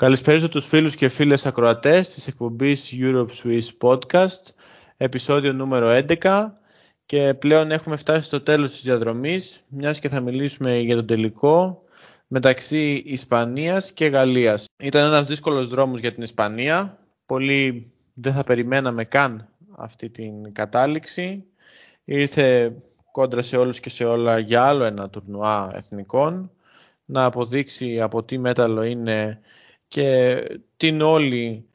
Καλησπέριζω τους φίλους και φίλες ακροατές της εκπομπής Europe Swiss Podcast, επεισόδιο νούμερο 11 και πλέον έχουμε φτάσει στο τέλος της διαδρομής, μιας και θα μιλήσουμε για τον τελικό μεταξύ Ισπανίας και Γαλλίας. Ήταν ένας δύσκολος δρόμος για την Ισπανία, πολλοί δεν θα περιμέναμε καν αυτή την κατάληξη. Ήρθε κόντρα σε όλους και σε όλα για άλλο ένα τουρνουά εθνικών, να αποδείξει από τι μέταλλο είναι και την όλη,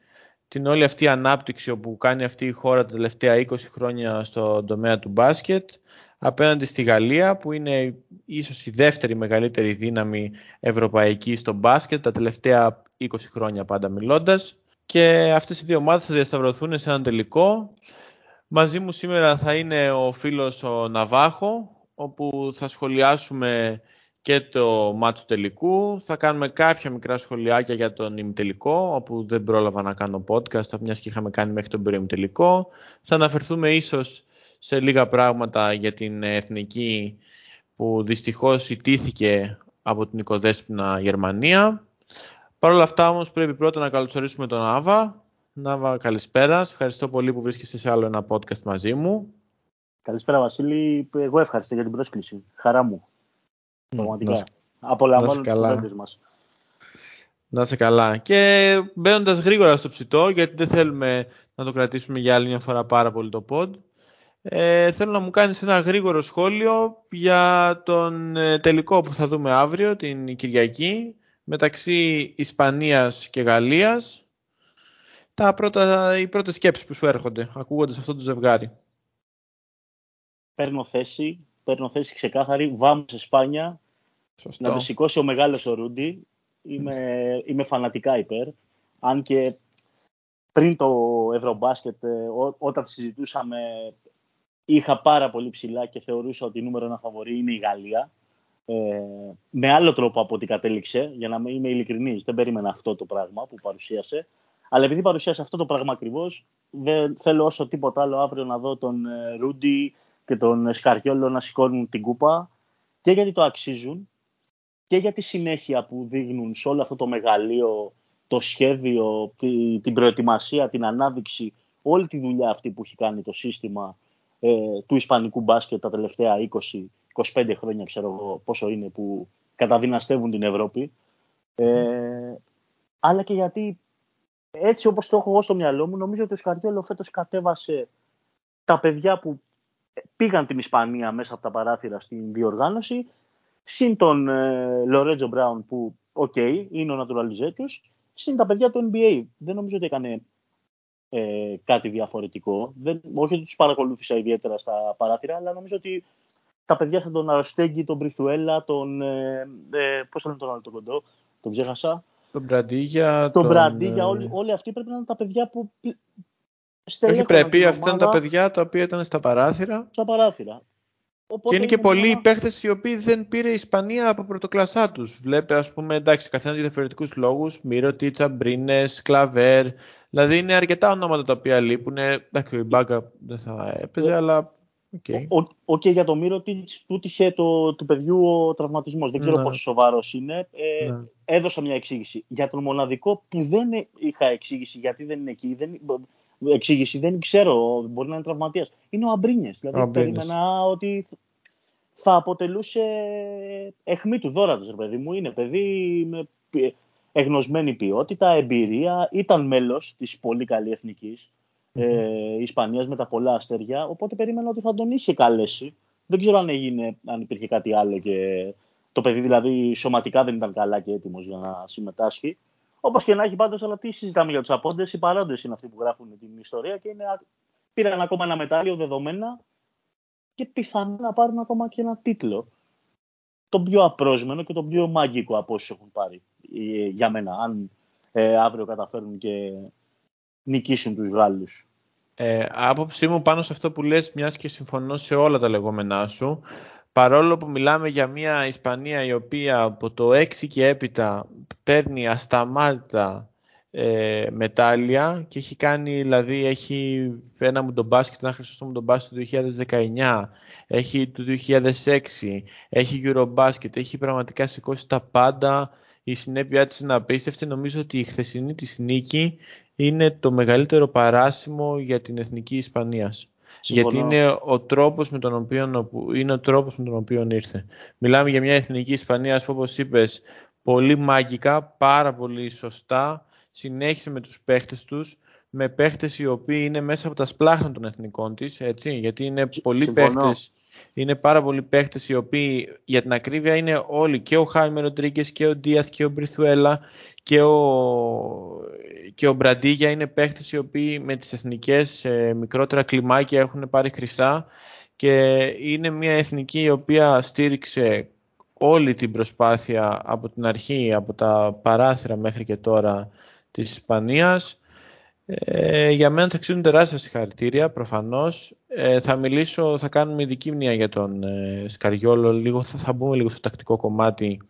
την όλη αυτή ανάπτυξη που κάνει αυτή η χώρα τα τελευταία 20 χρόνια στον τομέα του μπάσκετ απέναντι στη Γαλλία που είναι ίσως η δεύτερη μεγαλύτερη δύναμη ευρωπαϊκή στο μπάσκετ τα τελευταία 20 χρόνια πάντα μιλώντας και αυτές οι δύο ομάδες θα διασταυρωθούν σε έναν τελικό. Μαζί μου σήμερα θα είναι ο φίλος ο Ναβάχο όπου θα σχολιάσουμε και το μάτσο τελικού. Θα κάνουμε κάποια μικρά σχολιάκια για τον ημιτελικό, όπου δεν πρόλαβα να κάνω podcast, μιας και είχαμε κάνει μέχρι τον προημιτελικό. Θα αναφερθούμε ίσως σε λίγα πράγματα για την εθνική που δυστυχώς ιτήθηκε από την οικοδέσποινα Γερμανία. Παρ' όλα αυτά όμως πρέπει πρώτα να καλωσορίσουμε τον Άβα. Νάβα, καλησπέρα. Ευχαριστώ πολύ που βρίσκεσαι σε άλλο ένα podcast μαζί μου. Καλησπέρα Βασίλη. Εγώ ευχαριστώ για την πρόσκληση. Χαρά μου. Πραγματικά. Να, Απολαμβάνω τους μας. Να είσαι καλά. Και μπαίνοντας γρήγορα στο ψητό, γιατί δεν θέλουμε να το κρατήσουμε για άλλη μια φορά πάρα πολύ το pod, ε, θέλω να μου κάνεις ένα γρήγορο σχόλιο για τον ε, τελικό που θα δούμε αύριο, την Κυριακή, μεταξύ Ισπανίας και Γαλλίας. Τα πρώτα, οι πρώτες σκέψεις που σου έρχονται, ακούγοντας αυτό το ζευγάρι. Παίρνω θέση, παίρνω θέση ξεκάθαρη, βάμω σε Σπάνια, Σωστό. να το σηκώσει ο μεγάλος ο Ρούντι. Είμαι, είμαι φανατικά υπέρ. Αν και πριν το Ευρωμπάσκετ, ε, ό, όταν συζητούσαμε, είχα πάρα πολύ ψηλά και θεωρούσα ότι η νούμερο ένα φαβορή είναι η Γαλλία. Ε, με άλλο τρόπο από ό,τι κατέληξε, για να είμαι ειλικρινής, δεν περίμενα αυτό το πράγμα που παρουσίασε. Αλλά επειδή παρουσίασε αυτό το πράγμα ακριβώς, δεν θέλω όσο τίποτα άλλο αύριο να δω τον ε, Ρούντι και τον Σκαριόλο να σηκώνουν την κούπα και γιατί το αξίζουν και για τη συνέχεια που δείχνουν σε όλο αυτό το μεγαλείο, το σχέδιο, την προετοιμασία, την ανάδειξη, όλη τη δουλειά αυτή που έχει κάνει το σύστημα ε, του Ισπανικού μπάσκετ τα τελευταία 20-25 χρόνια, ξέρω εγώ πόσο είναι, που καταδυναστεύουν την Ευρώπη. Ε, αλλά και γιατί έτσι όπως το έχω εγώ στο μυαλό μου, νομίζω ότι ο Σκαριόλο φέτος κατέβασε τα παιδιά που πήγαν την Ισπανία μέσα από τα παράθυρα στην διοργάνωση Συν τον ε, Λορέντζο Μπράουν που, οκ, okay, είναι ο naturalisé τους, συν τα παιδιά του NBA. Δεν νομίζω ότι έκανε ε, κάτι διαφορετικό. Δεν, όχι ότι τους παρακολούθησα ιδιαίτερα στα παράθυρα, αλλά νομίζω ότι τα παιδιά σαν τον Αροστέγγι, τον Μπριθουέλα, τον. Ε, ε, Πώς λένε τον άλλο τον κοντό, τον ξέχασα. Τον Μπραντίγια. Τον, τον Μπραντίγια, όλοι, όλοι αυτοί πρέπει να είναι τα παιδιά που. Όχι πρέπει, αυτά είναι τα παιδιά τα οποία ήταν στα παράθυρα. Στα παράθυρα. Οπότε και είναι και πολλοί οι παίχτες οι οποίοι δεν πήρε η Ισπανία από πρωτοκλασσά τους. Βλέπει, ας πούμε, εντάξει, καθένας για διαφορετικούς λόγους. Μύρο, Τίτσα, Μπρίνες, Κλαβέρ. Δηλαδή είναι αρκετά ονόματα τα οποία λείπουν. Εντάξει, η Μπάγκα δεν θα έπαιζε, ο, αλλά. Okay. Οκ, okay, για το Μύρο του έτυχε το, του παιδιού ο τραυματισμός. Δεν ξέρω ναι. πόσο σοβαρός είναι. Ε, ναι. Έδωσα μια εξήγηση. Για τον μοναδικό που δεν είχα εξήγηση γιατί δεν είναι εκεί, δεν, εξήγηση δεν ξέρω, μπορεί να είναι τραυματίας. Είναι ο Αμπρίνες. Δηλαδή ο περίμενα ότι θα αποτελούσε αιχμή του δόρατος, παιδί μου. Είναι παιδί με εγνωσμένη ποιότητα, εμπειρία, ήταν μέλος της πολύ καλή εθνικής mm-hmm. ε, Ισπανίας με τα πολλά αστέρια, οπότε περίμενα ότι θα τον είχε καλέσει. Δεν ξέρω αν έγινε, αν υπήρχε κάτι άλλο και το παιδί δηλαδή σωματικά δεν ήταν καλά και έτοιμος για να συμμετάσχει. Όπως και να έχει πάντως, αλλά τι συζητάμε για τους απόντες. Οι παρόντες είναι αυτοί που γράφουν την ιστορία και είναι, πήραν ακόμα ένα μετάλλιο δεδομένα και πιθανόν να πάρουν ακόμα και ένα τίτλο. Το πιο απρόσμενο και το πιο μαγικό από όσους έχουν πάρει ε, για μένα. Αν ε, αύριο καταφέρουν και νικήσουν τους Γάλλους. Ε, άποψή μου πάνω σε αυτό που λες, μιας και συμφωνώ σε όλα τα λεγόμενά σου, παρόλο που μιλάμε για μια Ισπανία η οποία από το 6 και έπειτα παίρνει ασταμάτητα ε, μετάλλια και έχει κάνει, δηλαδή έχει ένα μου τον μπάσκετ, ένα χρυσό μου τον μπάσκετ του 2019, έχει του 2006, έχει Eurobasket, έχει πραγματικά σηκώσει τα πάντα, η συνέπειά της είναι απίστευτη. Νομίζω ότι η χθεσινή της νίκη είναι το μεγαλύτερο παράσημο για την εθνική Ισπανίας. Γιατί είναι ο τρόπος με τον οποίο, είναι ο τρόπος με τον οποίο ήρθε. Μιλάμε για μια εθνική Ισπανία, που όπως είπες, πολύ μαγικά, πάρα πολύ σωστά, συνέχισε με τους παίχτες τους, με παίχτες οι οποίοι είναι μέσα από τα σπλάχνα των εθνικών της, έτσι, γιατί είναι πολλοί παίχτες, είναι πάρα πολλοί παίχτες οι οποίοι για την ακρίβεια είναι όλοι και ο Χάιμερ Ροντρίγκες και ο Ντίαθ και ο Μπριθουέλα και ο, και ο Μπραντίγια είναι παίχτες οι οποίοι με τις εθνικές μικρότερα κλιμάκια έχουν πάρει χρυσά και είναι μια εθνική η οποία στήριξε όλη την προσπάθεια από την αρχή, από τα παράθυρα μέχρι και τώρα της Ισπανίας. Ε, για μένα θα αξίζουν τεράστια συγχαρητήρια, προφανώς. Ε, θα μιλήσω, θα κάνουμε ειδική μνήμα για τον ε, Σκαριόλο, λίγο, θα, θα μπούμε λίγο στο τακτικό κομμάτι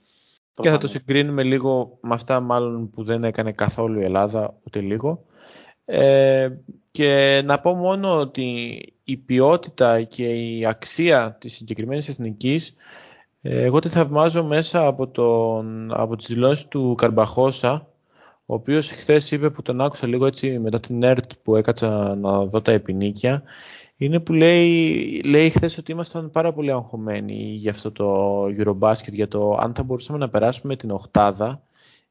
και θα το συγκρίνουμε λίγο με αυτά μάλλον που δεν έκανε καθόλου η Ελλάδα, ούτε λίγο. Ε, και να πω μόνο ότι η ποιότητα και η αξία της συγκεκριμένης εθνικής εγώ τη θαυμάζω μέσα από, τον, από τις δηλώσεις του Καρμπαχώσα ο οποίος χθες είπε που τον άκουσα λίγο έτσι μετά την ΕΡΤ που έκατσα να δω τα επινίκια είναι που λέει, λέει χθες ότι ήμασταν πάρα πολύ αγχωμένοι για αυτό το Eurobasket για το αν θα μπορούσαμε να περάσουμε την οχτάδα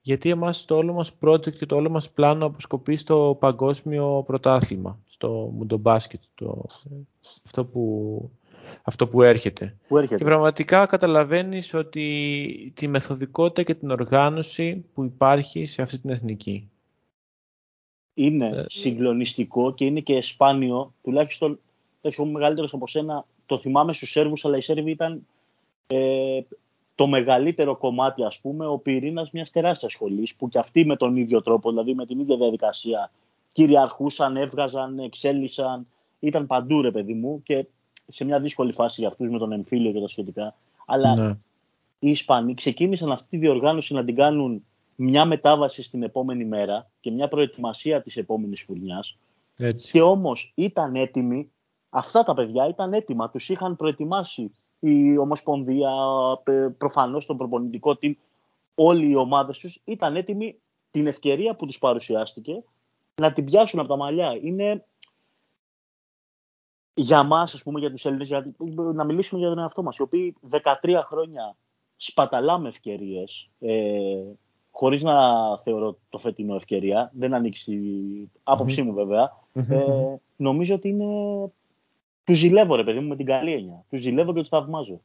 γιατί εμάς το όλο μας project και το όλο μας πλάνο αποσκοπεί στο παγκόσμιο πρωτάθλημα, στο Mundo το, αυτό που αυτό που έρχεται. που έρχεται. Και πραγματικά καταλαβαίνεις ότι τη μεθοδικότητα και την οργάνωση που υπάρχει σε αυτή την εθνική. Είναι ε, συγκλονιστικό και είναι και σπάνιο, τουλάχιστον έχω μεγαλύτερος από σένα, το θυμάμαι στους Σέρβους, αλλά οι Σέρβοι ήταν ε, το μεγαλύτερο κομμάτι, ας πούμε, ο πυρήνας μιας τεράστιας σχολής, που και αυτοί με τον ίδιο τρόπο, δηλαδή με την ίδια διαδικασία, κυριαρχούσαν, έβγαζαν, εξέλισσαν, ήταν παντού ρε παιδί μου και σε μια δύσκολη φάση για αυτούς με τον εμφύλιο και τα σχετικά. Αλλά ναι. οι Ισπανοί ξεκίνησαν αυτή τη διοργάνωση να την κάνουν μια μετάβαση στην επόμενη μέρα και μια προετοιμασία της επόμενης φουρνιά. Και όμως ήταν έτοιμοι, αυτά τα παιδιά ήταν έτοιμα, τους είχαν προετοιμάσει η Ομοσπονδία, προφανώς τον προπονητικό team, όλοι οι ομάδες τους ήταν έτοιμοι την ευκαιρία που τους παρουσιάστηκε να την πιάσουν από τα μαλλιά. Είναι για μας, ας πούμε, για τους Έλληνες, να μιλήσουμε για τον εαυτό μας, οι οποίοι 13 χρόνια σπαταλάμε ευκαιρίες, ε, χωρίς να θεωρώ το φετινό ευκαιρία, δεν ανοίξει η άποψή μου βέβαια. Ε, νομίζω ότι είναι. Τους ζηλεύω, ρε παιδί μου, με την καλή έννοια. Τους ζηλεύω και τους θαυμάζω.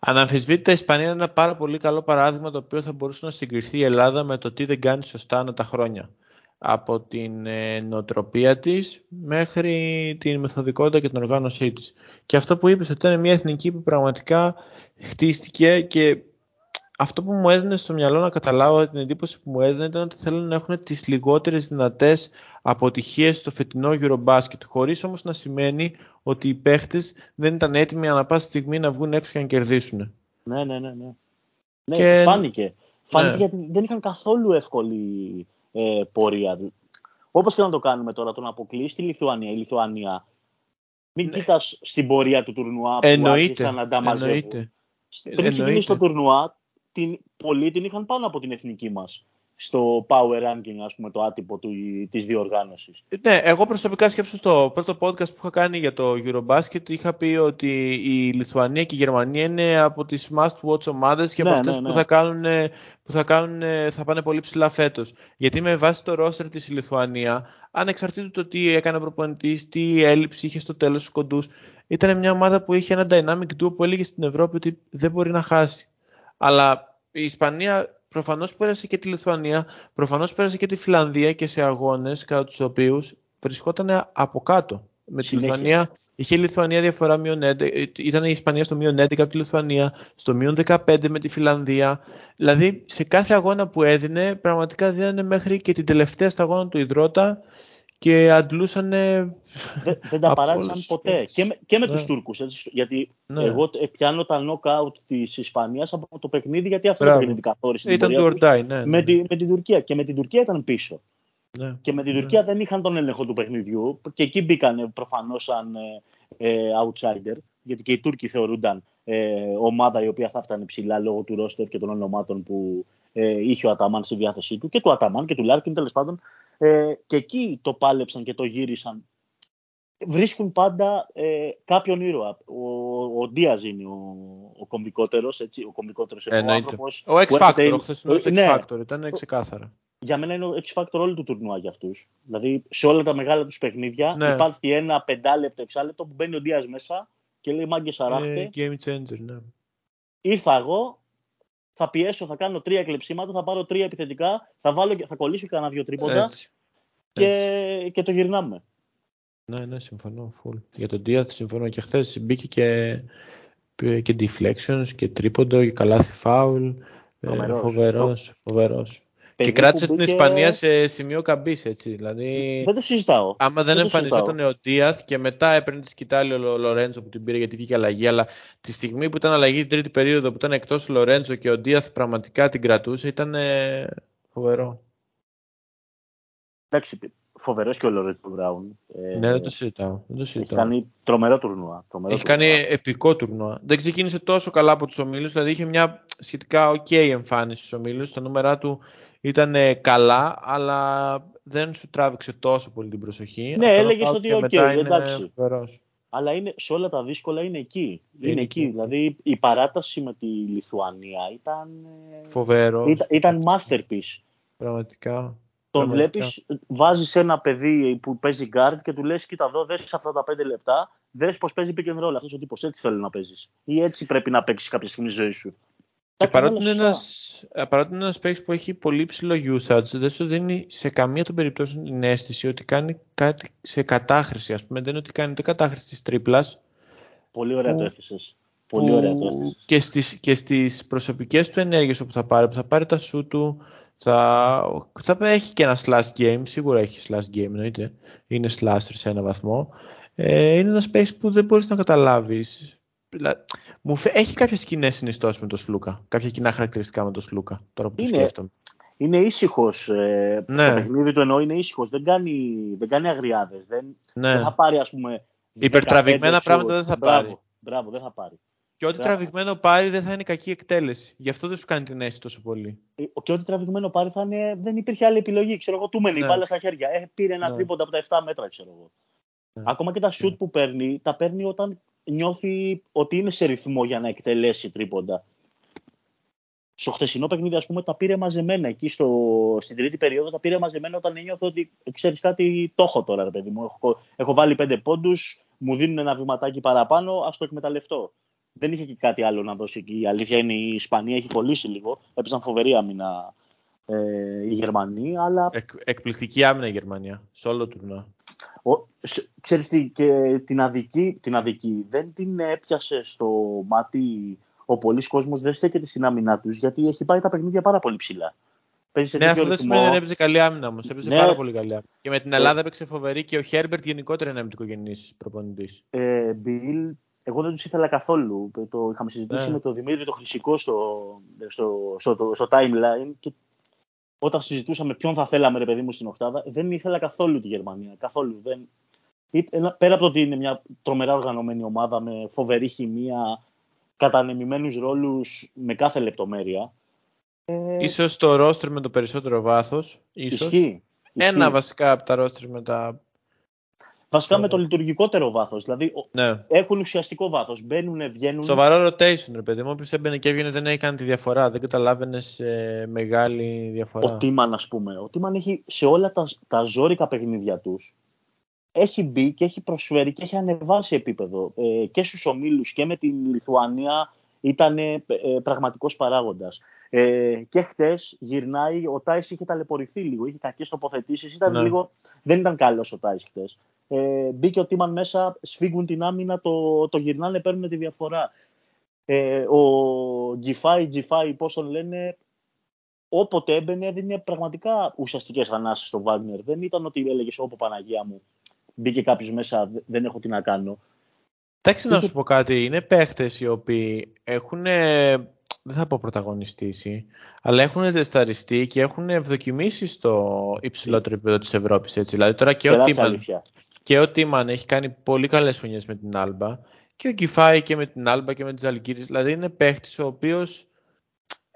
Αναμφισβήτητα, η Ισπανία είναι ένα πάρα πολύ καλό παράδειγμα το οποίο θα μπορούσε να συγκριθεί η Ελλάδα με το τι δεν κάνει σωστά ανά τα χρόνια από την ε, νοοτροπία της μέχρι την μεθοδικότητα και την οργάνωσή της. Και αυτό που είπες ότι ήταν μια εθνική που πραγματικά χτίστηκε και αυτό που μου έδινε στο μυαλό να καταλάβω την εντύπωση που μου έδινε ήταν ότι θέλουν να έχουν τις λιγότερες δυνατές αποτυχίες στο φετινό Eurobasket χωρίς όμως να σημαίνει ότι οι παίχτες δεν ήταν έτοιμοι ανά πάση στιγμή να βγουν έξω και να κερδίσουν. Ναι, ναι, ναι. ναι. ναι και... Φάνηκε. Φάνηκε ναι. γιατί δεν είχαν καθόλου εύκολη ε, πορεία. Όπως και να το κάνουμε τώρα, τον αποκλεί στη Λιθουανία. Η Λιθουανία μην ναι. κοιτάς στην πορεία του τουρνουά που Εννοείται. άρχισαν να τα μαζεύουν. Πριν ξεκινήσει το τουρνουά, την, πολλοί την είχαν πάνω από την εθνική μας στο power ranking, ας πούμε, το άτυπο του, της διοργάνωσης. Ναι, εγώ προσωπικά σκέψω στο πρώτο podcast που είχα κάνει για το Eurobasket είχα πει ότι η Λιθουανία και η Γερμανία είναι από τις must watch ομάδες και ναι, από αυτές ναι, ναι. που, θα κάνουν, που θα, κάνουν, θα πάνε πολύ ψηλά φέτος. Γιατί με βάση το roster της η Λιθουανία, ανεξαρτήτου το τι έκανε ο προπονητής, τι έλλειψη είχε στο τέλος στους κοντούς, ήταν μια ομάδα που είχε ένα dynamic duo που έλεγε στην Ευρώπη ότι δεν μπορεί να χάσει. Αλλά η Ισπανία προφανώς πέρασε και τη Λιθουανία, προφανώς πέρασε και τη Φιλανδία και σε αγώνες κατά τους οποίους βρισκόταν από κάτω. Με τη Λιθουανία είχε η Λιθουανία διαφορά μείον 11, ήταν η Ισπανία στο μείον 11 από τη Λιθουανία, στο μείον 15 με τη Φιλανδία. Δηλαδή σε κάθε αγώνα που έδινε, πραγματικά δίνανε μέχρι και την τελευταία σταγόνα του Ιδρώτα και αντλούσαν. Δεν, δεν τα παράτησαν ποτέ. Και με, και με ναι. του Τούρκου. Γιατί ναι. εγώ πιάνω τα knockout της Ισπανίας από το παιχνίδι, γιατί αυτό το παιχνίδι καθόρισε. Ήταν του Ορντάι, ναι, ναι, με, τη, με την Τουρκία. Και με την Τουρκία ήταν πίσω. Ναι. Και με την Ναι. Τουρκία δεν είχαν τον έλεγχο του παιχνιδιού και εκεί μπήκαν προφανώς σαν ε, ε, outsider, γιατί και οι Τούρκοι θεωρούνταν ε, ομάδα η οποία θα φτάνει ψηλά λόγω του ρόστερ και των ονομάτων που ε, είχε ο Αταμάν στη διάθεσή του και του Αταμάν και του Λάρκιν τέλος πάντων. Ε, και εκεί το πάλεψαν και το γύρισαν. Βρίσκουν πάντα ε, κάποιον ήρωα. Ο, ο Ντίας είναι ο, ο κομβικότερος, έτσι, ο κομβικότερος ο Εννοείται. άνθρωπος Ο X που έρχεται- Factor, ο χθεσινός Ε, X ναι. Factor ήταν ξεκάθαρα. για μένα είναι ο X Factor όλου του τουρνουά για αυτούς. Δηλαδή σε όλα τα μεγάλα τους παιχνίδια Ναι. υπάρχει ένα πεντάλεπτο, εξάλεπτο που μπαίνει ο Ντίας μέσα και λέει Μάγκε αράχτε. Είναι game changer, ναι. Ήρθα εγώ, θα πιέσω, θα κάνω τρία κλεψίματα, θα πάρω τρία επιθετικά, θα, βάλω, και- θα κολλήσω και κανένα δύο τρίποντα Έτσι. και, και το γυρνάμε. Ναι, ναι, συμφωνώ. Full. Για τον Díaz συμφωνώ και χθες μπήκε και, και deflections και τρίποντο και καλάθι φάουλ. Τρομερός. Φοβερός, φοβερός. Παιδί Και κράτησε που την μπήκε- Ισπανία σε σημείο καμπής, έτσι. Δηλαδή, Δεν το συζητάω. άμα δεν δεν το εμφανιζόταν ο Ντίαθ και μετά έπαιρνε τη σκητάλη ο Λο- Λορέντζο που την πήρε γιατί βγήκε αλλαγή, αλλά τη στιγμή που ήταν αλλαγή την τρίτη περίοδο που ήταν εκτός ο Λορέντζο και ο Ντίαθ πραγματικά την κρατούσε, ήταν ε, φοβερό. Εντάξει, φοβερός και ο Λορέντζο Μπράουν. Ε, ναι, δεν το συζητάω. Δεν το έχει συζητάω. κάνει τρομερό τουρνουά. Τρομερό Έχει τουρνουά. κάνει επικό τουρνουά. Δεν ξεκίνησε τόσο καλά από τους ομίλους, δηλαδή είχε μια σχετικά ok εμφάνιση στους ομίλους. Τα νούμερα του ήταν ε, καλά, αλλά δεν σου τράβηξε τόσο πολύ την προσοχή. Ναι, Από το έλεγες knockout ότι και οκ, μετά είναι εντάξει. φοβερός. Αλλά είναι, σε όλα τα δύσκολα είναι εκεί. Είναι, Είναι εκεί. εκεί. Δηλαδή η παράταση με τη Λιθουανία ήταν, ε, Φοβερός. ήταν, ήταν masterpiece. Πραγματικά. Τον Πραγματικά. βλέπεις, βάζεις ένα παιδί που παίζει guard και του λες κοίτα εδώ, δες αυτά τα πέντε λεπτά, δες πως παίζει pick and roll. Αυτός ο τύπος έτσι θέλει να παίζεις. Ή έτσι πρέπει να παίξεις κάποια στιγμή στη ζωή σου. Και Τα κάνει παρότι όλα είναι, σωστά. ένας, ε, παρότι είναι ένας παίκτης που έχει πολύ ψηλό usage, δεν σου δίνει σε καμία των περιπτώσεων την αίσθηση ότι κάνει κάτι σε κατάχρηση. Ας πούμε, δεν είναι ότι κάνει ούτε κατάχρηση της τρίπλας, Πολύ ωραία που- το έθεσες. Πολύ ωραία το που έθεσες. και στις, και στις προσωπικές του ενέργειες όπου θα πάρει, που θα πάρει τα σου του, θα, θα έχει και ένα slash game, σίγουρα έχει slash game εννοείται, είναι slasher σε ένα βαθμό. Ε, είναι ένας παίκτης που δεν μπορείς να καταλάβεις. Δηλαδή, Μου φε- έχει κάποιες κοινέ συνιστώσεις με τον Σλούκα, κάποια κοινά χαρακτηριστικά με τον Σλούκα, τώρα που το Είναι- σκέφτομαι. Είναι ήσυχος. Ε, Ναι. Στο παιχνίδι του εννοώ είναι ήσυχος. Δεν κάνει, δεν κάνει αγριάδες. Δεν, Ναι. δεν θα πάρει, ας πούμε. Υπερτραβηγμένα 15 πράγματα σουτ. δεν θα Μπράβο, πάρει. Μπράβο, δεν θα πάρει. Και ό,τι Μπράβο. τραβηγμένο πάρει δεν θα είναι κακή εκτέλεση. Γι' αυτό δεν σου κάνει την αίσθηση τόσο πολύ. Ε, Και ό,τι τραβηγμένο πάρει θα είναι, δεν υπήρχε άλλη επιλογή. Ξέρω εγώ, του μένει η Ναι. μπάλα στα χέρια. Ε, πήρε ένα Ναι. τρίποντα από τα 7 μέτρα, ξέρω εγώ. Ναι. Ακόμα και τα σουτ Ναι. που παίρνει, τα παίρνει όταν νιώθει ότι είναι σε ρυθμό για να εκτελέσει τρίποντα. Στο χθεσινό παιχνίδι, ας πούμε, τα πήρε μαζεμένα. Εκεί στο, στην τρίτη περίοδο τα πήρε μαζεμένα όταν ένιωθε ότι ξέρεις κάτι, το έχω τώρα, ρε παιδί μου. Έχω, έχω βάλει πέντε πόντους, μου δίνουν ένα βηματάκι παραπάνω, ας το εκμεταλλευτώ. Δεν είχε και κάτι άλλο να δώσει εκεί. Η αλήθεια είναι η Ισπανία έχει κολλήσει λίγο. Έπαιζαν φοβερή άμυνα ε, οι Γερμανοί, αλλά Εκ, εκπληκτική άμυνα η Γερμανία, σε όλο το τουρνουά. ο, σ- ξέρεις τι, και την αδική, την αδική δεν την έπιασε στο μάτι ο πολλής κόσμος δεν στέκεται στην άμυνά τους γιατί έχει πάει τα παιχνίδια πάρα πολύ ψηλά. Παίζει σε Ναι, τέτοιο αυτό δεν ρυθμό. σημαίνει ότι έπαιζε καλή άμυνα όμως. Έπαιζε Ναι. πάρα πολύ καλή άμυνα. Και με την Ε. Ελλάδα έπαιξε φοβερή και ο Χέρμπερτ γενικότερα είναι αμυντικογενής προπονητής. Ε, Bill, εγώ δεν τους ήθελα καθόλου. Το είχαμε συζητήσει Ναι. με τον Δημήτρη το Χρυσικό στο, στο, στο, στο, στο timeline και όταν συζητούσαμε ποιον θα θέλαμε ρε παιδί μου στην οκτάδα, δεν ήθελα καθόλου τη Γερμανία. Καθόλου. Δεν... Ή- ένα- Πέρα από το ότι είναι μια τρομερά οργανωμένη ομάδα με φοβερή χημεία, κατανεμημένους ρόλους με κάθε λεπτομέρεια. Ε, Ίσως το ρόστρι με το περισσότερο βάθος. Ίσως. ισχύει. Ένα Ισχύει. βασικά από τα ρόστρι με τα. Βασικά με Ε. το λειτουργικότερο βάθος. Δηλαδή ο- Ναι. έχουν ουσιαστικό βάθος. Μπαίνουν, βγαίνουν. Σοβαρό rotation, ρε παιδί μου. Όποιος έμπαινε και έβγαινε δεν έχει κάνει τη διαφορά. Δεν καταλάβαινες μεγάλη διαφορά. Ο Τίμαν, ας πούμε. Ο Τίμαν έχει σε όλα τα, τα ζώρικα παιχνίδια τους. Έχει μπει και έχει προσφέρει και έχει ανεβάσει επίπεδο. Ε, και στους ομίλους και με την Λιθουανία ήταν ε, ε, πραγματικός παράγοντας. Ε, και χτες γυρνάει, ο Τάις είχε ταλαιπωρηθεί λίγο, είχε κακές τοποθετήσεις, ήταν Ναι. λίγο, δεν ήταν καλός ο Τάις χτες. Ε, μπήκε ο Τίμαν μέσα, σφίγγουν την άμυνα, το, το γυρνάνε, παίρνουν τη διαφορά. Ε, ο Γκιφάι, Γκιφάι, πώς τον λένε, όποτε έμπαινε έδινε πραγματικά ουσιαστικές ανάσει στο Βάγνερ. Δεν ήταν ότι έλεγες Όπω Παναγία μου, μπήκε κάποιος μέσα, δε- δεν έχω τι να κάνω. Εντάξει, να Είχε- σου πω κάτι. Είναι παίχτες οι οποίοι έχουν ε, δεν θα πω πρωταγωνιστήσει, αλλά έχουν τεσταριστεί και έχουν ευδοκιμήσει στο υψηλότερο επίπεδο της Ευρώπης. Έτσι. Δηλαδή τώρα και ο, Τίμαν, και ο Τίμαν έχει κάνει πολύ καλές χρονιές με την Άλμπα και ο Κιφάη και με την Άλμπα και με τις Αλκύρες. Δηλαδή είναι παίχτης ο οποίος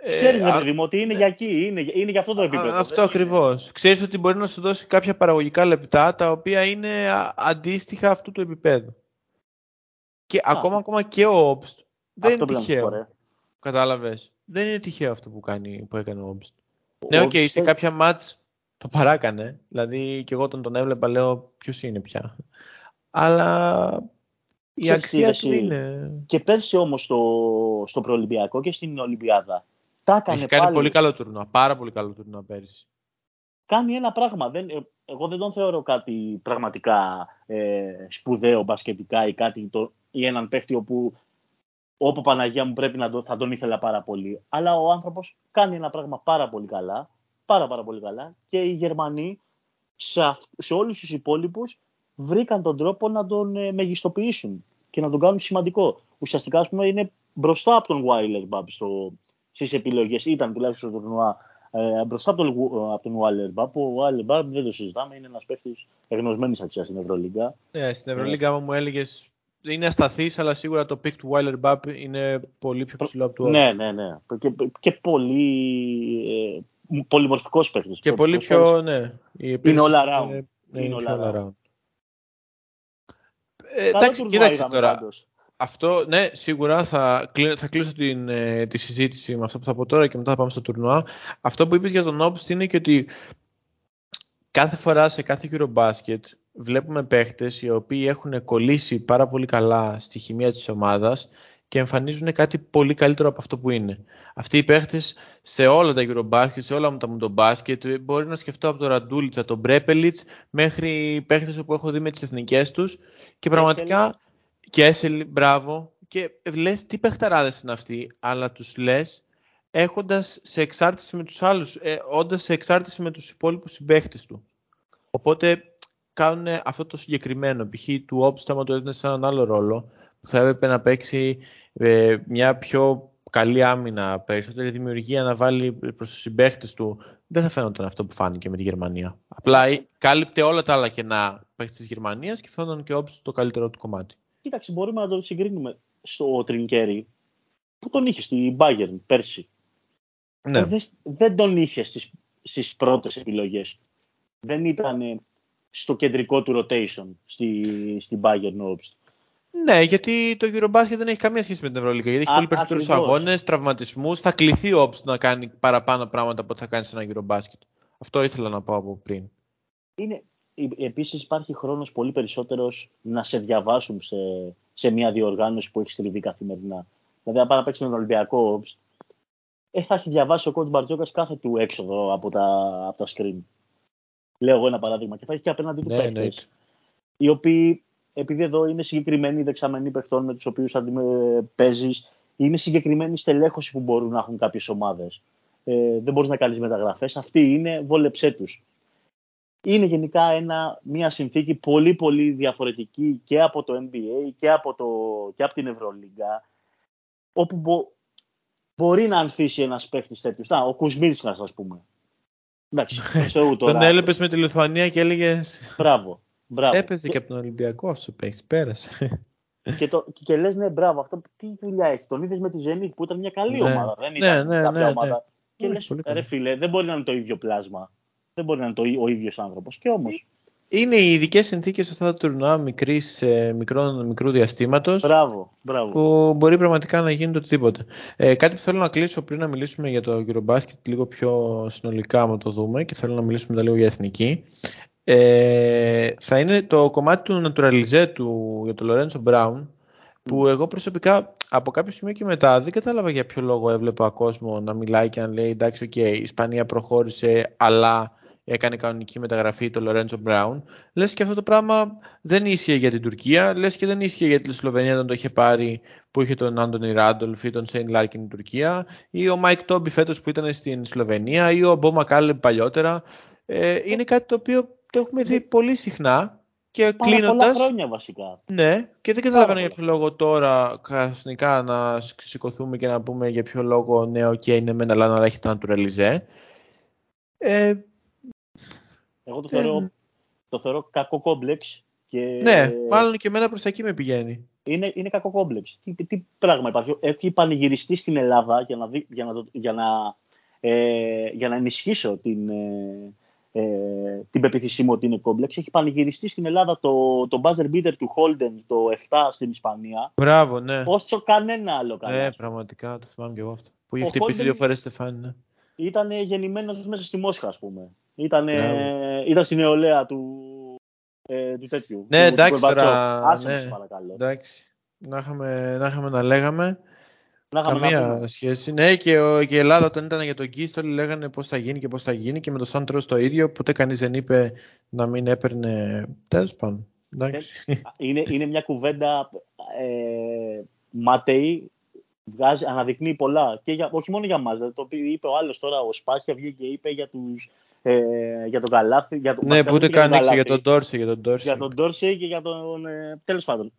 Ξέρεις, ε, παιδί μου, ότι είναι για εκεί, είναι, είναι για αυτό το επίπεδο. Αυτό ακριβώς. Ξέρεις ότι μπορεί να σου δώσει κάποια παραγωγικά λεπτά τα οποία είναι αντίστοιχα αυτού του επίπεδου. Και ακόμα, ακόμα και ο Όμπστ δεν είναι τυχαίο. Κατάλαβες. Δεν είναι τυχαίο αυτό που, κάνει, που έκανε ο Όμπστ. Ναι, οκ, okay, σε κάποια μάτς το παράκανε. Δηλαδή και εγώ όταν τον έβλεπα λέω ποιος είναι πια. Αλλά η αξία του είναι. Και πέρσι όμως στο, στο προολυμπιακό και στην Ολυμπιάδα τα έκανε Έχει κάνει πολύ καλό τουρνουά, πάρα πολύ καλό τουρνουά πέρυσι. Κάνει ένα πράγμα. Δεν, ε, εγώ δεν τον θεωρώ κάτι πραγματικά ε, σπουδαίο μπασκετικά ή, κάτι το, ή έναν παίχτη όπου όπου Παναγία μου πρέπει να το, θα τον ήθελα πάρα πολύ. Αλλά ο άνθρωπος κάνει ένα πράγμα πάρα πολύ καλά, πάρα πάρα πολύ καλά και οι Γερμανοί σε, σε όλους τους υπόλοιπους βρήκαν τον τρόπο να τον ε, μεγιστοποιήσουν και να τον κάνουν σημαντικό. Ουσιαστικά, ας πούμε, είναι μπροστά από τον Wireless Bab στο, στις επιλογές. Ήταν τουλάχιστον στο τουρνουά ε, μπροστά από τον, από τον Waller Ο Waller δεν το συζητάμε, είναι ένας παίχτη εγνωσμένης αξίας στην Ευρωλίγκα. Ναι, στην Ευρωλίγκα, άμα μου έλεγες είναι ασταθής, αλλά σίγουρα το pick του Weiler Bab είναι πολύ πιο ψηλό από του Ναι, ναι, ναι. Και, και πολύ ε, πολυμορφικός παίχτη. Και πολύ πιο, ναι. Είναι όλα around. Είναι, ναι, είναι όλα around. Ε, εντάξει, κοίταξε τώρα. Πάντως. Αυτό, ναι, σίγουρα θα, θα κλείσω την, ε, τη συζήτηση με αυτό που θα πω τώρα και μετά θα πάμε στο τουρνουά. Αυτό που είπες για τον Obst είναι και ότι κάθε φορά σε κάθε Eurobasket βλέπουμε παίχτες οι οποίοι έχουν κολλήσει πάρα πολύ καλά στη χημεία της ομάδας και εμφανίζουν κάτι πολύ καλύτερο από αυτό που είναι. Αυτοί οι παίχτες σε όλα τα Eurobasket, σε όλα τα μπάσκετ, μπορεί να σκεφτώ από τον Ραντούλιτσα, τον Μπρέπελιτς, μέχρι παίχτες που έχω δει με τις εθνικές τους και πραγματικά και Έσελ, μπράβο. Και λες τι παιχταράδες είναι αυτοί, αλλά τους λες έχοντας σε εξάρτηση με τους άλλους, ε, όντας σε εξάρτηση με τους υπόλοιπους συμπαίχτες του. Οπότε κάνουν αυτό το συγκεκριμένο. Π.χ. του Όψταμα το έδινε σε έναν άλλο ρόλο, που θα έπρεπε να παίξει ε, μια πιο καλή άμυνα, περισσότερη δημιουργία να βάλει προς τους συμπαίχτες του. Δεν θα φαίνονταν αυτό που φάνηκε με τη Γερμανία. Απλά κάλυπτε όλα τα άλλα κενά παίχτες της Γερμανίας και φαίνονταν και ο το καλύτερο του κομμάτι. Κοίταξε, μπορούμε να το συγκρίνουμε στο Τρινκέρι που τον είχε στην Bayern πέρσι. Ναι. Ε, δεν, δεν τον είχε στις, στις πρώτες επιλογές. Δεν ήταν στο κεντρικό του rotation στη, στην Bayern Obst. Ναι, γιατί το Eurobasket δεν έχει καμία σχέση με την Ευρωλίγα. Γιατί έχει πολύ περισσότερους αγώνες, τραυματισμούς. Θα κληθεί ο Obst να κάνει παραπάνω πράγματα από ό,τι θα κάνει σε ένα Eurobasket. Αυτό ήθελα να πω από πριν. Είναι, επίσης υπάρχει χρόνος πολύ περισσότερος να σε διαβάσουν σε, σε μια διοργάνωση που έχεις στριβεί καθημερινά. Δηλαδή, αν πάει να παίξει με τον Ολυμπιακό, ε, θα έχει διαβάσει ο κόντ Μπαρτζόκας κάθε του έξοδο από τα, από τα screen. Λέω εγώ ένα παράδειγμα. Και θα έχει και απέναντι του ναι, παίκτες. Οι οποίοι, επειδή εδώ είναι συγκεκριμένοι δεξαμενοί παιχτών με τους οποίους παίζεις, είναι συγκεκριμένη στελέχωση που μπορούν να έχουν κάποιες ομάδες. Ε, δεν μπορείς να κάνεις μεταγραφές. Αυτοί είναι, βόλεψέ τους είναι γενικά ένα, μια συνθήκη πολύ πολύ διαφορετική και από το NBA και από, το, και από την Ευρωλίγκα όπου μπο, μπορεί να ανθίσει ένας παίχτης τέτοιος. Να, ο Κουσμίρσκας ας πούμε. Εντάξει, τώρα. τον έλεπες με τη Λιθουανία και έλεγε. Μπράβο. Μπράβο. Έπαιζε και από τον Ολυμπιακό αυτό παίχτης, πέρασε. Και, το, και λες ναι μπράβο αυτό τι δουλειά έχει. Τον είδες με τη Zenit που ήταν μια καλή ναι. ομάδα. Δεν ήταν ναι, ναι, κάποια ναι, ομάδα. Ναι. Και λες ρε φίλε δεν μπορεί να είναι το ίδιο πλάσμα δεν μπορεί να είναι το, ο ίδιος άνθρωπος. Και όμω. Είναι οι ειδικές συνθήκες αυτά τα τουρνουά μικρής, μικρού διαστήματος. Μπράβο, μπράβο. Που μπορεί πραγματικά να γίνει το οτιδήποτε. Ε, κάτι που θέλω να κλείσω πριν να μιλήσουμε για το Eurobasket λίγο πιο συνολικά, άμα το δούμε, και θέλω να μιλήσουμε μετά λίγο για εθνική. Ε, θα είναι το κομμάτι του naturalisé του για τον Lorenzo Brown, που εγώ προσωπικά από κάποιο σημείο και μετά δεν κατάλαβα για ποιο λόγο έβλεπα κόσμο να μιλάει και να λέει εντάξει, οκ, η Ισπανία προχώρησε, αλλά έκανε κανονική μεταγραφή το Λορέντσο Μπράουν. Λες και αυτό το πράγμα δεν ίσχυε για την Τουρκία, λες και δεν ίσχυε για τη Σλοβενία όταν το είχε πάρει που είχε τον Άντωνι Ράντολφ ή τον Σέιν Λάρκιν στην Τουρκία, ή ο Μάικ Τόμπι φέτος που ήταν στην Σλοβενία, ή ο Μπο ΜακΚάλεμπ παλιότερα. Ε, είναι κάτι το οποίο το έχουμε δει πολύ συχνά Και Πάρα πολλά κλείνοντας, χρόνια βασικά. ναι, και δεν καταλαβαίνω πολλά. για ποιο λόγο τώρα ξαφνικά να σηκωθούμε και να πούμε για ποιο λόγο ναι, οκ, είναι μεν αλλά να έχει το naturalize. Ε, Εγώ το Δεν- θεωρώ, το θεωρώ κακό κόμπλεξ. Και ναι, μάλλον και εμένα προς τα εκεί με πηγαίνει. είναι, είναι κακό κόμπλεξ. Τι, τι πράγμα υπάρχει; Έχει πανηγυριστεί στην Ελλάδα για να, δει, για να, το- για να, ε, για να ενισχύσω την, ε, ε, την πεποίθησή μου ότι είναι κόμπλεξ. Έχει πανηγυριστεί στην Ελλάδα το, το buzzer beater του Holden το 7 στην Ισπανία Μπράβο, ναι. όσο κανένα άλλο καλά. Ναι, πραγματικά το θυμάμαι και εγώ αυτό. Που είχε Ο χτυπήσει Holden- δύο φορές Στεφάνι, ναι. Ήταν γεννημένος μέσα στη Μόσχα, ας πούμε. Ήταν, Μπράβο. ήταν στην νεολαία του, ε, του τέτοιου. Ναι, του- του εντάξει Gorbachev. τώρα, Άσε με, ναι. σε παρακαλώ. Εντάξει. Να είχαμε, να είχαμε να λέγαμε. Να είχαμε να Καμία πούμε. σχέση. Ναι, και, ο, και η Ελλάδα όταν ήταν για τον Γκίστ, όλοι λέγανε πώς θα γίνει και πώς θα γίνει. Και με το Σάντρο το ίδιο. Ποτέ κανείς δεν είπε να μην έπαιρνε. Τέλος πάντων. Εντάξει. είναι, είναι μια κουβέντα ε, ματαιή, βγάζει, αναδεικνύει πολλά. Και για, όχι μόνο για μας, δηλαδή, το οποίο είπε ο άλλος τώρα, ο Σπάχια βγήκε και είπε για, τους, ε, για τον Καλάθι. Για τον, ναι, βασικά που ούτε δεν είπε καν ήξερε για Καλάθι, τον Ντόρση. Για τον Ντόρση. για τον Ντόρσεϊ και για τον... Ε, τέλος πάντων.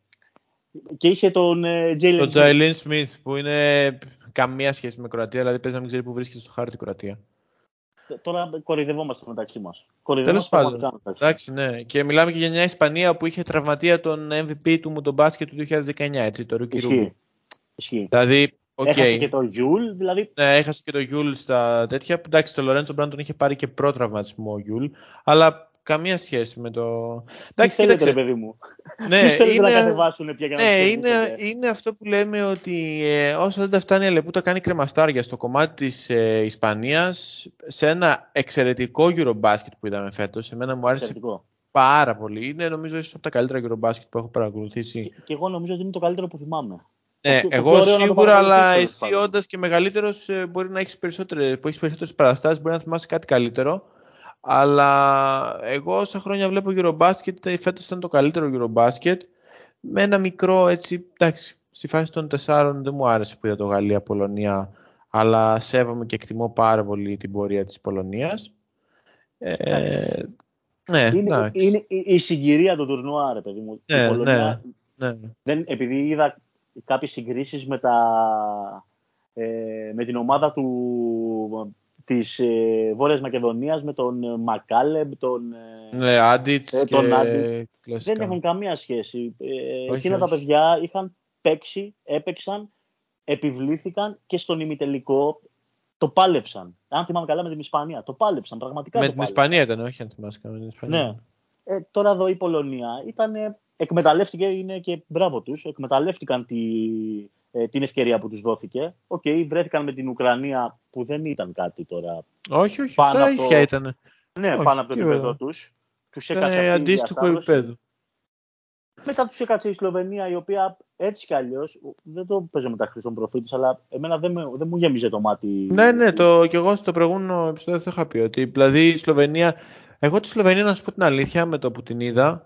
Και είχε τον ε, Jalen Τον Green. Τζάιλιν Σμιθ που είναι καμία σχέση με Κροατία. Δηλαδή παίζει να μην ξέρει που βρίσκεται στο χάρτη η Κροατία. Τώρα κοροϊδευόμαστε μεταξύ μας. Τέλος Κοροϊδευόμαστε πάντων. πραγματικά μεταξύ μας. Εντάξει, ναι. Και μιλάμε και για μια Ισπανία που είχε τραυματία τον MVP του μου τον μπάσκετ του 2019, έτσι, το Ρούκι Ρούμπι. Ισχύει. Ισχύει. Δηλαδή, οκ. Έχασε και τον Γιούλ, δηλαδή Ναι, έχασε και το Γιούλ στα τέτοια. Εντάξει, το Λορέντσο Μπράουν είχε πάρει και προτραυματισμό ο Γιούλ, αλλά καμία σχέση με το. τι Εντάξει, θέλετε ρε κοίταξε. παιδί μου. Ναι, Τι θέλετε να είναι, κατεβάσουν πια για να ναι τους είναι, κερδίσετε. είναι αυτό που λέμε ότι ε, όσο δεν τα φτάνει η αλεπού τα κάνει κρεμαστάρια στο κομμάτι της ε, Ισπανίας σε ένα εξαιρετικό Eurobasket που είδαμε φέτος. Εμένα μου άρεσε Εξαιρετικό. πάρα πολύ. Είναι νομίζω ίσως από τα καλύτερα Eurobasket που έχω παρακολουθήσει. Και, και εγώ νομίζω ότι είναι το καλύτερο που θυμάμαι. Ναι, το- το εγώ πιο ωραίο να το σίγουρα, αλλά παρακολουθήσω, εσύ τέλος πάντων. όντας και μεγαλύτερος μπορεί να έχεις περισσότερες που έχεις περισσότερες παραστάσεις, μπορεί να θυμάσαι κάτι καλύτερο. Αλλά εγώ όσα χρόνια βλέπω Eurobasket, ε, φέτος ήταν το καλύτερο Eurobasket. Με ένα μικρό έτσι, εντάξει, στη φάση των τεσσάρων δεν μου άρεσε που είδα το Γαλλία-Πολωνία, αλλά σέβομαι και εκτιμώ πάρα πολύ την πορεία της Πολωνίας. Ε, ναι, είναι, εντάξει. είναι η, η συγκυρία του τουρνουά, ρε παιδί μου. Η Ναι, Πολωνία, ναι. δεν, επειδή είδα κάποιες συγκρίσεις με, τα, ε, με την ομάδα του, της ε, Βόρειας Μακεδονίας, με τον ε, Μακάλεμπ, τον, ε, Ναι, Άντιτς Ε, και τον Άντιτς. κλασικά. δεν έχουν καμία σχέση. Ε, Όχι, εκείνα τα όχι. παιδιά είχαν παίξει, έπαιξαν, επιβλήθηκαν και στον ημιτελικό το πάλεψαν. Αν θυμάμαι καλά με την Ισπανία. Το πάλεψαν, πραγματικά Με το την πάλεψαν. Ισπανία ήταν, όχι αν θυμάσαι καλά, με την Ισπανία. Ναι. Ε, τώρα εδώ η Πολωνία ήταν, εκμεταλλεύτηκε, είναι και μπράβο τους, εκμεταλλεύτηκαν τη, ε, την ευκαιρία που τους δόθηκε. Οκ, βρέθηκαν με την Ουκρανία που δεν ήταν κάτι τώρα. Όχι, όχι, Πάνω αυτά από το- ίσια ήταν. Ναι, Όχι, πάνω από το τι επίπεδο ωραία. τους. Τους Ήταν έκατσε αυτή η αντίστοιχο διασταύρωση. επίπεδο. Μετά τους έκατσε η Σλοβενία, η οποία έτσι κι αλλιώς, δεν το παίζω μετά Χριστόν προφήτης, αλλά εμένα δεν, με, δεν μου γέμιζε το μάτι. Ναι, ναι, το, και εγώ στο προηγούμενο επεισόδιο το είχα πει ότι δηλαδή η Σλοβενία. Εγώ τη Σλοβενία, να σου πω την αλήθεια, με το που την είδα,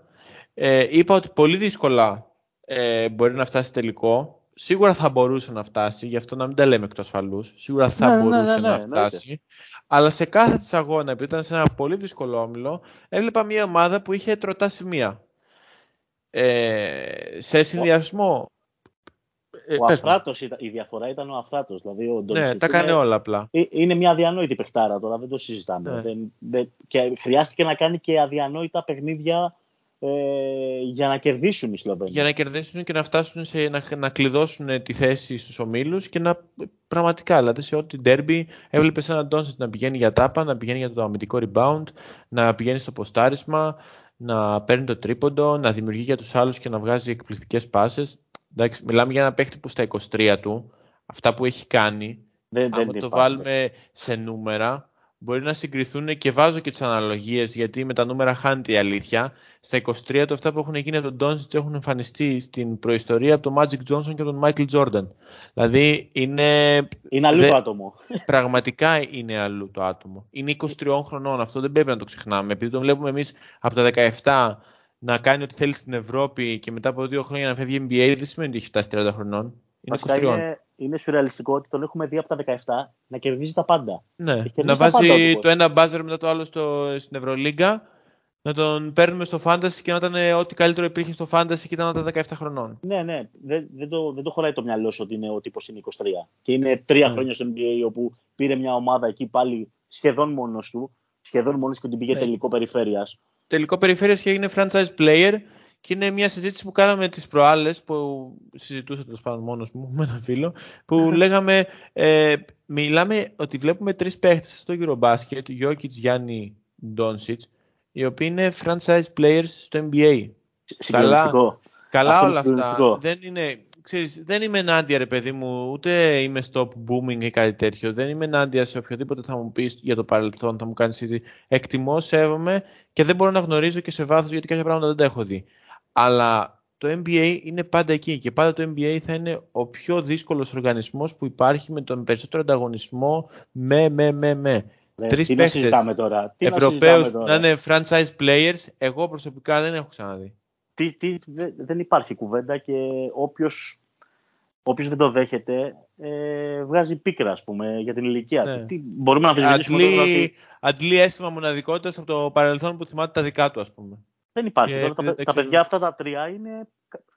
ε, είπα ότι πολύ δύσκολα ε, μπορεί να φτάσει τελικό. Σίγουρα θα μπορούσε να φτάσει, γι' αυτό να μην τα λέμε εκ του ασφαλούς. Σίγουρα θα Ναι, ναι, μπορούσε ναι, ναι, να εννοείται. φτάσει. Αλλά σε κάθε της αγώνα, επειδή ήταν σε ένα πολύ δύσκολο όμιλο, έβλεπα μια ομάδα που είχε τροτά σημεία. Ε, σε συνδυασμό. Ε, Ο πες μου. Αφράτος, ήταν- η διαφορά ήταν ο Αφράτος. Δηλαδή ο Ναι, Ντόντσιτς τα κάνει είναι- όλα απλά. Ε, Είναι μια αδιανόητη παιχτάρα τώρα, δεν το συζητάμε. Ναι. Δεν, δεν, και χρειάστηκε να κάνει και αδιανόητα παιχνίδια ε, για να κερδίσουν οι Σλοβαίνοι. για να κερδίσουν και να φτάσουν σε, να, να κλειδώσουν τη θέση στους ομίλους και να πραγματικά, δηλαδή σε ό,τι derby έβλεπες έναν Ντόνσιτς να πηγαίνει για τάπα, να πηγαίνει για το αμυντικό rebound, να πηγαίνει στο ποστάρισμα, να παίρνει το τρίποντο, να δημιουργεί για τους άλλους και να βγάζει εκπληκτικές πάσες. Εντάξει, μιλάμε για ένα παίχτη που στα 23 του, αυτά που έχει κάνει, δεν, δεν άμα το υπάρχει. βάλουμε σε νούμερα, μπορεί να συγκριθούν και βάζω και τις αναλογίες γιατί με τα νούμερα χάνεται η αλήθεια. Στα 23 του αυτά που έχουν γίνει από τον Doncic έχουν εμφανιστεί στην προϊστορία από τον Magic Johnson και τον Michael Jordan. Δηλαδή είναι, Είναι αλλού δεν- το άτομο. πραγματικά είναι αλλού το άτομο. Είναι 23 χρονών, αυτό δεν πρέπει να το ξεχνάμε. Επειδή τον βλέπουμε εμείς από τα 17 να κάνει ό,τι θέλει στην Ευρώπη και μετά από δύο χρόνια να φεύγει NBA, δεν σημαίνει ότι έχει φτάσει 30 χρονών. Είναι Βασικά 23. είναι, είναι σουρεαλιστικό ότι τον έχουμε δει από τα 17 να κερδίζει τα πάντα. Ναι, Έχει κερδίσει να τα πάντα ο βάζει τύπος. το ένα μπάζερ μετά το άλλο στο, στην Ευρωλίγκα να τον παίρνουμε στο fantasy και να ήταν ό,τι καλύτερο υπήρχε στο fantasy και ήταν όταν 17 χρονών. Ναι, ναι. Δεν, δεν, το, δεν το χωράει το μυαλό σου ότι είναι ο τύπος είναι 23. Και είναι τρία mm. χρόνια στο NBA όπου πήρε μια ομάδα εκεί πάλι σχεδόν μόνος του. Σχεδόν μόνος και την πήγε ναι. τελικό περιφέρειας. Τελικό περιφέρειας και έγινε franchise player και είναι μια συζήτηση που κάναμε τις προάλλες που συζητούσα τέλος πάντων μόνος μου με έναν φίλο που λέγαμε ε, μιλάμε ότι βλέπουμε τρεις παίχτες στο Eurobasket Jokic, Γιάννη, Doncic οι οποίοι είναι franchise players στο NBA. Καλά, καλά όλα αυτά. Δεν, είναι, ξέρεις, δεν είμαι ενάντια ρε παιδί μου, ούτε είμαι stop booming ή κάτι τέτοιο. Δεν είμαι ενάντια σε οποιοδήποτε θα μου πεις για το παρελθόν, θα μου κάνεις Εκτιμώ, σέβομαι και δεν μπορώ να γνωρίζω και σε βάθος γιατί κάποια πράγματα δεν τα έχω δει. Αλλά το NBA είναι πάντα εκεί και πάντα το NBA θα είναι ο πιο δύσκολος οργανισμός που υπάρχει με τον περισσότερο ανταγωνισμό με, με, με, με. Ναι, Τρεις τι παίχτες τώρα; Τι Ευρωπαίους να, να είναι franchise players, εγώ προσωπικά δεν έχω ξαναδεί. Τι, τι, δεν υπάρχει κουβέντα και όποιος, όποιος δεν το δέχεται ε, βγάζει πίκρα ας πούμε για την ηλικία ναι. του. Τι, μπορούμε να αμφισβητήσουμε αντλεί, ότι... αντλεί αίσθημα μοναδικότητας από το παρελθόν που θυμάται τα δικά του ας πούμε. Δεν υπάρχει. Τώρα, τα, τα παιδιά αυτά τα τρία είναι,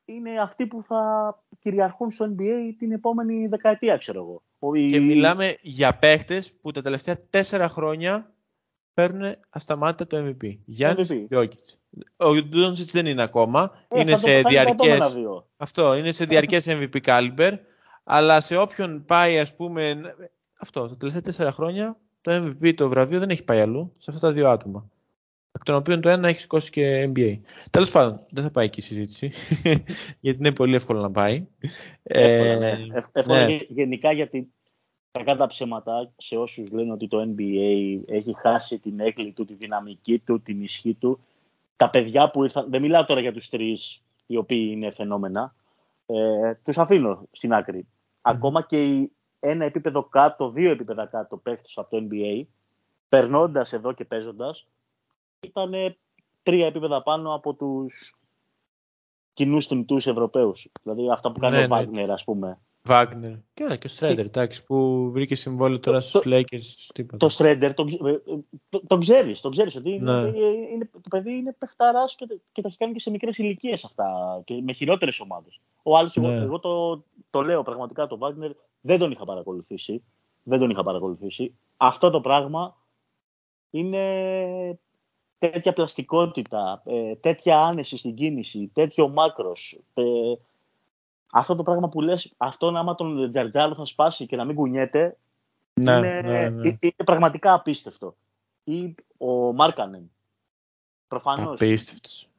είναι αυτοί που θα κυριαρχούν στο NBA την επόμενη δεκαετία, ξέρω εγώ. Και μιλάμε για παίχτες που τα τελευταία τέσσερα χρόνια παίρνουν ασταμάτητα το MVP. Γιάννης Γιώκητς. Ο Ντόνσιτς δεν είναι ακόμα. Ε, είναι, σε διαρκές... Αυτό, είναι σε διαρκές MVP caliber. Αλλά σε όποιον πάει, ας πούμε. Αυτό, τα τελευταία τέσσερα χρόνια το MVP το βραβείο δεν έχει πάει αλλού σε αυτά τα δύο άτομα εκ των οποίων το ένα έχει σηκώσει και NBA. Τέλος πάντων, δεν θα πάει εκεί η συζήτηση, γιατί είναι πολύ εύκολο να πάει. Εύκολο, ναι. Ε, εύκολο ναι. γενικά γιατί κακά τα ψέματα σε όσους λένε ότι το NBA έχει χάσει την έκλη του, τη δυναμική του, την ισχύ του. Τα παιδιά που ήρθαν, δεν μιλάω τώρα για τους τρεις οι οποίοι είναι φαινόμενα, ε, τους αφήνω στην άκρη. Ακόμα και ένα επίπεδο κάτω, δύο επίπεδα κάτω παίχτες από το NBA, περνώντας εδώ και παίζοντας, ήταν τρία επίπεδα πάνω από τους κοινούς θυμτούς Ευρωπαίους. Δηλαδή αυτά που κάνει ναι, ο Βάγνερ, ναι. ας πούμε. Βάγνερ. Και, και ο Στρέντερ, εντάξει, που βρήκε συμβόλαιο τώρα το, στους Lakers. Το Στρέντερ, τον, το, το ξέρεις, τον ξέρεις ότι ναι. είναι, είναι, το παιδί είναι παιχταράς και, και τα έχει κάνει και σε μικρές ηλικίες αυτά και με χειρότερες ομάδες. Ο άλλος, ναι. εγώ, εγώ το, το λέω πραγματικά, το Βάγνερ δεν τον είχα παρακολουθήσει. Δεν τον είχα παρακολουθήσει. Αυτό το πράγμα είναι τέτοια πλαστικότητα, ε, τέτοια άνεση στην κίνηση, τέτοιο μάκρος. Ε, αυτό το πράγμα που λες, αυτό άμα τον Τζαρτζάλο θα σπάσει και να μην κουνιέται, ναι, είναι, ναι, ναι. είναι πραγματικά απίστευτο. Ή ο Μάρκανεν. Προφανώς. Απίστευτος.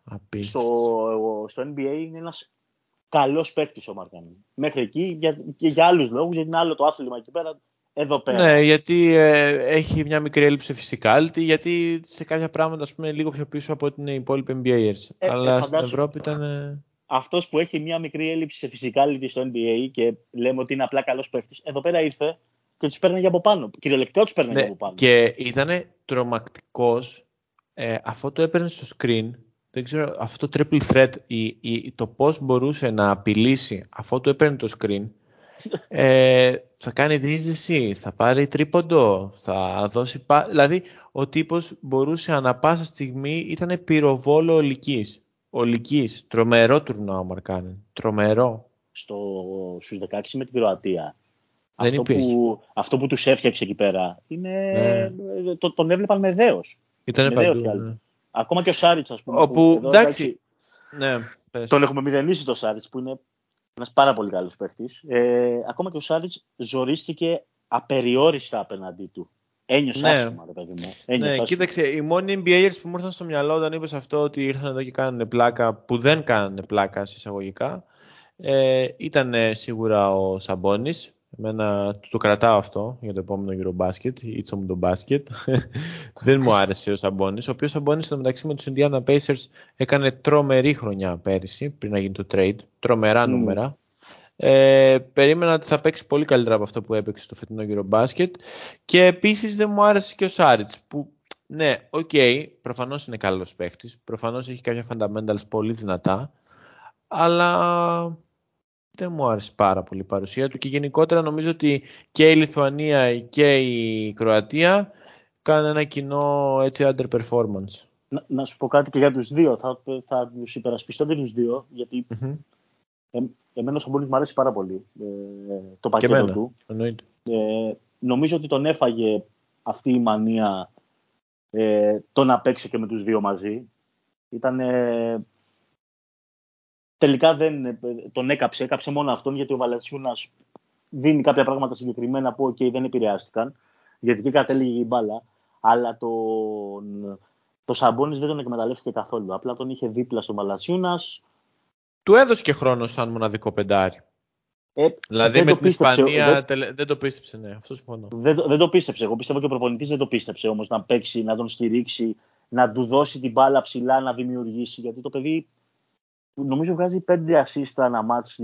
Στο, στο NBA είναι ένας καλός παίκτης ο Μάρκανεν. Μέχρι εκεί για, και για άλλους λόγους, γιατί είναι άλλο το άθλημα εκεί πέρα εδώ πέρα. Ναι, γιατί ε, έχει μια μικρή έλλειψη physicality, γιατί σε κάποια πράγματα ας πούμε λίγο πιο πίσω από ότι είναι οι υπόλοιποι NBAers. Ε, Αλλά ε, στην Ευρώπη ήταν... Αυτός που έχει μια μικρή έλλειψη σε physicality στο NBA και λέμε ότι είναι απλά καλός παίχτη, εδώ πέρα ήρθε και τους παίρνει από πάνω. Κυριολεκτικά τους παίρνει ναι, από πάνω. Και ήταν τρομακτικός ε, αυτό το έπαιρνε στο screen. Δεν ξέρω, αυτό το triple threat, η, η, το πώς μπορούσε να απειλήσει αυτό το έπαιρνε το screen ε, θα κάνει δίζηση, θα πάρει τρίποντο, θα δώσει... Δηλαδή, ο τύπος μπορούσε ανα πάσα στιγμή, ήταν πυροβόλο ολικής. Ολικής. Τρομερό τουρνό ο Μαρκάνεν. Τρομερό. Στο, στους 16 με την Κροατία. Δεν αυτό, που, αυτό που τους έφτιαξε εκεί πέρα, είναι, ναι. το, τον έβλεπαν με δέος. Ήταν παντού, ναι. Ακόμα και ο Σάριτς, ας πούμε. Όπου, εδώ, εντάξει, ναι, τον έχουμε μηδενίσει το Σάριτς, που είναι ένας πάρα πολύ καλός παίχτης. Ε, ακόμα και ο Σάριτ ζορίστηκε απεριόριστα απέναντί του. Ένιωσε ναι. άσχημα, ρε παιδί μου. Ένιωσε ναι, άσχημα. κοίταξε, οι μόνοι NBAers που μου ήρθαν στο μυαλό όταν είπες αυτό ότι ήρθαν εδώ και κάνανε πλάκα, που δεν κάνανε πλάκα εισαγωγικά, ε, ήταν σίγουρα ο Σαμπόνι. Εμένα το κρατάω αυτό για το επόμενο Eurobasket, ή Μουντομπάσκετ. δεν μου άρεσε ο Σαμπόνις. Ο οποίος Σαμπόνις στο μεταξύ με τους Indiana Pacers έκανε τρομερή χρονιά πέρυσι, πριν να γίνει το trade. Τρομερά mm. νούμερα. Ε, περίμενα ότι θα παίξει πολύ καλύτερα από αυτό που έπαιξε στο φετινό Eurobasket. Και επίσης δεν μου άρεσε και ο Σάριτς. Που ναι, ok, okay, προφανώς είναι καλός παίχτης. Προφανώς έχει κάποια fundamentals πολύ δυνατά. Αλλά δεν μου άρεσε πάρα πολύ η παρουσία του και γενικότερα νομίζω ότι και η Λιθουανία και η Κροατία κάνουν ένα κοινό έτσι underperformance. να, να, σου πω κάτι και για τους δύο. Θα, θα τους υπερασπιστώ και τους δύο, γιατί mm-hmm. ε, εμένα ο Σαμπόνις μου αρέσει πάρα πολύ ε, το πακέτο του. Ε, νομίζω ότι τον έφαγε αυτή η μανία ε, το να παίξει και με τους δύο μαζί. Ήταν, τελικά δεν ε, τον έκαψε, έκαψε μόνο αυτόν γιατί ο Βαλατσιούνας δίνει κάποια πράγματα συγκεκριμένα που okay, δεν επηρεάστηκαν γιατί και κατέληγε η μπάλα αλλά το, το Σαμπόνις δεν τον εκμεταλλεύτηκε καθόλου. Απλά τον είχε δίπλα στον Βαλατσιούνας. Του έδωσε και χρόνο σαν μοναδικό πεντάρι. Ε, δηλαδή με την Ισπανία δεν... δεν το πίστεψε, ναι, αυτό συμφωνώ. Δεν, δεν το πίστεψε. Εγώ πιστεύω και ο προπονητής δεν το πίστεψε όμως να παίξει, να τον στηρίξει, να του δώσει την μπάλα ψηλά, να δημιουργήσει. Γιατί το παιδί νομίζω βγάζει πέντε assist ανά μάτς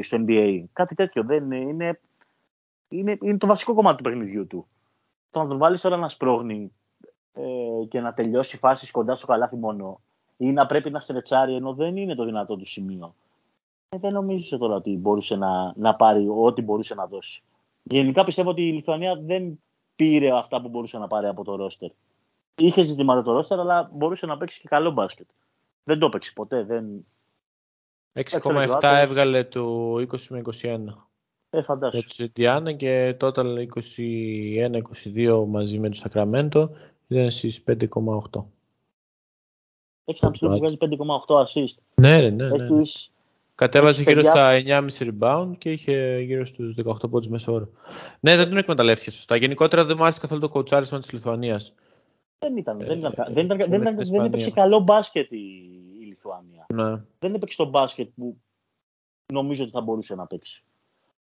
στο NBA. Κάτι τέτοιο δεν είναι, είναι, είναι το βασικό κομμάτι του παιχνιδιού του. Το να τον βάλεις τώρα να σπρώχνει ε, και να τελειώσει φάσεις κοντά στο καλάθι μόνο ή να πρέπει να στρετσάρει ενώ δεν είναι το δυνατό του σημείο. Ε, δεν νομίζω τώρα ότι μπορούσε να, να πάρει ό,τι μπορούσε να δώσει. Γενικά πιστεύω ότι η Λιθουανία δεν πήρε αυτά που μπορούσε να πάρει από το ρόστερ. Είχε ζητήματα το ρόστερ, αλλά μπορούσε να παίξει και καλό μπάσκετ. Δεν το έπαιξε ποτέ. Δεν, 6,7 έβγαλε το 20 με 21. Ε, φαντάσου. Για τους και total 21-22 μαζί με το Sacramento ήταν στις 5,8. Έχεις ένα ψηλό που βγάζει 5,8 assist. Ναι, ναι, ναι. ναι. Κατέβαζε γύρω στα 9,5 rebound και είχε γύρω στους 18 πόντους μέσω όρο. Ναι, δεν τον εκμεταλλεύτηκες σωστά. Γενικότερα δεν μου άρεσε καθόλου το κοουτσάρισμα της Λιθουανίας. Δεν ήταν, δεν ήταν, ε, δεν, ήταν, δεν, ήταν, δεν έπαιξε καλό μπάσκετ η, η Λιθουανία. Ναι. Δεν έπαιξε το μπάσκετ που νομίζω ότι θα μπορούσε να παίξει.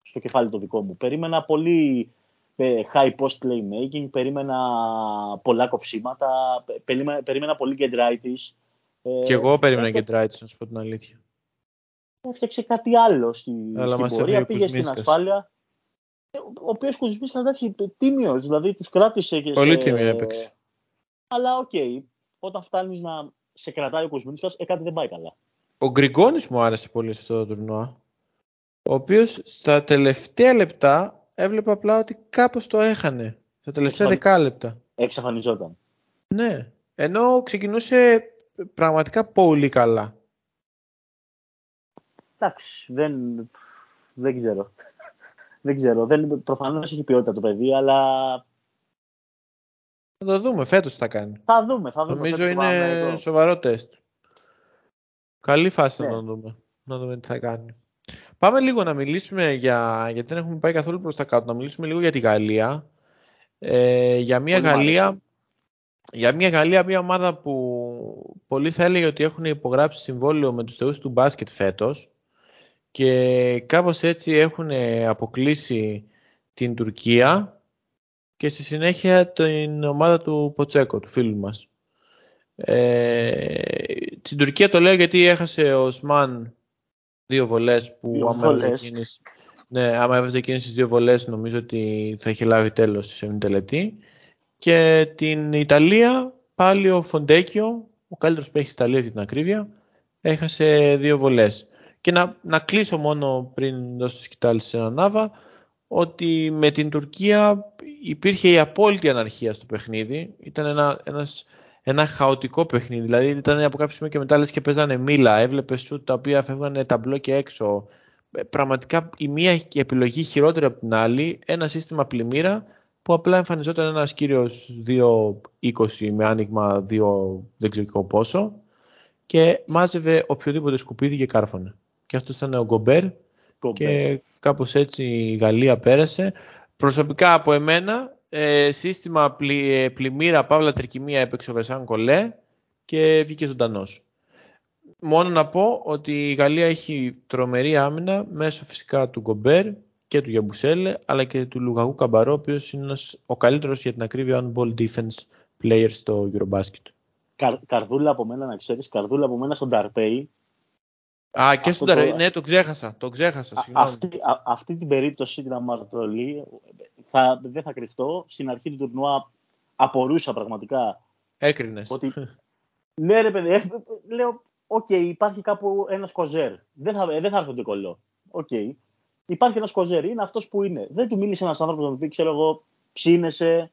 Στο κεφάλι το δικό μου. Περίμενα πολύ ε, high post playmaking, περίμενα πολλά κοψίματα, περίμενα, περίμενα πολύ κεντράτης. Ε, και εγώ περίμενα κεντράτης, να σου πω την αλήθεια. Έφτιαξε κάτι άλλο στη, στην πορεία, πήγε στην ασφάλεια. Ο οποίος Κουζμίνσκας εντάξει τίμιος, δηλαδή τους κράτησε και Πολύ σε... τίμιο έπαιξε. Αλλά ok, okay, όταν φτάνεις να σε κρατάει ο Κουζμίνσκας, ε, κάτι δεν πάει καλά. Ο Γκριγκόνης μου άρεσε πολύ σε αυτό το τουρνουά. Ο οποίος στα τελευταία λεπτά έβλεπε απλά ότι κάπως το έχανε. Στα τελευταία δεκάλεπτα. Εξαφανιζόταν. Ναι. Ενώ ξεκινούσε πραγματικά πολύ καλά. Εντάξει, δεν, δεν ξέρω. δεν ξέρω. Δεν, προφανώς έχει ποιότητα το παιδί, αλλά θα το δούμε, φέτος θα κάνει. Θα δούμε, θα δούμε. Νομίζω είναι σοβαρό τεστ. Καλή φάση ναι. να το δούμε. Να δούμε τι θα κάνει. Πάμε λίγο να μιλήσουμε για, γιατί δεν έχουμε πάει καθόλου προς τα κάτω, να μιλήσουμε λίγο για τη Γαλλία. Ε, για μια Γαλλία, για μια Γαλλία, μια ομάδα που πολύ θα έλεγε ότι έχουν υπογράψει συμβόλαιο με τους θεούς του μπάσκετ φέτος και κάπως έτσι έχουν αποκλείσει την Τουρκία και στη συνέχεια την ομάδα του Ποτσέκο, του φίλου μας. Ε, στην Τουρκία το λέω γιατί έχασε ο Σμάν δύο βολές που δύο άμα, βολές. Έβαζε εκείνες, ναι, άμα έβαζε εκείνες τις δύο βολές νομίζω ότι θα είχε λάβει τέλος στη σεμινή τελετή. Και την Ιταλία πάλι ο Φοντέκιο, ο καλύτερος παίχτης της Ιταλίας για την ακρίβεια, έχασε δύο βολές. Και να, να κλείσω μόνο πριν δώσω σκητάλη σε έναν Νάβα, ότι με την Τουρκία υπήρχε η απόλυτη αναρχία στο παιχνίδι. Ήταν ένα, ένας, ένα χαοτικό παιχνίδι. Δηλαδή ήταν από κάποιο σημείο και μετά λες και παίζανε μήλα. Έβλεπες σουτ τα οποία φεύγανε ταμπλό και έξω. Ε, πραγματικά η μία επιλογή χειρότερη από την άλλη. Ένα σύστημα πλημμύρα που απλά εμφανιζόταν ένας κύριος 2-20 με άνοιγμα 2 δεν ξέρω πόσο και μάζευε οποιοδήποτε σκουπίδι και κάρφωνε. Και αυτός ήταν ο Γκομπέρ και κάπως έτσι η Γαλλία πέρασε. Προσωπικά από εμένα, ε, σύστημα πλη, ε, πλημμύρα, παύλα, τρικυμία έπαιξε ο Βεσάν Κολέ και βγήκε ζωντανός. Μόνο να πω ότι η Γαλλία έχει τρομερή άμυνα μέσω φυσικά του Γκομπέρ και του Γιαμπουσέλε, αλλά και του Λουγουαγού Καμπαρό, ο οποίος είναι ο καλύτερος για την ακρίβεια on-ball defense player στο Eurobasket. Καρ, καρδούλα από μένα, να ξέρεις, καρδούλα από μένα στον Ταρπέι, Α, και στον το... ναι, το ξέχασα. Το ξέχασα αυτή, α, αυτή την περίπτωση την αμαρτωλή θα, δεν θα κρυφτώ. Στην αρχή του τουρνουά απορούσα πραγματικά. Έκρινες. Ότι... ναι, ρε παιδί, ε, λέω, ok, okay, υπάρχει κάπου ένας κοζέρ. Δεν θα, δεν θα έρθω κολλό. Ok. Okay. Υπάρχει ένας κοζέρ, είναι αυτός που είναι. Δεν του μίλησε ένας άνθρωπος να μου πει, ξέρω εγώ, ψήνεσαι,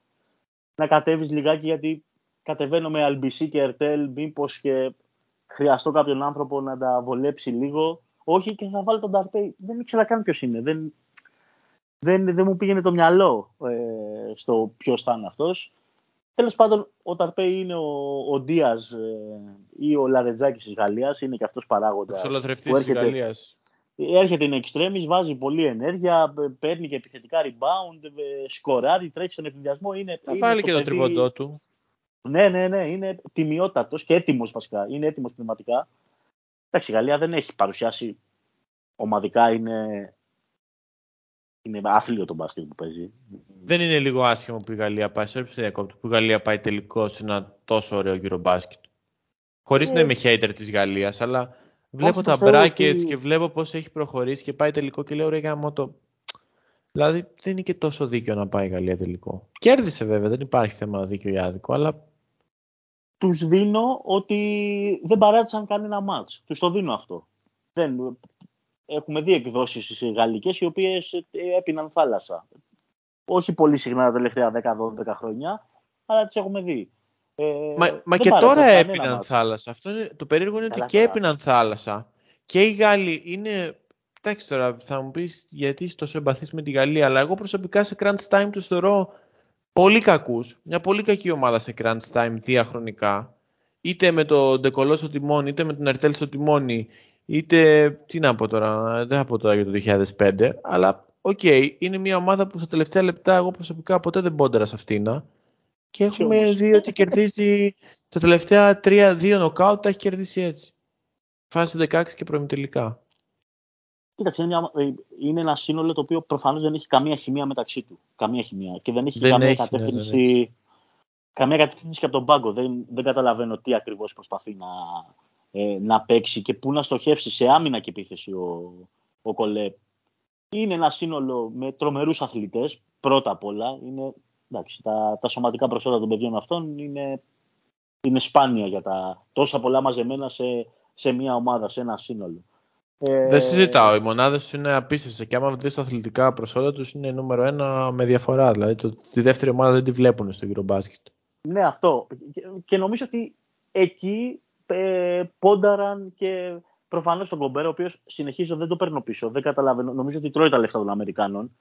να κατέβεις λιγάκι γιατί κατεβαίνω με Αλμπισί και Ερτέλ, μήπως και χρειαστώ κάποιον άνθρωπο να τα βολέψει λίγο. Όχι και θα βάλω τον Ταρπέι. Δεν ήξερα καν ποιος είναι. Δεν, δεν, δεν μου πήγαινε το μυαλό ε, στο ποιος θα είναι αυτός. Τέλος πάντων, ο Ταρπέι είναι ο, ο Ντίας ε, ή ο Λαρετζάκης της Γαλλίας. Είναι και αυτός παράγοντας. Ο λαθρευτής της Γαλλίας. Έρχεται in extremis, βάζει πολλή ενέργεια, παίρνει και επιθετικά rebound, ε, σκοράρει, τρέχει στον ευθυνδιασμό. Είναι, θα βάλει και το τριβοντό του. Ναι, ναι, ναι, είναι τιμιότατος και έτοιμος βασικά. Είναι έτοιμος πνευματικά. Εντάξει, η Γαλλία δεν έχει παρουσιάσει ομαδικά, είναι, είναι άθλιο το μπάσκετ που παίζει. Δεν είναι λίγο άσχημο που η Γαλλία πάει, σε διακόπτω, που η Γαλλία πάει τελικό σε ένα τόσο ωραίο γύρο μπάσκετ. Χωρίς ε... να είμαι hater της Γαλλίας, αλλά βλέπω τα brackets και βλέπω πώς έχει προχωρήσει και πάει τελικό και λέω ρε γάμο το. Δηλαδή δεν είναι και τόσο δίκαιο να πάει η Γαλλία τελικό. Κέρδισε βέβαια, δεν υπάρχει θέμα δίκαιο ή άδικο, αλλά τους δίνω ότι δεν παράτησαν κανένα μάτς. Τους το δίνω αυτό. Δεν, έχουμε δει εκδόσεις γαλλικές οι οποίες έπιναν θάλασσα. Όχι πολύ συχνά τα τελευταία 10-12 χρόνια, αλλά τις έχουμε δει. Ε, μα, μα και τώρα έπιναν μάτς. θάλασσα. Αυτό είναι, το περίεργο είναι ότι και έπιναν θάλασσα. Και οι Γάλλοι είναι... Εντάξει τώρα, θα μου πεις γιατί είσαι τόσο εμπαθής με τη Γαλλία, αλλά εγώ προσωπικά σε crunch time τους θεωρώ πολύ κακούς, μια πολύ κακή ομάδα σε crunch time διαχρονικά, είτε με τον Ντεκολό στο τιμόνι, είτε με τον Ερτέλ στο τιμόνι, είτε, τι να πω τώρα, δεν θα πω τώρα για το 2005, αλλά ok, okay, είναι μια ομάδα που στα τελευταία λεπτά εγώ προσωπικά ποτέ δεν πόνταρα σε αυτήν. Και έχουμε δει ότι κερδίζει τα τελευταία 3-2 νοκάουτ, τα έχει κερδίσει έτσι. Φάση 16 και προημιτελικά. Κοίταξε, είναι, μια, ε, είναι ένα σύνολο το οποίο προφανώς δεν έχει καμία χημεία μεταξύ του. Καμία χημεία. Και δεν έχει δεν καμία έχει, ναι, κατεύθυνση. Ναι, ναι. Καμία κατεύθυνση και από τον πάγκο. Δεν, δεν καταλαβαίνω τι ακριβώς προσπαθεί να, ε, να παίξει και πού να στοχεύσει σε άμυνα και επίθεση ο, ο Κολέ. Είναι ένα σύνολο με τρομερούς αθλητές. Πρώτα απ' όλα. Είναι, εντάξει, τα, τα σωματικά προσόντα των παιδιών αυτών είναι, είναι σπάνια για τα τόσα πολλά μαζεμένα σε, σε μια ομάδα, σε ένα σύνολο. Ε... Δεν συζητάω. Οι μονάδες του είναι απίστευτες και άμα δεις τα αθλητικά προσόντα τους είναι νούμερο ένα με διαφορά. Δηλαδή το, τη δεύτερη ομάδα δεν τη βλέπουν στο Eurobasket. Ναι, αυτό. Και, νομίζω ότι εκεί ε, πόνταραν και προφανώς τον Κομπέρα, ο οποίος συνεχίζω δεν το παίρνω πίσω. Δεν καταλαβαίνω. Νομίζω ότι τρώει τα λεφτά των Αμερικάνων.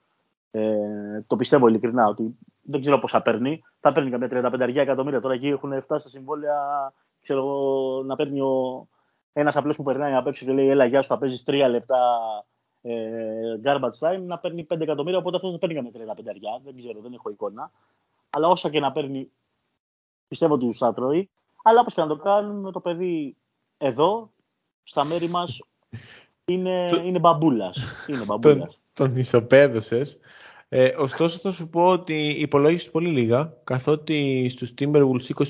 Ε, το πιστεύω ειλικρινά ότι δεν ξέρω πόσα παίρνει. Θα παίρνει καμιά 35 εκατομμύρια. Τώρα εκεί έχουν φτάσει στα συμβόλαια ξέρω, να παίρνει ο, ένας απλός που περνάει απ' έξω και λέει: Έλα, γεια σου, θα παίζεις τρία λεπτά ε, garbage time, να παίρνει 5 εκατομμύρια. Οπότε αυτός δεν παίρνει καμία 35 Δεν ξέρω, δεν έχω εικόνα. Αλλά όσα και να παίρνει, πιστεύω ότι τους θα τρώει. Αλλά όπως και να το κάνουμε, το παιδί εδώ, στα μέρη μας, είναι, είναι μπαμπούλας. Είναι τον, τον ισοπαίδωσες. Ε, ωστόσο θα σου πω ότι υπολόγισε πολύ λίγα, καθότι στους Timberwolves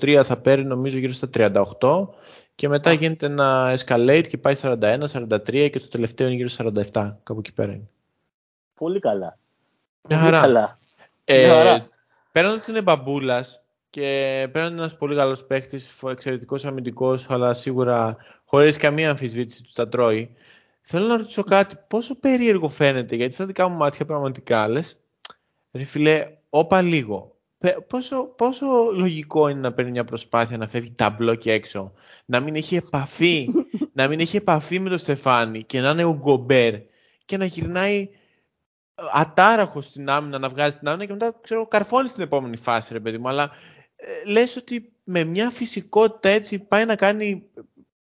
22-23 θα παίρνει νομίζω γύρω στα 38 και μετά γίνεται ένα escalate και πάει 41, 43 και στο τελευταίο είναι γύρω στα 47. Κάπου εκεί πέρα είναι. Πολύ καλά. Μια χαρά. Καλά. Ε, πέραν ότι είναι μπαμπούλας και πέραν ένας πολύ καλός παίχτη, εξαιρετικός αμυντικός, αλλά σίγουρα χωρίς καμία αμφισβήτηση του τα τρώει. Θέλω να ρωτήσω κάτι. Πόσο περίεργο φαίνεται, γιατί στα δικά μου μάτια πραγματικά λες. Ρε φιλέ, όπα λίγο πόσο, πόσο λογικό είναι να παίρνει μια προσπάθεια να φεύγει ταμπλό και έξω, να μην έχει επαφή, να μην έχει επαφή με τον Στεφάνι και να είναι ο Γκομπέρ και να γυρνάει ατάραχος στην άμυνα, να βγάζει την άμυνα και μετά ξέρω, καρφώνεις στην επόμενη φάση, ρε παιδί μου. Αλλά ε, λες ότι με μια φυσικότητα έτσι πάει να κάνει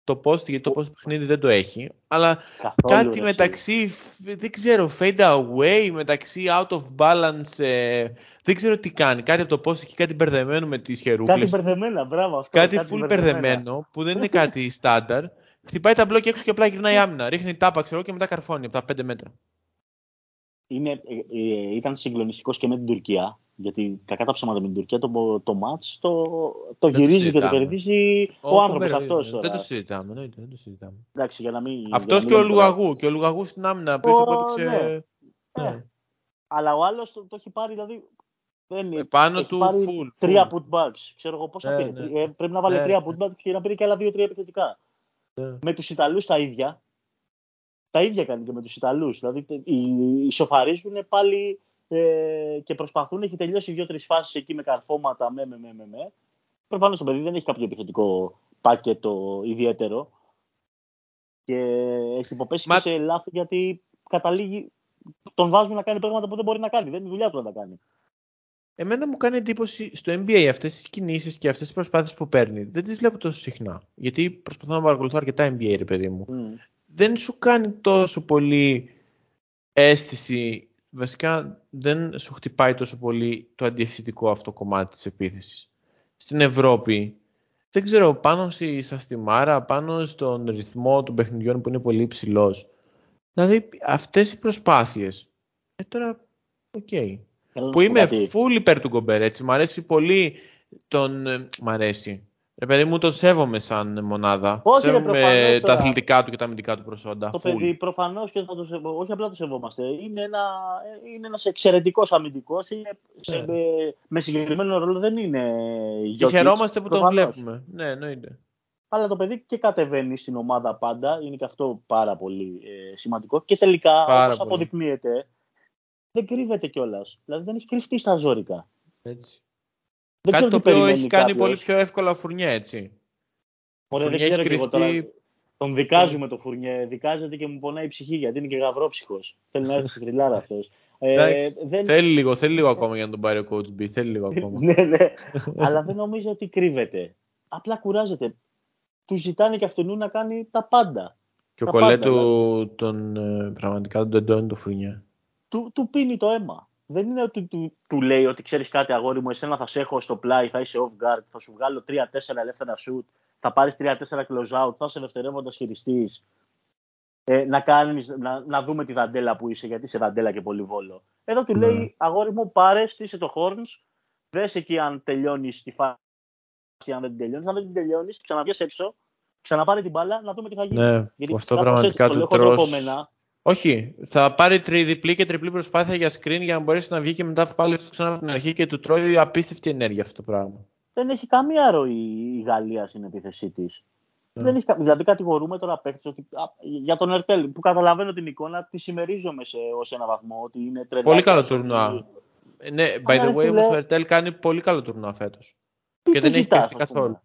το post, γιατί το post παιχνίδι δεν το έχει, αλλά Καθόλου κάτι μεταξύ, δεν ξέρω, fade away, μεταξύ out of balance, ε, δεν ξέρω τι κάνει. Κάτι από το post και κάτι μπερδεμένο με τις χερούκλες. Κάτι μπερδεμένα, μπράβο αυτό. Κάτι, κάτι full μπερδεμένο, που δεν είναι κάτι στάνταρ. Χτυπάει τα μπλοκ έξω και απλά γυρνάει άμυνα. Ρίχνει τάπα, ξέρω, και μετά καρφώνει από τα 5 μέτρα. Είναι, ε, ε, ήταν συγκλονιστικός και με την Τουρκία. Γιατί κακά τα ψέματα με την Τουρκία το, το μάτς το, το γυρίζει και το κερδίζει ο άνθρωπος αυτός. Δεν το συζητάμε. Ναι, δεν το συζητάμε. Εντάξει, για να μην, αυτός και ο Λουγαγού. Και ο Λουγαγού στην άμυνα πίσω που έπαιξε. Ναι. Ναι. Αλλά ο άλλος το, το, έχει πάρει δηλαδή. Δεν, ε, πάνω του πάρει full. Τρία putbacks. Ξέρω εγώ πόσα ναι, πήρε. Ναι. Ε, πρέπει να βάλει ναι, τρία ναι. putbacks και να πήρε και άλλα δύο-τρία επιθετικά. Ναι. Με τους Ιταλούς τα ίδια. Τα ίδια κάνει και με τους Ιταλούς. Δηλαδή ισοφαρίζουν πάλι ε, και προσπαθούν, έχει τελειώσει δύο-τρεις φάσεις εκεί με καρφώματα, με, με, με, με. με. Προφανώς το παιδί δεν έχει κάποιο επιθετικό πάκετο ιδιαίτερο και έχει υποπέσει Μα... και σε λάθη γιατί καταλήγει, τον βάζουν να κάνει πράγματα που δεν μπορεί να κάνει. Δεν είναι δουλειά του να τα κάνει. Εμένα μου κάνει εντύπωση στο NBA αυτές τις κινήσεις και αυτές τις προσπάθειες που παίρνει. Δεν τις βλέπω τόσο συχνά. Γιατί προσπαθώ να παρακολουθώ αρκετά NBA, ρε παιδί μου. Mm. Δεν σου κάνει τόσο πολύ αίσθηση, βασικά δεν σου χτυπάει τόσο πολύ το αντιευθυντικό αυτό κομμάτι της επίθεσης. Στην Ευρώπη, δεν ξέρω, πάνω στη, στη Μάρα, πάνω στον ρυθμό των παιχνιδιών που είναι πολύ ψηλό. Δηλαδή, αυτές οι προσπάθειες, ε, τώρα, οκ. Okay που είμαι κάτι. full υπέρ του Γκομπέρ, έτσι. Μ' αρέσει πολύ τον... Ε, μ' αρέσει. Ρε παιδί μου τον σέβομαι σαν μονάδα. Όχι, σέβομαι ρε, τα αθλητικά του και τα αμυντικά του προσόντα. Το full. παιδί προφανώς και θα το σεβόμαστε. Όχι απλά το σεβόμαστε. Είναι, ένα, είναι ένας εξαιρετικός αμυντικός. Είναι σε, με, με συγκεκριμένο ρόλο δεν είναι Και χαιρόμαστε που προφανώς. τον βλέπουμε. Ναι, εννοείται. Αλλά το παιδί και κατεβαίνει στην ομάδα πάντα. Είναι και αυτό πάρα πολύ ε, σημαντικό. Και τελικά, όπως αποδεικνύεται, δεν κρύβεται κιόλας. Δηλαδή δεν έχει κρυφτεί στα ζώρικα. Έτσι. Δεν Κάτι το οποίο έχει κάνει πολύ πιο εύκολα ο Φουρνιέ, έτσι. Ωραία, δεν ξέρω κρυφτεί... τώρα. Τον δικάζουμε το Φουρνιέ. Δικάζεται και μου πονάει η ψυχή γιατί είναι και γαυρόψυχος. Θέλει να έρθει στη θρυλάρα αυτός. Ε, δεν... Θέλει λίγο, θέλει λίγο ακόμα για να τον πάρει ο coach B. Θέλει λίγο ακόμα. ναι, ναι. Αλλά δεν νομίζω ότι κρύβεται. Απλά κουράζεται. Του ζητάνε και αυτόν να κάνει τα πάντα. Και ο κολέτου δηλαδή. τον ε, πραγματικά τον τεντώνει το Φουρνιέ του, του πίνει το αίμα. Δεν είναι ότι του, του λέει ότι ξέρεις κάτι, αγόρι μου, εσένα θα σε έχω στο πλάι, θα είσαι off guard, θα σου βγάλω 3-4 ελεύθερα shoot, θα πάρεις 3-4 close out, θα είσαι δευτερεύοντας χειριστής. Ε, να, κάνεις, να, να δούμε τη δαντέλα που είσαι, γιατί είσαι δαντέλα και πολύ βόλο. Εδώ του λέει, ναι. αγόρι μου, πάρε, στήσε το horns, δες εκεί αν τελειώνεις τη φάση, αν δεν την τελειώνεις. Αν δεν την τελειώνεις, ξαναβγεί έξω, ξαναπάρει την μπάλα, να δούμε τι θα γίνει. Ναι, γιατί αυτό πραγματικά το, το όχι, θα πάρει τριδιπλή και τριπλή προσπάθεια για screen για να μπορέσει να βγει και μετά πάλι ξανά από την αρχή και του τρώει απίστευτη ενέργεια αυτό το πράγμα. Δεν έχει καμία ροή η Γαλλία στην επίθεσή της. Yeah. Ναι. δηλαδή κατηγορούμε τώρα παίχτε ότι για τον Ερτέλ που καταλαβαίνω την εικόνα τη συμμερίζομαι σε, ως ένα βαθμό ότι είναι τρελά. Πολύ καλό τουρνουά. Ναι, by the way, όμως ο Ερτέλ κάνει πολύ καλό τουρνουά φέτος. Και δεν έχει κρυφτεί καθόλου.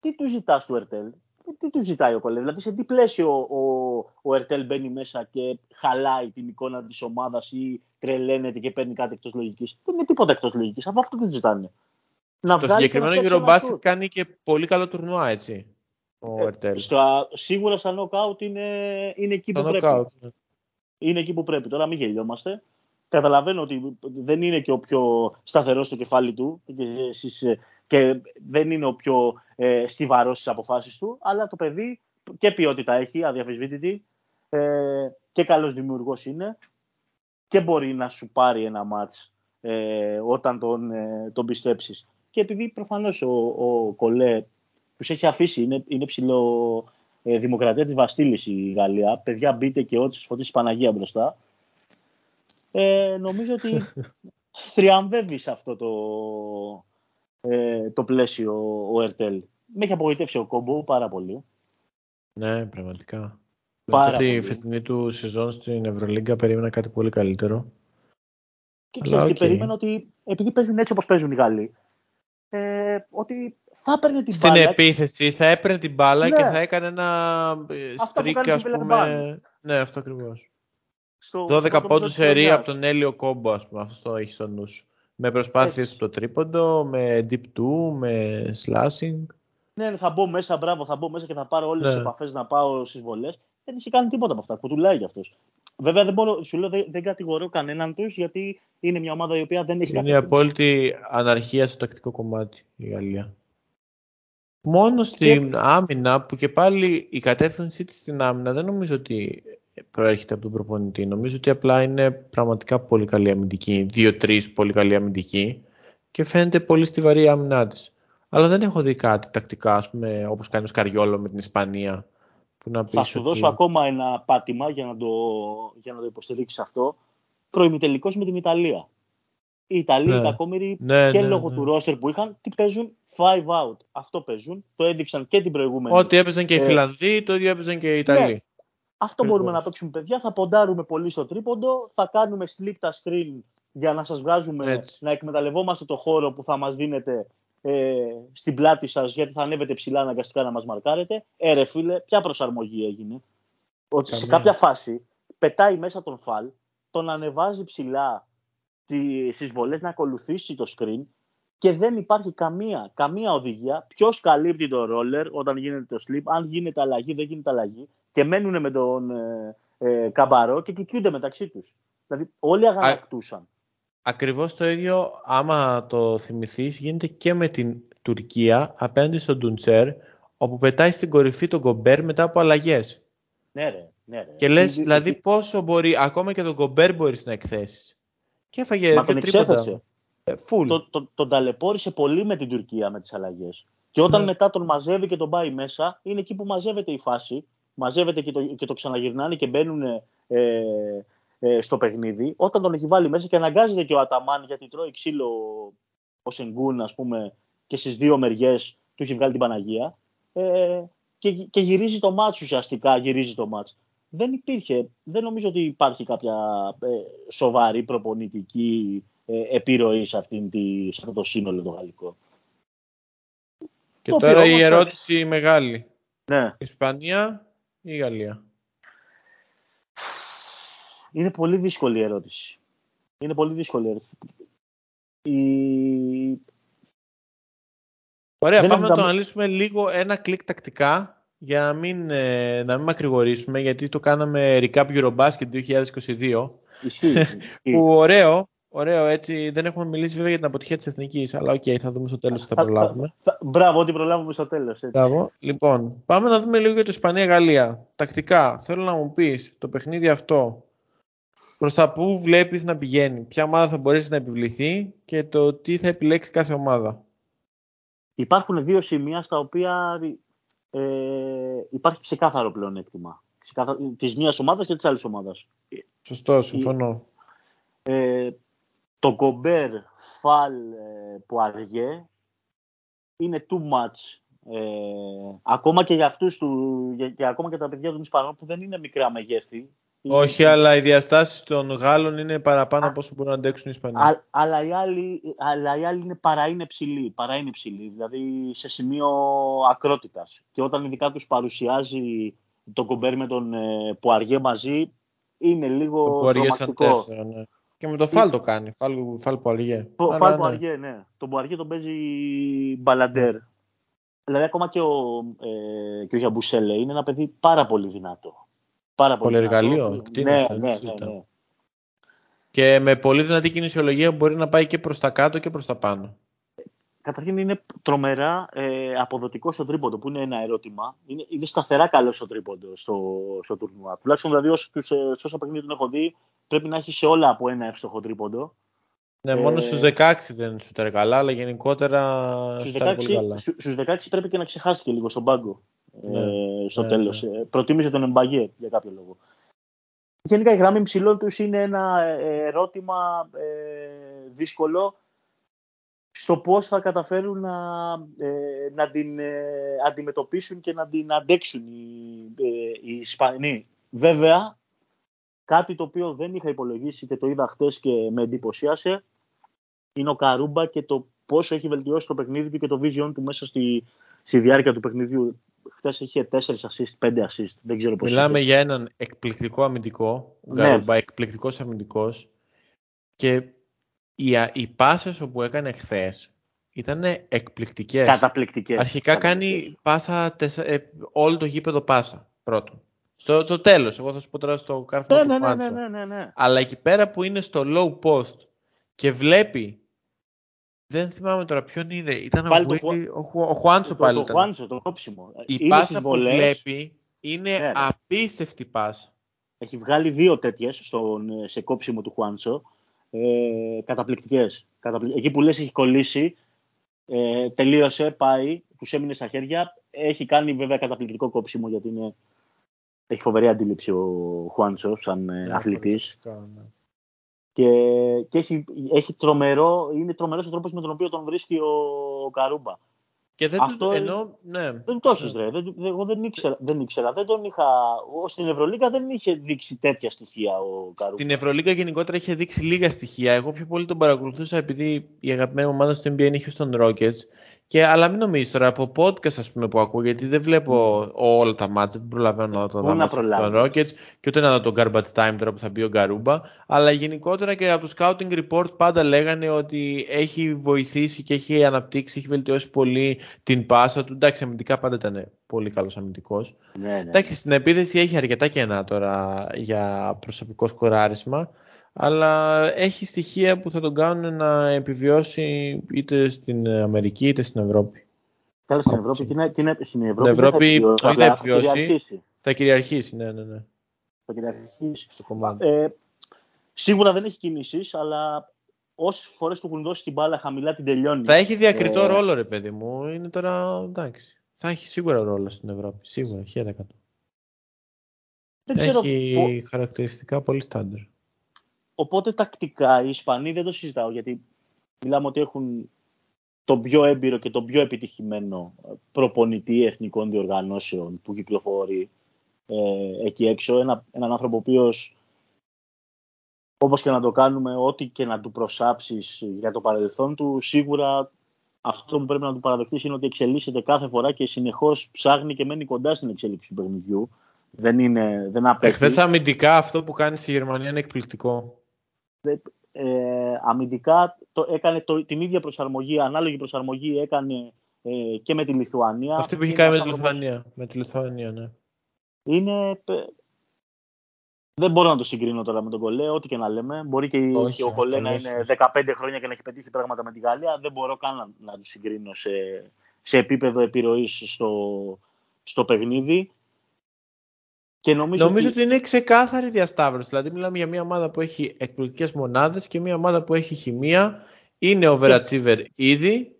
Τι του ζητάς του Ερτέλ, τι του ζητάει ο Κολέ, δηλαδή σε τι πλαίσιο ο, ο Ερτέλ μπαίνει μέσα και χαλάει την εικόνα της ομάδας ή τρελαίνεται και παίρνει κάτι εκτός λογικής. Δεν είναι τίποτα εκτός λογικής, αφού αυτό δεν ζητάνε. Να στο συγκεκριμένο Eurobasket κάνει και πολύ καλό τουρνουά, έτσι. Ο ε, Ερτέλ. σίγουρα στα knockout είναι, είναι εκεί που πρέπει. Ναι. Είναι εκεί που πρέπει. Τώρα μην γελιόμαστε. Καταλαβαίνω ότι δεν είναι και ο πιο σταθερός στο κεφάλι του και εσείς ε, και δεν είναι ο πιο ε, στιβαρός στις αποφάσεις του, αλλά το παιδί και ποιότητα έχει, αδιαφεσβήτητη, ε, και καλός δημιουργός είναι και μπορεί να σου πάρει ένα μάτς ε, όταν τον, ε, τον πιστέψεις. Και επειδή προφανώς ο, ο Κολέ τους έχει αφήσει, είναι, είναι ψηλό ε, δημοκρατία της Βαστήλης η Γαλλία, παιδιά μπείτε και ό,τι σας φωτίσει Παναγία μπροστά, ε, νομίζω ότι θριαμβεύεις σε αυτό το, ε, το πλαίσιο ο Ερτέλ. Με έχει απογοητεύσει ο Κόμπο πάρα πολύ. Ναι, πραγματικά. Πάρα Μετά τη φετινή του σεζόν στην Ευρωλίγκα περίμενα κάτι πολύ καλύτερο. Και ξέρεις, okay. και περίμενα ότι επειδή παίζουν έτσι όπως παίζουν οι Γάλλοι, ε, ότι θα έπαιρνε την στην μπάλα. Στην επίθεση θα έπαιρνε την μπάλα ναι. και θα έκανε ένα στρίκ, ας πούμε. Ναι, αυτό ακριβώς. 12 πόντους σε από τον Έλιο Κόμπο, ας πούμε. Αυτό το έχει στο νους σου. Με προσπάθειες στο τρίποντο, με deep 2, με slashing. Ναι, θα μπω μέσα, μπράβο, θα μπω μέσα και θα πάρω όλες ναι. τι επαφές να πάω στις βολές. Δεν έχει κάνει τίποτα από αυτά. Κουτουλάει για αυτό. Βέβαια, δεν μπορώ, σου λέω, δεν, δεν κατηγορώ κανέναν τους γιατί είναι μια ομάδα η οποία δεν έχει Είναι η απόλυτη αναρχία στο τακτικό κομμάτι η Γαλλία. Μόνο στην και... άμυνα, που και πάλι η κατεύθυνσή της στην άμυνα δεν νομίζω ότι προέρχεται από τον προπονητή. Νομίζω ότι απλά είναι πραγματικά πολύ καλή αμυντική. Δύο-τρει πολύ καλή αμυντική και φαίνεται πολύ στιβαρή η άμυνά της. Αλλά δεν έχω δει κάτι τακτικά, ας πούμε, όπως κάνει ο Σκαριόλο με την Ισπανία. Που να Θα σου δώσω ακόμα ένα πάτημα για να το, για να το υποστηρίξεις αυτό. Προημιτελικός με την Ιταλία. Οι Ιταλοί, ναι. οι κακόμοιροι ναι, και ναι, λόγω ναι. του ρόστερ που είχαν, τι παίζουν, five out. Αυτό παίζουν. Το έδειξαν και την προηγούμενη. Ό,τι έπαιζαν και οι ε, Φιλανδοί, το ίδιο έπαιζαν και οι Ιταλοί. Ναι. Αυτό μπορούμε να παίξουμε, παιδιά. Θα ποντάρουμε πολύ στο τρίποντο. Θα κάνουμε slip τα screen για να σας βγάζουμε, να εκμεταλλευόμαστε το χώρο που θα μας δίνετε ε, στην πλάτη σας γιατί θα ανέβετε ψηλά αναγκαστικά να μας μαρκάρετε. Ε ρε φίλε, ποια προσαρμογή έγινε. Ότι σε κάποια φάση πετάει μέσα τον φαλ, τον ανεβάζει ψηλά στις βολές να ακολουθήσει το screen και δεν υπάρχει καμία, καμία οδηγία ποιος καλύπτει το ρόλερ όταν γίνεται το slip, αν γίνεται αλλαγή, δεν γίνεται αλλαγή και μένουν με τον ε, ε καμπαρό και κοιτούνται μεταξύ τους. Δηλαδή όλοι αγανακτούσαν. Ακριβώς το ίδιο, άμα το θυμηθείς, γίνεται και με την Τουρκία απέναντι στον Ντουντσέρ, όπου πετάει στην κορυφή τον Κομπέρ μετά από αλλαγές. Ναι, ρε, ναι, ρε. Και λες, δηλαδή, πόσο μπορεί, ακόμα και τον Κομπέρ μπορείς να εκθέσεις. Και έφαγε Μα τον εξέθεσε. Ε, το, το, τον ταλαιπώρησε πολύ με την Τουρκία με τις αλλαγές. Και όταν ναι. μετά τον μαζεύει και τον πάει μέσα, είναι εκεί που μαζεύεται η φάση, μαζεύεται και το, και το ξαναγυρνάνε και μπαίνουν ε, ε, στο παιχνίδι, όταν τον έχει βάλει μέσα και αναγκάζεται και ο Αταμάν γιατί τρώει ξύλο ο Σενγκούν, ας πούμε, και στις δύο μεριές του έχει βγάλει την Παναγία. Ε, και, και γυρίζει το μάτς ουσιαστικά, γυρίζει το μάτς. Δεν υπήρχε, δεν νομίζω ότι υπάρχει κάποια ε, σοβαρή προπονητική ε, επιρροή σε, αυτήν τη, σε αυτό το σύνολο το γαλλικό. Και τώρα η ερώτηση μεγάλη. Ναι. Ισπανία ή Γαλλία; Είναι πολύ δύσκολη η ερώτηση. Είναι πολύ δύσκολη η ερώτηση. Η... Ωραία, Δεν πάμε να το αναλύσουμε λίγο ένα κλικ τακτικά για να μην, ε, να μην μακρηγορήσουμε γιατί το κάναμε recap Eurobasket 2022 που ωραίο, ωραίο έτσι δεν έχουμε μιλήσει βέβαια για την αποτυχία της Εθνικής αλλά ok okay, θα δούμε στο τέλος ότι θα προλάβουμε Μπράβο, ότι προλάβουμε στο τέλος έτσι. Μπράβο. Λοιπόν, πάμε να δούμε λίγο για το Ισπανία-Γαλλία τακτικά, θέλω να μου πεις το παιχνίδι αυτό προς τα πού βλέπεις να πηγαίνει, ποια ομάδα θα μπορέσει να επιβληθεί και το τι θα επιλέξει κάθε ομάδα. Υπάρχουν δύο σημεία στα οποία ε, υπάρχει ξεκάθαρο πλεονέκτημα. Ξεκάθαρο, της μίας ομάδας και της άλλης ομάδας. Σωστό, συμφωνώ. Ε, το κομπέρ φαλ ε, που αργέ είναι too much. Ε, ακόμα και για αυτούς του, και ακόμα και τα παιδιά των Ισπανών που δεν είναι μικρά μεγέθη όχι, αλλά οι διαστάσεις των Γάλλων είναι παραπάνω από όσο μπορούν να αντέξουν οι Ισπανοί. αλλά, οι άλλοι, αλλά οι άλλοι είναι παρά είναι ψηλοί, παρά είναι ψηλοί, δηλαδή σε σημείο ακρότητας. Και όταν ειδικά τους παρουσιάζει το κομπέρ με τον ε, Πουαριέ μαζί, είναι λίγο το τρομακτικό. ναι. Και με το Φάλ το κάνει, Φάλ, φάλ Πουαριέ. Το Φάλ ναι. Πουαριέ, ναι. Τον Πουαριέ τον παίζει μπαλαντέρ. Δηλαδή ακόμα και ο, ε, και ο Γιαμπουσέλε είναι ένα παιδί πάρα πολύ δυνατό. Πάρα πολύ εργαλείο. Ναι, ναι, ναι, ναι, Και με πολύ δυνατή κινησιολογία μπορεί να πάει και προς τα κάτω και προς τα πάνω. Καταρχήν είναι τρομερά ε, αποδοτικό στο τρίποντο, που είναι ένα ερώτημα. Είναι, είναι σταθερά καλό στο τρίποντο στο, στο τουρνουά. Τουλάχιστον δηλαδή όσο, τους, ε, όσα παιχνίδια τον έχω δει, πρέπει να έχει σε όλα από ένα εύστοχο τρίποντο. Ναι, ε, μόνο στους 16 δεν σου ήταν καλά, αλλά γενικότερα στους 16, πολύ καλά. Στους 16 πρέπει και να ξεχάστηκε λίγο στον πάγκο ναι, ε, στο ναι, τέλος. Ναι. Ε, προτίμησε τον Εμπαγέ για κάποιο λόγο. Γενικά η γραμμή ψηλών τους είναι ένα ε, ερώτημα ε, δύσκολο στο πώς θα καταφέρουν να, ε, να την αντιμετωπίσουν και να την αντέξουν οι, οι Ισπανοί. Βέβαια, κάτι το οποίο δεν είχα υπολογίσει και το είδα χτες και με εντυπωσίασε, είναι ο Καρούμπα και το πόσο έχει βελτιώσει το παιχνίδι του και το vision του μέσα στη, στη διάρκεια του παιχνιδιού χθες είχε 4 assist, 5 assist. Δεν ξέρω πώς Μιλάμε για έναν εκπληκτικό αμυντικό. Ναι. εκπληκτικός αμυντικός. Και οι, οι πάσες όπου έκανε χθες ήταν εκπληκτικές. Καταπληκτικές. Αρχικά κάνει πάσα, ε, όλο το γήπεδο πάσα πρώτον. Στο, στο τέλος, εγώ θα σου πω τώρα στο κάρφο ναι, ναι, ναι, ναι, ναι, ναι. Αλλά εκεί πέρα που είναι στο low post και βλέπει δεν θυμάμαι τώρα ποιον είναι. Ήταν πάλι ο, ο, ο, Χουάντσο πάλι. Το, Χουάντσο, το κόψιμο. Η είναι πάσα που βλέπει είναι ναι, απίστευτη πάσα. Έχει βγάλει δύο τέτοιες σε κόψιμο του Χουάντσο. Ε, Καταπληκτικές. Εκεί που λες έχει κολλήσει, ε, τελείωσε, πάει, τους έμεινε στα χέρια. Έχει κάνει βέβαια καταπληκτικό κόψιμο γιατί είναι, έχει φοβερή αντίληψη ο Χουάντσο σαν ε, ναι, αθλητής. Ναι και, και έχει, έχει τρομερό, είναι τρομερός ο τρόπος με τον οποίο τον βρίσκει ο, ο Καρούμπα. Και δεν Αυτό του, είναι- ενώ, ναι. Δεν το έχεις ρε. Δεν, εγώ δεν ήξερα, δεν ήξερα. Δεν τον είχα... ο- Στην Ευρωλίγα δεν είχε δείξει τέτοια στοιχεία ο Καρού. Στην Ευρωλίγα γενικότερα είχε δείξει λίγα στοιχεία. Εγώ πιο πολύ τον παρακολουθούσα επειδή η αγαπημένη μου ομάδα στο NBA είναι η Houston Rockets. Και, αλλά μην νομίζεις τώρα από podcast ας πούμε, που ακούω, γιατί δεν βλέπω όλα τα μάτια, δεν προλαβαίνω να το Πού δω να μάτς των προλάβεις; Rockets και ούτε να δω τον garbage time τώρα που θα μπει ο Γκαρούμπα. Αλλά γενικότερα και από το scouting report πάντα λέγανε ότι έχει βοηθήσει και έχει αναπτύξει, έχει βελτιώσει πολύ την πάσα του. Εντάξει, αμυντικά πάντα ήταν πολύ καλός αμυντικός. Ναι, ναι. Εντάξει, στην επίθεση έχει αρκετά κενά τώρα για προσωπικό σκοράρισμα, αλλά έχει στοιχεία που θα τον κάνουν να επιβιώσει είτε στην Αμερική είτε στην Ευρώπη. Καλά στην Άποψη. Ευρώπη. Και είναι, και είναι, στην Ευρώπη, Στην δεν θα Ευρώπη επιβιώσει, όχι απλά θα θα επιβιώσει. κυριαρχήσει. Θα κυριαρχήσει, ναι, ναι, ναι, Θα κυριαρχήσει. στο κομμάτι. Ε, σίγουρα δεν έχει κινήσεις, αλλά όσες φορές του έχουν δώσει την μπάλα χαμηλά την τελειώνει. Θα έχει διακριτό Ε, ρόλο, ρε παιδί μου. Είναι τώρα εντάξει. Θα έχει σίγουρα ρόλο στην Ευρώπη. Σίγουρα, 1000%. δεν ξέρω Έχει πο- χαρακτηριστικά πολύ στάνταρ. Οπότε τακτικά οι Ισπανοί δεν το συζητάω γιατί μιλάμε ότι έχουν τον πιο έμπειρο και τον πιο επιτυχημένο προπονητή εθνικών διοργανώσεων που κυκλοφορεί ε, εκεί έξω. Ένα, έναν άνθρωπο ο οποίος όπως και να το κάνουμε, ό,τι και να του προσάψεις για το παρελθόν του, σίγουρα αυτό που πρέπει να του παραδεχτείς είναι ότι εξελίσσεται κάθε φορά και συνεχώς ψάχνει και μένει κοντά στην εξέλιξη του παιχνιδιού. Δεν είναι, δεν απέχει. Εχθές αμυντικά αυτό που κάνεις στη Γερμανία είναι εκπληκτικό. Ε, αμυντικά το, έκανε το, την ίδια προσαρμογή, ανάλογη προσαρμογή έκανε ε, και με τη Λιθουανία. Αυτή που έχει Είναι κάνει με τη ένας άνθρωπος- Λιθουανία. Με τη Λιθουανία, ναι. Είναι, ε, δεν μπορώ να το συγκρίνω τώρα με τον Κολέ, ό,τι και να λέμε. Μπορεί και, Όχι, και ο όχι, Κολέ να κανείς είναι όχι. 15 χρόνια και να έχει πετύχει πράγματα με τη Γαλλία. Δεν μπορώ καν να, να του συγκρίνω σε, σε επίπεδο επιρροής στο, στο παιχνίδι. Και νομίζω, Νομίζω ότι είναι ξεκάθαρη διασταύρωση. Δηλαδή, μιλάμε για μια ομάδα που έχει εκπληκτικές μονάδες και μια ομάδα που έχει χημεία. Είναι overachiever ήδη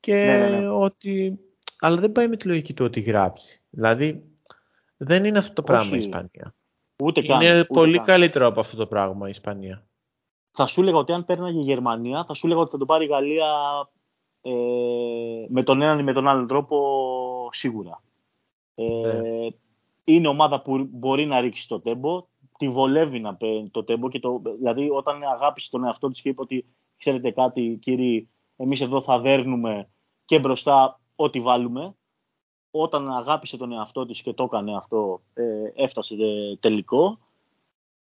και Ναι, ναι, ναι. ότι. Αλλά δεν πάει με τη λογική του ότι γράψει. Δηλαδή, δεν είναι αυτό το πράγμα η Όχι. Ισπανία. ούτε καν, Είναι ούτε πολύ καν. καλύτερο από αυτό το πράγμα η Ισπανία. θα σου έλεγα ότι αν πέρναγε η Γερμανία, θα σου έλεγα ότι θα το πάρει η Γαλλία ε, με τον έναν ή με τον άλλον τρόπο σίγουρα. Ε, Ναι. Είναι ομάδα που μπορεί να ρίξει το τέμπο, τη βολεύει να παίρνει το τέμπο και το, δηλαδή όταν αγάπησε τον εαυτό της και είπε ότι ξέρετε κάτι κύριοι, εμείς εδώ θα δέρνουμε και μπροστά ό,τι βάλουμε. Όταν αγάπησε τον εαυτό της και το έκανε αυτό, ε, έφτασε ε, τελικό.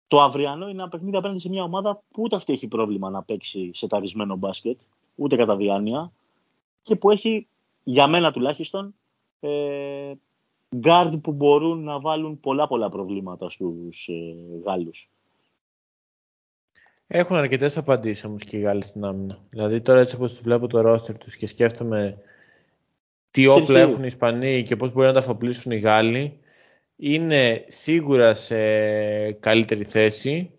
Το αυριανό είναι ένα παιχνίδι απέναντι σε μια ομάδα που ούτε αυτή έχει πρόβλημα να παίξει σε ταρισμένο μπάσκετ, ούτε κατά διάνοια, και που έχει, για μένα τουλάχιστον, ε, guard που μπορούν να βάλουν πολλά πολλά προβλήματα στους ε, Γάλλους. Έχουν αρκετές απαντήσεις όμως και οι Γάλλοι στην άμυνα. Δηλαδή, τώρα έτσι όπως βλέπω το ρόστερ τους και σκέφτομαι τι όπλα Ξέρεις τι; έχουν οι Ισπανοί και πώς μπορεί να τα αφοπλίσουν οι Γάλλοι, είναι σίγουρα σε καλύτερη θέση.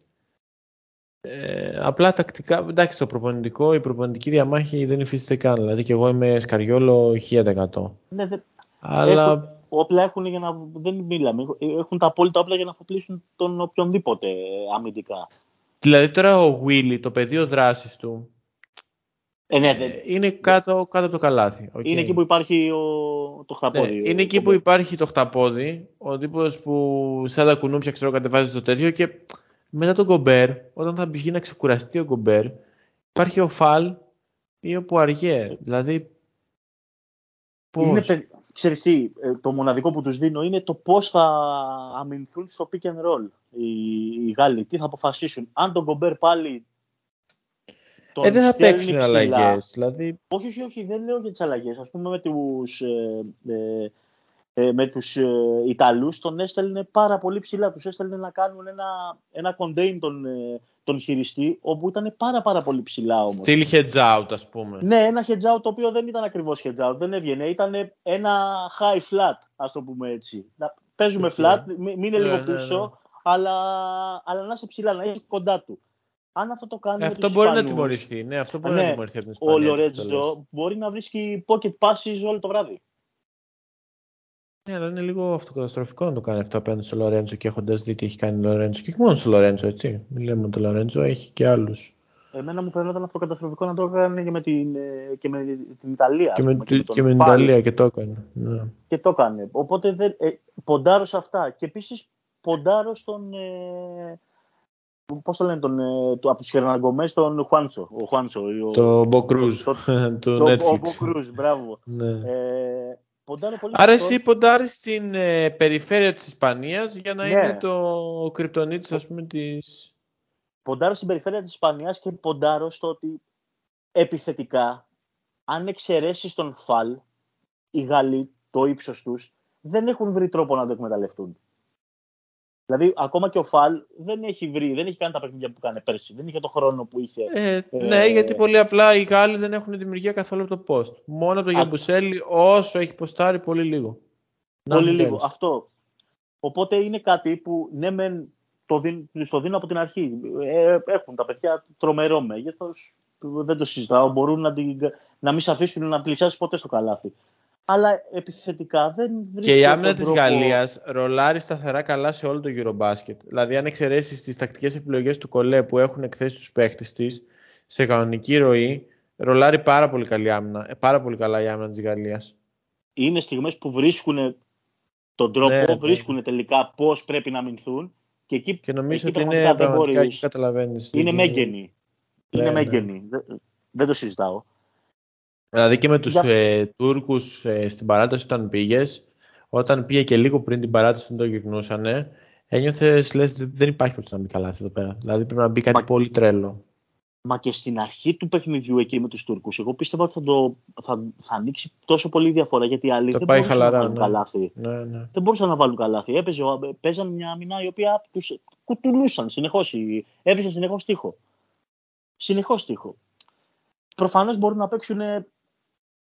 Ε, απλά τακτικά, εντάξει, το προπονητικό, η προπονητική διαμάχη δεν υφίσταται καν. Δηλαδή, και εγώ είμαι Σκαριόλο 1000%. Ναι, δε, Αλλά Έχουν- όπλα έχουν για να. Δεν μιλάμε. Έχουν τα απόλυτα όπλα για να αφοπλίσουν τον οποιονδήποτε ε, αμυντικά. δηλαδή τώρα ο Willy, το πεδίο δράσης του, Ε, ναι, ε, δεν- είναι κάτω, κάτω από το καλάθι. οκ. Είναι εκεί που υπάρχει ο, το χταπόδι. Ναι, ο- είναι εκεί ο- που υπάρχει το χταπόδι, ο τύπος που σαν τα κουνούπια ξέρω κατεβάζει το τέτοιο και μετά τον Γκομπέρ, όταν θα βγει να ξεκουραστεί ο Γκομπέρ, υπάρχει ο Φαλ ή ο Πουαριέ. Δηλαδή, πώς; Είναι, παιδ- ξέρεις τι, ε, το μοναδικό που τους δίνω είναι το πώς θα αμυνθούν στο pick and roll οι, οι Γάλλοι. Τι θα αποφασίσουν. Αν τον Γκομπέρ πάλι τον ε, δεν θα στέλνει παίξουν ψηλά- αλλαγές. Δηλαδή, Όχι, όχι, όχι, δεν λέω για τις αλλαγές. Ας πούμε με τους, ε, ε, ε, με τους ε, Ιταλούς τον έστελνε πάρα πολύ ψηλά. Τους έστελνε να κάνουν ένα, ένα contain τον, ε, τον χειριστή, όπου ήταν πάρα πάρα πολύ ψηλά όμως. still hedge out ας πούμε. Ναι, ένα hedge out το οποίο δεν ήταν ακριβώς hedge out, δεν έβγαινε. Ήταν ένα high flat, ας το πούμε έτσι. Να παίζουμε Ok. flat, μη, μην είναι Ναι, λίγο ναι, πίσω, ναι. Αλλά, αλλά να είσαι ψηλά, να είσαι κοντά του. Αν αυτό το κάνει. Ε, με αυτό τους μπορεί να Ισπανούς, τιμωρηθεί. Ναι, αυτό μπορεί Ναι, να τιμωρηθεί από την Ο Ισπανία. έτσι όπως το λες. Λορέντσο μπορεί να βρίσκει pocket passes όλο το βράδυ. Ναι, αλλά είναι λίγο αυτοκαταστροφικό να το κάνει αυτό απέναντι στο Λορέντζο και έχοντας δει τι έχει κάνει ο Λορέντζο. Και όχι μόνο στο Λορέντζο, έτσι. Μην λέμε ότι ο Λορέντζο έχει και άλλους Εμένα μου φαίνονταν αυτό καταστροφικό να το έκανε και με την, ε, και με την Ιταλία. Και με, πούμε, τη- τον και με την Φάλ. Ιταλία και το έκανε. Ναι. Και το έκανε. Οπότε δεν, ε, ποντάρω σε αυτά. Και επίσης ποντάρω στον. Ε, Πώς το λένε, τον, ε, το, από τους Χερναγκομές, τον Χουάντσο. Ο Χουάντσο. ο- Το Μποκρούζ το- του το- Ο Netflix. Μποκρούζ, μπράβο. Ναι. Ε, ποντάρω πολύ Άρα σε αυτόν. εσύ ποντάρεις στην ε, περιφέρεια της Ισπανίας για να Ναι. είναι το κρυπτονίτης ας πούμε της... ποντάρω στην περιφέρεια της Ισπανίας και ποντάρω στο ότι επιθετικά, αν εξαιρέσεις τον Φαλ, οι Γάλλοι, το ύψος τους, δεν έχουν βρει τρόπο να το εκμεταλλευτούν. Δηλαδή, ακόμα και ο Φαλ δεν έχει βρει, δεν έχει κάνει τα παιχνίδια που κάνει πέρσι. Δεν είχε το χρόνο που είχε. Ε, ναι, γιατί πολύ απλά οι Γάλλοι δεν έχουν δημιουργία καθόλου από το post. Μόνο το Α- Γιαμπουσέλη όσο έχει ποστάρει πολύ λίγο. Να Πολύ μην λίγο. παίρνεις. Αυτό. Οπότε είναι κάτι που ναι, μεν το, δίν, τους το δίνω από την αρχή. Ε, έχουν τα παιδιά τρομερό μέγεθος. Δεν το συζητάω. Μπορούν να, την, να μην σε αφήσουν να πλησιάσεις ποτέ στο καλάθι. Αλλά επιθετικά δεν βρίσκω Και η άμυνα τον της τρόπο- Γαλλίας ρολάρει σταθερά καλά σε όλο το Eurobasket. Δηλαδή αν εξαιρέσεις τις τακτικές επιλογές του Κολέ που έχουν εκθέσει τους παίχτες της σε κανονική ροή, ρολάρει πάρα πολύ καλή άμυνα. Ε, πάρα πολύ καλά η άμυνα της Γαλλίας. Είναι στιγμές που βρίσκουν τον τρόπο, Ναι, ναι. βρίσκουν τελικά πώς πρέπει να μηνθούν και εκεί, Και νομίζω εκεί ότι είναι πραγματικά δεν πραγματικά μπορείς. εκεί καταλαβαίνεις. Είναι Δεν- μέγενη. Ναι, είναι ναι. μέγενη. Δεν, δεν το συζητάω. Δηλαδή και με τους Για- ε, Τούρκους ε, στην παράταση όταν πήγες, όταν πήγε και λίγο πριν την παράταση όταν το γυρνούσανε, ένιωθες λες δεν υπάρχει περίπτωση να μπει καλά εδώ πέρα. Δηλαδή πρέπει να μπει κάτι Μα- πολύ τρέλο. Μα και στην αρχή του παιχνιδιού εκεί με τους Τούρκους, εγώ πίστευα ότι θα, το, θα, θα ανοίξει τόσο πολύ διαφορά γιατί οι άλλοι Το δεν πάει μπορούσαν χαλαρά, να βάλουν ναι. καλάθι. Ναι, ναι. Δεν μπορούσαν να βάλουν καλάθι. Έπαιζε, ο- παίζαν μια άμυνα η οποία τους κουτουλούσαν συνεχώς. οι- Έβρισαν συνεχώς τείχο. Συνεχώς τείχο. Προφανώς μπορούν να παίξουν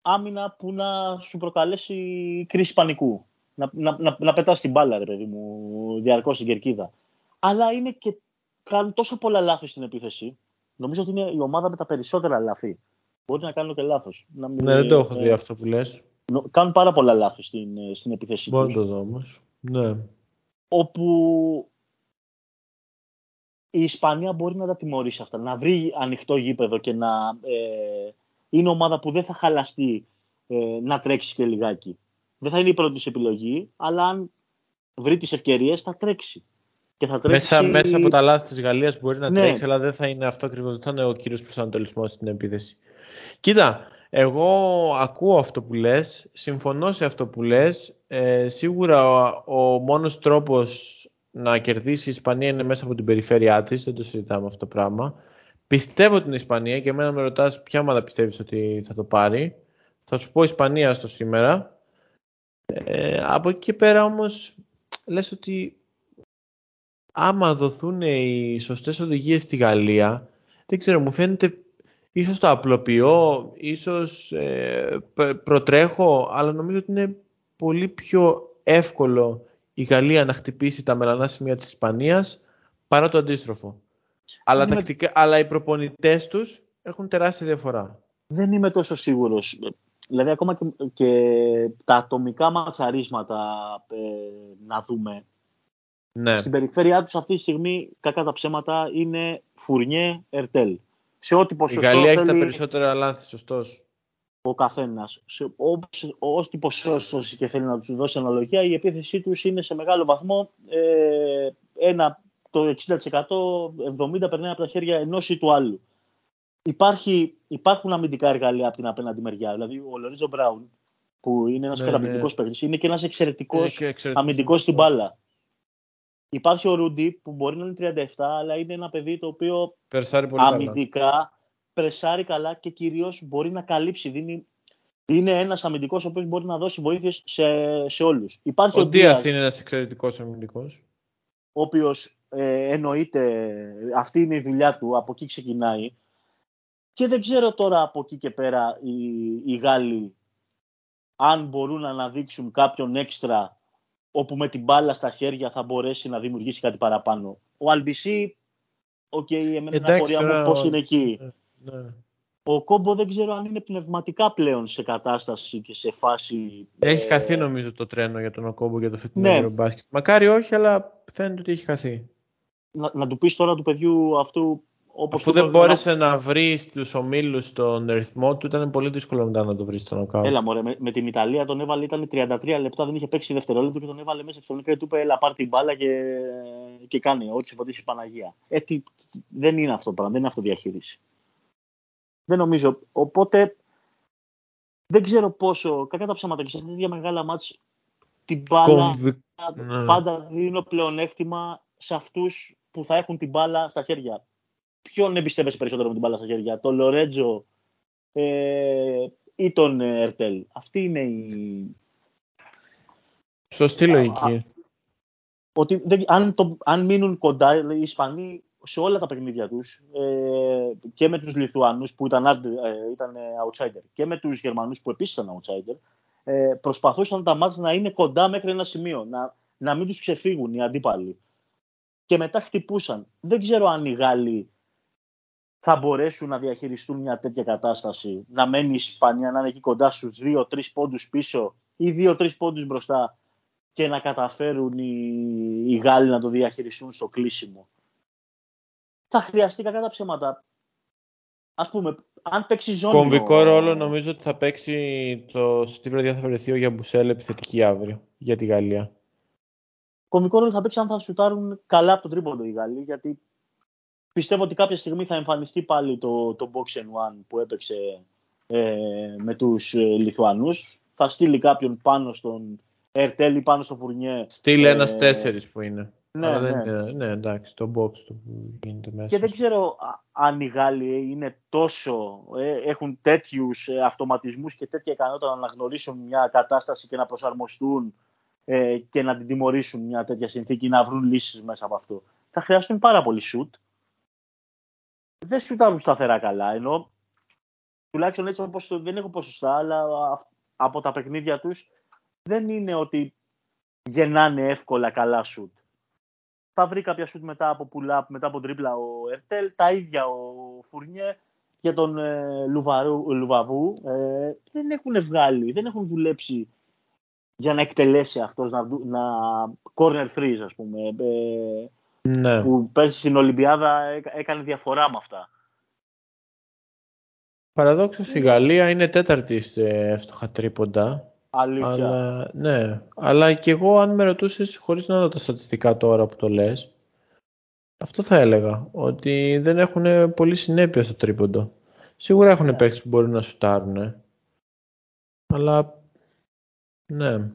άμυνα που να σου προκαλέσει κρίση πανικού. Να, να, να, να πετάς την μπάλα, ρε παιδί μου, διαρκώς στην κερκίδα. Αλλά είναι και κάνουν τόσα πολλά λάθη στην επίθεση. Νομίζω ότι είναι η ομάδα με τα περισσότερα λάθη. Μπορεί να κάνω και λάθος. Να μην- Ναι, δεν το έχω ε, δει αυτό που λες. νο- Κάνουν πάρα πολλά λάθη στην, ε, στην επίθεση Μπορώ τους να το δω όμως. Ναι. όπου η Ισπανία μπορεί να τα τιμωρήσει αυτά, να βρει ανοιχτό γήπεδο και να ε, είναι ομάδα που δεν θα χαλαστεί ε, να τρέξει και λιγάκι. Δεν θα είναι η πρώτη της επιλογή, αλλά αν βρει τις ευκαιρίες θα τρέξει. Και θα τρέξει... Μέσα, μέσα από τα λάθη της Γαλλίας μπορεί να Ναι. τρέξει, αλλά δεν θα είναι αυτό ακριβώς. Δεν θα είναι ο κύριος προσανατολισμός στην επίθεση. Κοίτα, εγώ ακούω αυτό που λες, συμφωνώ σε αυτό που λες. Ε, σίγουρα ο, ο μόνος τρόπος να κερδίσει η Ισπανία είναι μέσα από την περιφέρειά της, δεν το συζητάμε αυτό το πράγμα. Πιστεύω την Ισπανία και εμένα με ρωτάς ποια ομάδα πιστεύεις ότι θα το πάρει. Θα σου πω Ισπανία στο σήμερα. Ε, από εκεί και πέρα όμως λες ότι άμα δοθούν οι σωστές οδηγίες στη Γαλλία, δεν ξέρω, μου φαίνεται ίσως το απλοποιώ, ίσως ε, π- προτρέχω, αλλά νομίζω ότι είναι πολύ πιο εύκολο η Γαλλία να χτυπήσει τα μελανά σημεία της Ισπανίας παρά το αντίστροφο. Αλλά, Είμαι- τακτικά, αλλά οι προπονητές τους έχουν τεράστια διαφορά. Δεν είμαι τόσο σίγουρος. Δηλαδή ακόμα και, και τα ατομικά ματσαρίσματα ε, να δούμε Ναι. Στην περιφέρειά τους αυτή τη στιγμή, κακά τα ψέματα, είναι Φουρνιέ Ερτέλ. Σε ό,τι Η ποσοστό Γαλλία έχει τα θέλει περισσότερα λάθη, σωστός. ο καθένας. Σε όπως- ό,τι ποσοστό και θέλει να τους δώσει αναλογία, η επίθεσή τους είναι σε μεγάλο βαθμό ε, ένα, το 60% 70% περνάει από τα χέρια ενός ή του άλλου. Υπάρχει, υπάρχουν αμυντικά εργαλεία από την απέναντι μεριά. Δηλαδή ο Λορίζο Μπράουν, που είναι ένας Ναι, καταπληκτικός παίκτης, είναι και ένας Είναι εξαιρετικός και εξαιρετικός αμυντικός στην αμυντικός. μπάλα. Υπάρχει ο Ρούντι που μπορεί να είναι 37, αλλά είναι ένα παιδί το οποίο Περσάρει πολύ καλά. αμυντικά πρεσάρει καλά και κυρίως μπορεί να καλύψει. Δίνει, είναι ένας αμυντικός ο οποίος μπορεί να δώσει βοήθειες σε, σε όλους. Υπάρχει Ο ο, Ντίαθ Ντίαθ, είναι ένας εξαιρετικός αμυντικός. ο οποίος ε, εννοείται αυτή είναι η δουλειά του, από εκεί ξεκινάει. Και δεν ξέρω τώρα από εκεί και πέρα οι, οι Γάλλοι αν μπορούν να αναδείξουν κάποιον έξτρα όπου με την μπάλα στα χέρια θα μπορέσει να δημιουργήσει κάτι παραπάνω. Ο Αλμπισί, οκ, εμένα είναι Εντάξει, απορία τώρα μου πώς ο είναι εκεί. Ναι. Ο Κόμπο δεν ξέρω αν είναι πνευματικά πλέον σε κατάσταση και σε φάση... Έχει ε, χαθεί νομίζω το τρένο για τον Οκόμπο για το φετινό Ναι. Eurobasket. Μακάρι όχι, αλλά φαίνεται ότι έχει χαθεί. Να, να του πεις τώρα του παιδιού αυτού όπως Αφού το δεν πρώτο μπόρεσε να βρεις στους ομίλους τον ρυθμό του, ήταν πολύ δύσκολο μετά να το βρεις στον νοκάουτ. Έλα μωρέ, με, με την Ιταλία τον έβαλε, ήταν 33 λεπτά, δεν είχε παίξει δευτερόλεπτο και τον έβαλε μέσα στο και του είπε έλα πάρ την μπάλα και, και κάνει ό,τι σε φωτίσει η Παναγία. Ε, τι, δεν είναι αυτό το πράγμα, δεν είναι αυτοδιαχείριση. Δεν νομίζω. Οπότε δεν ξέρω πόσο, κακά τα ψέματα και σε τέτοια μεγάλα μάτς την μπάλα Κομβι- Ναι. πάντα δίνω πλεονέκτημα σε αυτούς που θα έχουν την μπάλα στα χέρια. Ποιον εμπιστεύεσαι περισσότερο με την μπάλα στα χέρια, τον Λορέτζο ε, ή τον ε, Ερτέλ; Αυτή είναι η... Σωστή λογική. Ότι δεν, αν, το, αν μείνουν κοντά οι Ισπανοί σε όλα τα παιχνίδια τους ε, και με τους Λιθουανούς που ήταν, out- ε, ήταν ε, outsider και με τους Γερμανούς που επίσης ήταν outsider ε, προσπαθούσαν τα μάτια να είναι κοντά μέχρι ένα σημείο, να, να μην τους ξεφύγουν οι αντίπαλοι. Και μετά χτυπούσαν. Δεν ξέρω αν οι Γάλλοι θα μπορέσουν να διαχειριστούν μια τέτοια κατάσταση. Να μένει η Ισπανία να είναι εκεί κοντά στους 2-3 πόντους πίσω ή 2-3 πόντους μπροστά και να καταφέρουν οι, οι Γάλλοι να το διαχειριστούν στο κλείσιμο. Θα χρειαστεί κακά τα ψέματα. Ας πούμε, αν παίξει ζώνη... Κομβικό ο- ρόλο νομίζω ότι θα παίξει το σε τι βραδιά θα βρεθεί ο Γιαμπουσέλ επιθετική αύριο για τη Γαλλία. Κομβικό ρόλο θα παίξει αν θα σουτάρουν καλά από τον τρίποντο οι Γάλλοι, γιατί πιστεύω ότι κάποια στιγμή θα εμφανιστεί πάλι το, το box and one που έπαιξε ε, με τους ε, Λιθουανούς. Θα στείλει κάποιον πάνω στον Ερτέλ ή πάνω στο Φουρνιέ. Στείλ Ε, ένας τέσσερις που είναι. Ναι, Αλλά ναι. δεν είναι, ναι, εντάξει, το box του που γίνεται μέσα. Και δεν ξέρω α- αν οι Γάλλοι είναι τόσο, ε, έχουν τέτοιους ε, αυτοματισμούς και τέτοια ικανότητα να αναγνωρίσουν μια κατάσταση και να προσαρμοστούν ε, και να την τιμωρήσουν μια τέτοια συνθήκη, να βρουν λύσεις μέσα από αυτό. Θα χρειαστούν πάρα πολύ σουτ. Δεν σουτάρουν σταθερά καλά, ενώ τουλάχιστον έτσι όπως το- δεν έχω ποσοστά, αλλά αυ- από τα παιχνίδια τους δεν είναι ότι γεννάνε εύκολα καλά σουτ. Θα βρει κάποια σουτ μετά από pull-up, μετά από τρίπλα ο Ερτέλ, τα ίδια ο Φουρνιέ για τον ε, Λουβαρού, Λουβαβού. Ε, δεν έχουν βγάλει, δεν έχουν δουλέψει για να εκτελέσει αυτός, να, δου- να corner threes ας πούμε, ε, Ναι. που πέρσι στην Ολυμπιάδα έκα- έκανε διαφορά με αυτά. Παραδόξως η Γαλλία είναι τέταρτη σε εύστοχα τρίποντα. Αλήθεια. Αλλά, ναι. αλλά και εγώ αν με ρωτούσες χωρίς να δω τα στατιστικά τώρα που το λες αυτό θα έλεγα ότι δεν έχουν πολύ συνέπεια στο τρίποντο. Σίγουρα έχουν Ναι. παίκτες που μπορούν να σουτάρουν αλλά ναι.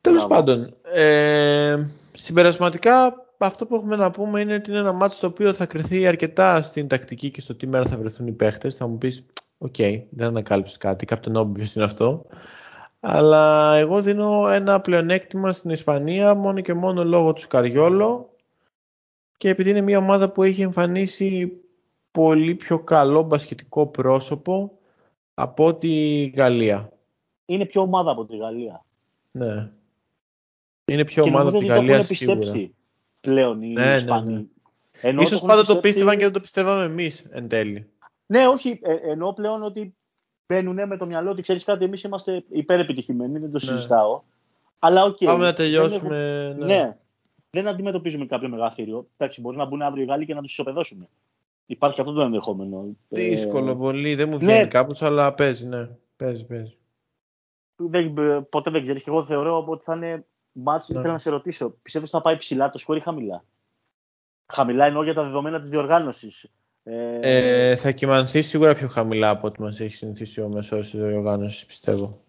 Τέλος Μπράβο. πάντων, ε, συμπερασματικά αυτό που έχουμε να πούμε είναι ότι είναι ένα μάτσο το οποίο θα κρυθεί αρκετά στην τακτική και στο τι μέρα θα βρεθούν οι παίχτες. Θα μου πεις, οκ, δεν ανακάλυψες κάτι, Captain Obvious είναι αυτό. Αλλά εγώ δίνω ένα πλεονέκτημα στην Ισπανία μόνο και μόνο λόγω του Σκαριόλο και επειδή είναι μια ομάδα που έχει εμφανίσει πολύ πιο καλό μπασκετικό πρόσωπο από τη Γαλλία. Είναι πιο ομάδα από τη Γαλλία. Ναι. Είναι πιο και ομάδα νομίζω από τη ότι το Γαλλία έχουν σίγουρα. πιστέψει πλέον οι Ναι, ναι, Ισπανοί. ναι. Ενώ Ίσως έχουν πάντα το πιστέψει- πίστευαν και δεν το πιστεύαμε εμείς εν τέλει. Ναι, όχι. Ε, εννοώ πλέον ότι μπαίνουν με το μυαλό ότι ξέρεις κάτι, εμείς είμαστε υπερεπιτυχημένοι, δεν το Ναι. συζητάω. Αλλά οκ. Πάμε να δεν τελειώσουμε. έχουν- ναι. Ναι. Δεν αντιμετωπίζουμε κάποιο μεγαθήριο. Εντάξει, μπορεί να μπουν αύριο οι Γάλλοι και να τους ισοπεδώσουν. Υπάρχει αυτό το ενδεχόμενο. Δύσκολο Ε, πολύ, δεν μου ναι. βγαίνει κάπως, αλλά παίζει, ναι. Παίζει, παίζει. Δεν, ε, ποτέ δεν ξέρεις. Και εγώ θεωρώ ότι θα είναι μάτς. Ναι. Ήθελα να σε ρωτήσω, πιστεύω ότι θα πάει ψηλά το σκορ ή χαμηλά; Χαμηλά εννοώ για τα δεδομένα της διοργάνωσης. Ε, Ε, θα κοιμανθεί σίγουρα πιο χαμηλά από ό,τι μας έχει συνηθίσει ο μεσός της διοργάνωσης, πιστεύω.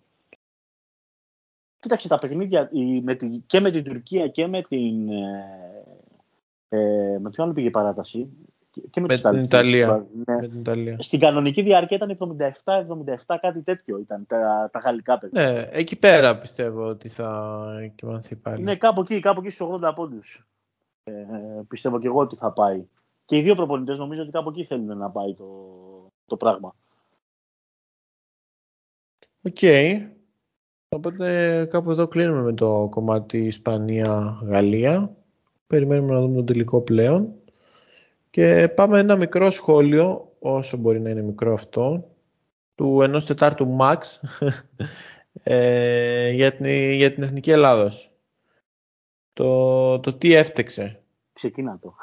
Κοίταξε τα παιχνίδια η- με τη, και με την Τουρκία και με την. Ε, ε, με ποιον άλλο πήγε η παράταση; Και, και με, Με τους την Ιταλούς. Ιταλία. Ναι. Με την Ιταλία. Στην κανονική διάρκεια ήταν 77-77, κάτι τέτοιο ήταν τα, τα γαλλικά παιχνίδια. Ναι, εκεί πέρα πιστεύω ότι θα κυμανθεί πάλι. Ναι, κάπου εκεί, κάπου εκεί στους 80 πόντους. Ε, πιστεύω και εγώ ότι θα πάει. Και οι δύο προπονητές νομίζω ότι κάπου εκεί θέλουν να πάει το, το πράγμα. Οκ. Οπότε κάπου εδώ κλείνουμε με το κομμάτι Ισπανία-Γαλλία. Περιμένουμε να δούμε τον τελικό πλέον. Και πάμε ένα μικρό σχόλιο, όσο μπορεί να είναι μικρό αυτό, του ενός τετάρτου Max ε, για, την, για την Εθνική Ελλάδος. Το, το τι έφτεξε. Ξεκίνα το.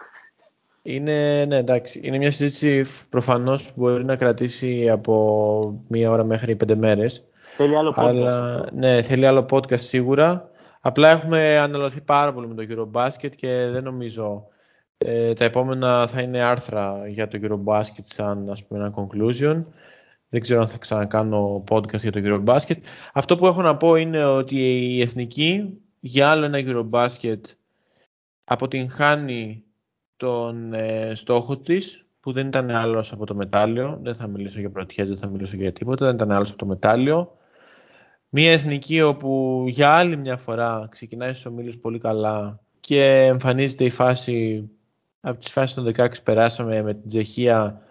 Είναι, ναι, εντάξει. Είναι μια συζήτηση προφανώς που μπορεί να κρατήσει από μία ώρα μέχρι πέντε μέρες. Θέλει άλλο podcast. Αλλά, ναι, θέλει άλλο podcast σίγουρα. Απλά έχουμε αναλωθεί πάρα πολύ με το Eurobasket και δεν νομίζω ε, τα επόμενα θα είναι άρθρα για το Eurobasket σαν ας πούμε ένα conclusion. Δεν ξέρω αν θα ξανακάνω podcast για το Eurobasket. Αυτό που έχω να πω είναι ότι η Εθνική για άλλο ένα Eurobasket αποτυγχάνει τον ε, στόχο της που δεν ήταν άλλος από το μετάλλιο. Δεν θα μιλήσω για πρωτιές, δεν θα μιλήσω για τίποτα. Δεν ήταν άλλος από το μετάλλιο. Μία εθνική όπου για άλλη μια φορά ξεκινάει στους ομίλους πολύ καλά και εμφανίζεται η φάση, από τις φάσεις των 16 περάσαμε με την Τσεχία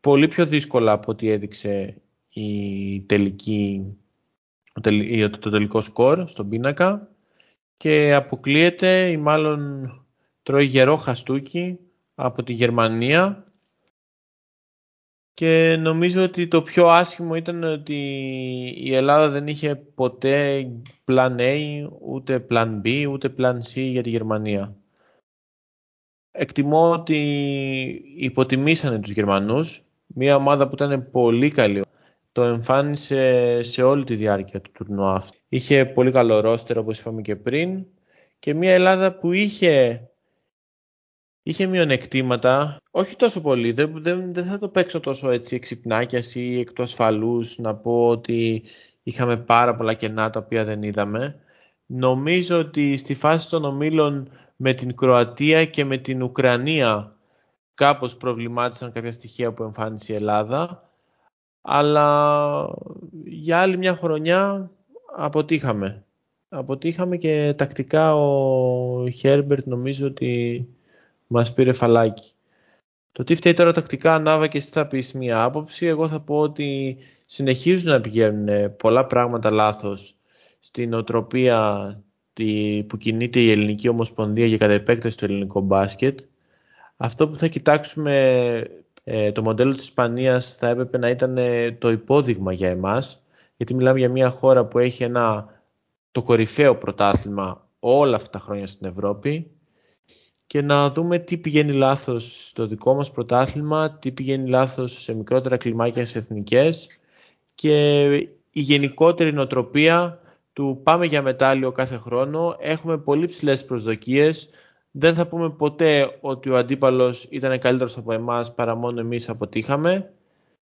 πολύ πιο δύσκολα από ό,τι έδειξε η τελική, το, το τελικό σκορ στον πίνακα και αποκλείεται ή μάλλον τρώει γερό χαστούκι από τη Γερμανία και νομίζω ότι το πιο άσχημο ήταν ότι η Ελλάδα δεν είχε ποτέ plan A, ούτε plan B, ούτε plan C για τη Γερμανία. Εκτιμώ ότι υποτιμήσανε τους Γερμανούς, μια ομάδα που ήταν πολύ καλή. Το εμφάνισε σε όλη τη διάρκεια του τουρνουά. Είχε πολύ καλό ρόστερ όπως είπαμε και πριν και μια Ελλάδα που είχε είχε μειονεκτήματα, όχι τόσο πολύ, δεν, δεν, δεν θα το παίξω τόσο έτσι εξυπνάκιας ή εκ του ασφαλούς να πω ότι είχαμε πάρα πολλά κενά τα οποία δεν είδαμε. Νομίζω ότι στη φάση των ομίλων με την Κροατία και με την Ουκρανία κάπως προβλημάτισαν κάποια στοιχεία που εμφάνισε η Ελλάδα αλλά για άλλη μια χρονιά αποτύχαμε. Αποτύχαμε και τακτικά ο Χέρμπερτ νομίζω ότι μας πήρε φαλάκι. Το τι φταίει τώρα τακτικά ανάβα και εσύ θα πεις μία άποψη. Εγώ θα πω ότι συνεχίζουν να πηγαίνουν πολλά πράγματα λάθος στην οτροπία που κινείται η Ελληνική Ομοσπονδία για κατά επέκταση του ελληνικού μπάσκετ. Αυτό που θα κοιτάξουμε ε, το μοντέλο της Ισπανίας θα έπρεπε να ήταν ε, το υπόδειγμα για εμάς γιατί μιλάμε για μια χώρα που έχει ένα το κορυφαίο πρωτάθλημα όλα αυτά τα χρόνια στην Ευρώπη και να δούμε τι πηγαίνει λάθος στο δικό μας πρωτάθλημα, τι πηγαίνει λάθος σε μικρότερα κλιμάκια σε εθνικές και η γενικότερη νοοτροπία του πάμε για μετάλλιο κάθε χρόνο, έχουμε πολύ ψηλές προσδοκίες, δεν θα πούμε ποτέ ότι ο αντίπαλος ήταν καλύτερος από εμάς παρά μόνο εμείς αποτύχαμε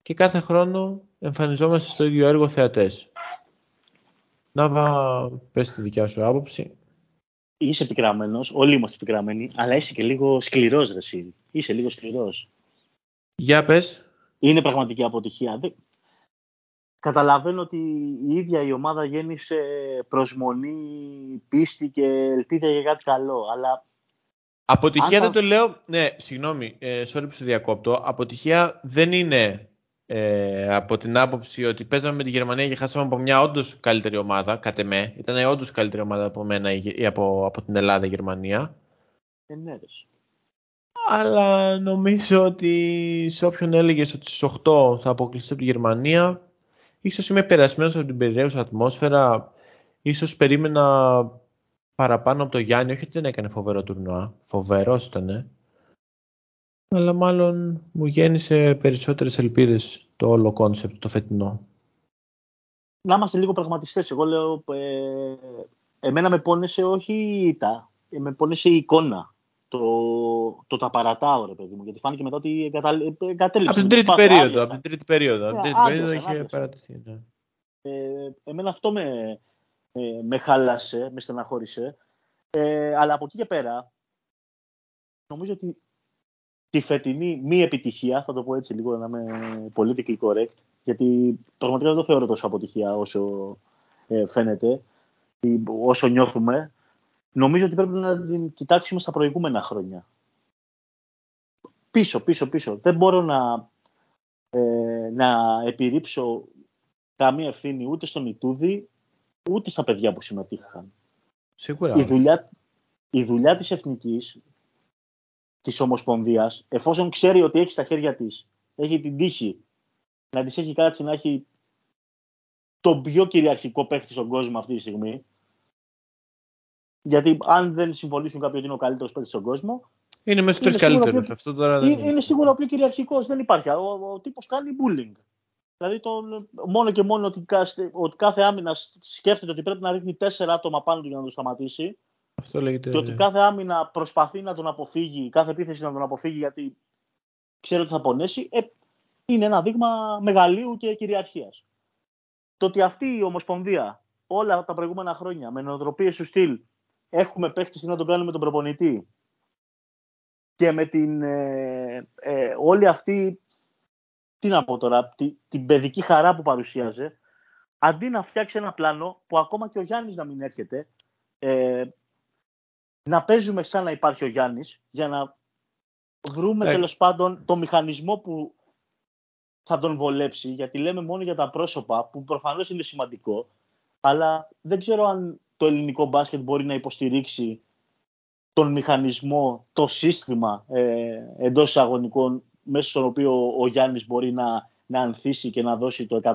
και κάθε χρόνο εμφανιζόμαστε στο ίδιο έργο θεατές. Νάβα, πες τη δικιά σου άποψη είσαι επικραμμένο, όλοι είμαστε επικραμμένοι, αλλά είσαι και λίγο σκληρός, Ρεσί. Είσαι λίγο σκληρός. Για πες. Είναι πραγματική αποτυχία. Καταλαβαίνω ότι η ίδια η ομάδα γέννησε προσμονή, πίστη και ελπίδα για κάτι καλό, αλλά... Αποτυχία δεν το λέω, ναι, συγγνώμη, ε, sorry που σε διακόπτω. Αποτυχία δεν είναι ε, από την άποψη ότι παίζαμε με τη Γερμανία και χάσαμε από μια όντως καλύτερη ομάδα, κατ' εμέ. Ήταν όντως καλύτερη ομάδα από μένα ή από, από την Ελλάδα Γερμανία. Ε, ναι, Αλλά νομίζω ότι σε όποιον έλεγες ότι στις 8 θα αποκλειστείς από τη Γερμανία, ίσως είμαι επηρεασμένος από την περιρρέουσα ατμόσφαιρα. Ίσως περίμενα παραπάνω από το Γιάννη, όχι ότι δεν έκανε φοβερό τουρνουά. Φοβερός ήταν αλλά μάλλον μου γέννησε περισσότερες ελπίδες το όλο concept το φετινό. Να είμαστε λίγο πραγματιστές. Εγώ λέω, ε, εμένα με πόνεσε όχι η ήττα, ε, με πόνεσε η εικόνα. Το, το τα παρατάω, ρε παιδί μου, γιατί φάνηκε μετά ότι εγκατέλειψε. Από την τρίτη περίοδο, από την τρίτη περίοδο. Από την τρίτη περίοδο είχε παρατηθεί. Ναι. Ε, εμένα αυτό με, ε, με χάλασε, με στεναχώρησε. Ε, αλλά από εκεί και πέρα, νομίζω ότι τη φετινή μη επιτυχία, θα το πω έτσι λίγο να είμαι politically correct, γιατί πραγματικά δεν το θεωρώ τόσο αποτυχία όσο ε, φαίνεται, ή όσο νιώθουμε, νομίζω ότι πρέπει να την κοιτάξουμε στα προηγούμενα χρόνια. Πίσω, πίσω, πίσω. Δεν μπορώ να, ε, να επιρρύψω καμία ευθύνη ούτε στον Ιτούδη, ούτε στα παιδιά που συμμετείχαν. Σίγουρα. Η δουλειά, η δουλειά της Εθνικής της Ομοσπονδίας, εφόσον ξέρει ότι έχει στα χέρια της, έχει την τύχη να της έχει κάτσει να έχει τον πιο κυριαρχικό παίχτη στον κόσμο αυτή τη στιγμή. Γιατί αν δεν συμφωνήσουν κάποιοι ότι είναι ο καλύτερος παίχτη στον κόσμο, Είναι μέσα στους τρει καλύτερους. Αυτό τώρα δεν είναι, είναι σίγουρα ο πιο κυριαρχικός. Δεν υπάρχει. Ο, ο, ο τύπος κάνει bullying. Δηλαδή το, μόνο και μόνο ότι, ότι κάθε άμυνα σκέφτεται ότι πρέπει να ρίχνει τέσσερα άτομα πάνω του για να το σταματήσει. Αυτό λέγεται. Και ότι κάθε άμυνα προσπαθεί να τον αποφύγει, κάθε επίθεση να τον αποφύγει γιατί ξέρει ότι θα πονέσει. Ε, είναι ένα δείγμα μεγαλείου και κυριαρχίας. Το ότι αυτή η Ομοσπονδία όλα τα προηγούμενα χρόνια με νοοτροπίες του στυλ έχουμε παίχτη να τον κάνουμε τον προπονητή. Και με την ε, ε, όλη αυτή τι να πω τώρα, την, την παιδική χαρά που παρουσίαζε αντί να φτιάξει ένα πλάνο που ακόμα και ο Γιάννης να μην έρχεται ε, να παίζουμε σαν να υπάρχει ο Γιάννης για να βρούμε τέλος πάντων το μηχανισμό που θα τον βολέψει γιατί λέμε μόνο για τα πρόσωπα που προφανώς είναι σημαντικό αλλά δεν ξέρω αν το ελληνικό μπάσκετ μπορεί να υποστηρίξει τον μηχανισμό, το σύστημα ε, εντός εισαγωνικών μέσα στον οποίο ο Γιάννης μπορεί να, να ανθίσει και να δώσει το 150%.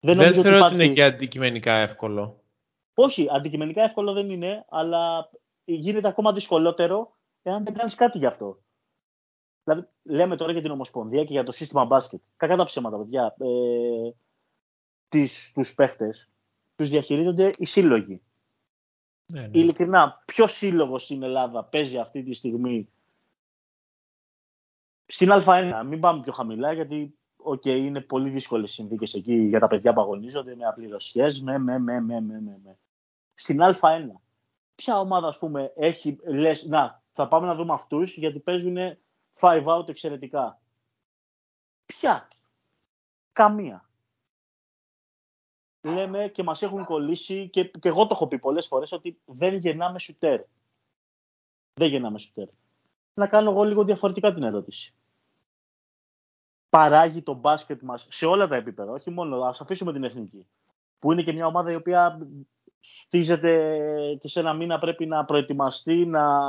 Δεν, δεν θεωρώ ότι, είναι και αντικειμενικά εύκολο. Όχι, αντικειμενικά εύκολο δεν είναι, αλλά γίνεται ακόμα δυσκολότερο εάν δεν κάνεις κάτι γι' αυτό. Δηλαδή, λέμε τώρα για την Ομοσπονδία και για το σύστημα μπάσκετ. Κακά τα ψέματα, παιδιά. Ε, τις, τους παίχτες τους διαχειρίζονται οι σύλλογοι. Ναι, ναι. Ειλικρινά, ποιο σύλλογος στην Ελλάδα παίζει αυτή τη στιγμή στην Α1. Μην πάμε πιο χαμηλά, γιατί okay, είναι πολύ δύσκολες συνθήκες εκεί για τα παιδιά που αγωνίζονται με απληρωσιέ. Με, με, με, με, με, με. Στην Α1. Ποια ομάδα, ας πούμε, έχει, λες, να, θα πάμε να δούμε αυτούς γιατί παίζουν five out εξαιρετικά. Ποια; Καμία λέμε και μας έχουν κολλήσει και, και εγώ το έχω πει πολλές φορές ότι δεν γεννάμε σουτέρ. Δεν γεννάμε σουτέρ. Να κάνω εγώ λίγο διαφορετικά την ερώτηση. Παράγει το μπάσκετ μας σε όλα τα επίπεδα, όχι μόνο, ας αφήσουμε την εθνική, που είναι και μια ομάδα η οποία χτίζεται και σε ένα μήνα πρέπει να προετοιμαστεί, να,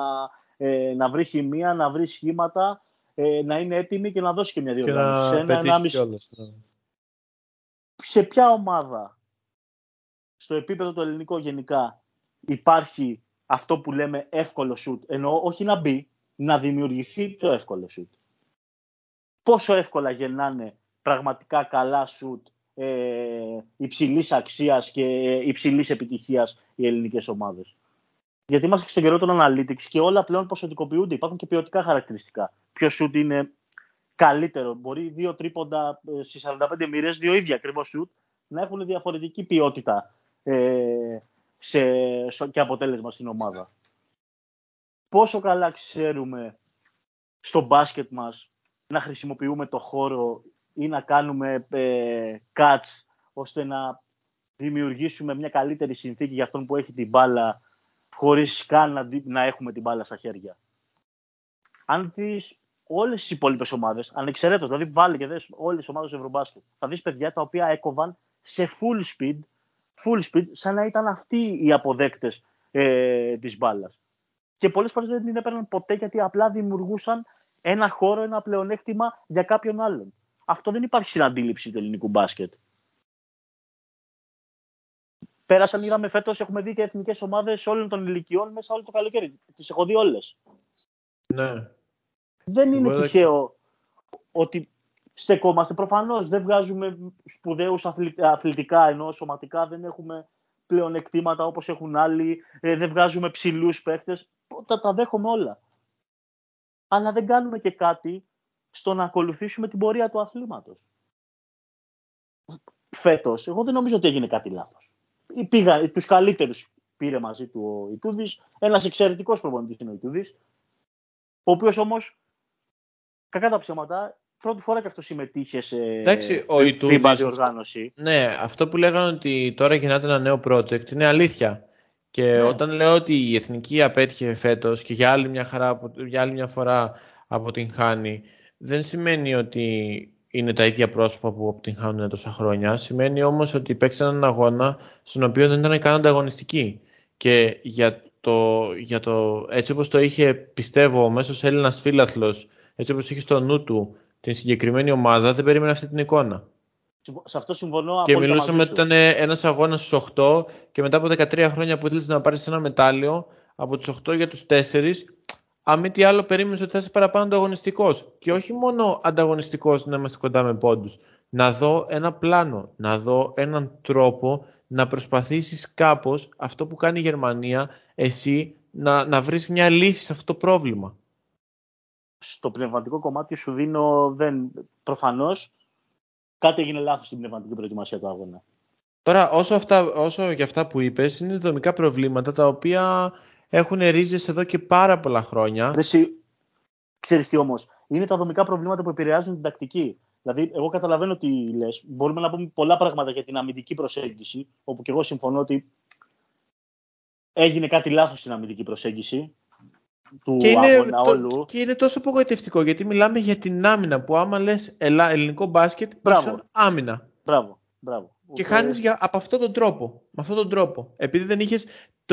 ε, να βρει χημεία, να βρει σχήματα, ε, να είναι έτοιμη και να δώσει και μια διοργάνωση. Και να πετύχει κιόλας. Ναι. Σε ποια ομάδα στο επίπεδο το ελληνικό γενικά υπάρχει αυτό που λέμε εύκολο σουτ. Ενώ όχι να μπει, να δημιουργηθεί το εύκολο σουτ. Πόσο εύκολα γεννάνε πραγματικά καλά σουτ ε, υψηλής αξίας και υψηλής επιτυχίας οι ελληνικές ομάδες. Γιατί είμαστε και στον καιρό των analytics και όλα πλέον ποσοτικοποιούνται. Υπάρχουν και ποιοτικά χαρακτηριστικά. Ποιο σουτ είναι καλύτερο. Μπορεί δύο τρίποντα ε, στι 45 μοίρες, δύο ίδια ακριβώς σουτ, να έχουν διαφορετική ποιότητα ε, σε, και αποτέλεσμα στην ομάδα. Πόσο καλά ξέρουμε στο μπάσκετ μας να χρησιμοποιούμε το χώρο ή να κάνουμε ε, cuts ώστε να δημιουργήσουμε μια καλύτερη συνθήκη για αυτόν που έχει την μπάλα χωρίς καν να, να έχουμε την μπάλα στα χέρια. Αν δεις όλες τις υπόλοιπες ομάδες, ανεξαιρέτως, δηλαδή βάλει και δες όλες τις ομάδες του Ευρωμπάσκετ, θα δεις παιδιά τα οποία έκοβαν σε full speed full speed, σαν να ήταν αυτοί οι αποδέκτες ε, της μπάλας. Και πολλές φορές δεν την έπαιρναν ποτέ γιατί απλά δημιουργούσαν ένα χώρο, ένα πλεονέκτημα για κάποιον άλλον. Αυτό δεν υπάρχει στην αντίληψη του ελληνικού μπάσκετ. Πέρασαν, είδαμε φέτος, έχουμε δει και εθνικές ομάδες όλων των ηλικιών μέσα όλο το καλοκαίρι. Τις έχω δει όλες. Ναι. Δεν είναι τυχαίο ότι στεκόμαστε. Προφανώς δεν βγάζουμε σπουδαίους αθλητικά ενώ σωματικά δεν έχουμε πλέον εκτήματα όπως έχουν άλλοι. Ε, δεν βγάζουμε ψηλούς παίχτε. Τα, τα δέχομαι όλα. Αλλά δεν κάνουμε και κάτι στο να ακολουθήσουμε την πορεία του αθλήματος. Φέτος, εγώ δεν νομίζω ότι έγινε κάτι λάθος. Πήγα, τους καλύτερους πήρε μαζί του ο Ιτούδης, ένας εξαιρετικός προπονητής είναι ο Ιτούδης, ο οποίος όμως, κακά τα ψέματα, πρώτη φορά και αυτό συμμετείχε σε Εντάξει, ο FIBA διοργάνωση. Ναι, αυτό που λέγανε ότι τώρα γινάται ένα νέο project είναι αλήθεια. Και ναι. όταν λέω ότι η Εθνική απέτυχε φέτος και για άλλη μια, χαρά, για άλλη μια φορά αποτυγχάνει, δεν σημαίνει ότι είναι τα ίδια πρόσωπα που αποτυγχάνουν τόσα χρόνια. Σημαίνει όμως ότι παίξαν έναν αγώνα στον οποίο δεν ήταν καν ανταγωνιστική. Και για το, για το, έτσι όπως το είχε πιστεύω ο μέσος Έλληνας φίλαθλος, έτσι όπως είχε στο νου του την συγκεκριμένη ομάδα, δεν περίμενε αυτή την εικόνα. Σε αυτό συμφωνώ. Και μιλούσαμε ότι ήταν ένας αγώνας στους 8 και μετά από 13 χρόνια που ήθελες να πάρεις ένα μετάλλιο, από τους 8 για τους 4, αν μη τι άλλο περίμενες ότι θα είσαι παραπάνω ανταγωνιστικός. Και όχι μόνο ανταγωνιστικός να είμαστε κοντά με πόντους. Να δω ένα πλάνο, να δω έναν τρόπο να προσπαθήσεις κάπως αυτό που κάνει η Γερμανία, εσύ να, να βρεις μια λύση σε αυτό το πρόβλημα. Στο πνευματικό κομμάτι σου δίνω, δεν, προφανώς, κάτι έγινε λάθος στην πνευματική προετοιμασία του αγώνα. Τώρα, όσο, αυτά, όσο για αυτά που είπες, είναι δομικά προβλήματα τα οποία έχουν ρίζες εδώ και πάρα πολλά χρόνια. Εσύ, ξέρεις τι όμως, είναι τα δομικά προβλήματα που επηρεάζουν την τακτική. Δηλαδή, εγώ καταλαβαίνω τι λες. Μπορούμε να πούμε πολλά πράγματα για την αμυντική προσέγγιση, όπου και εγώ συμφωνώ ότι έγινε κάτι λάθος στην αμυντική προσέγγιση του και είναι, αγώνα όλου. Και είναι τόσο απογοητευτικό, γιατί μιλάμε για την άμυνα που άμα λες ελληνικό μπάσκετ, Μπράβο. άμυνα. Μπράβο. Μπράβο. Και χάνεις από αυτόν τον τρόπο. Με αυτόν τον τρόπο. Επειδή δεν είχες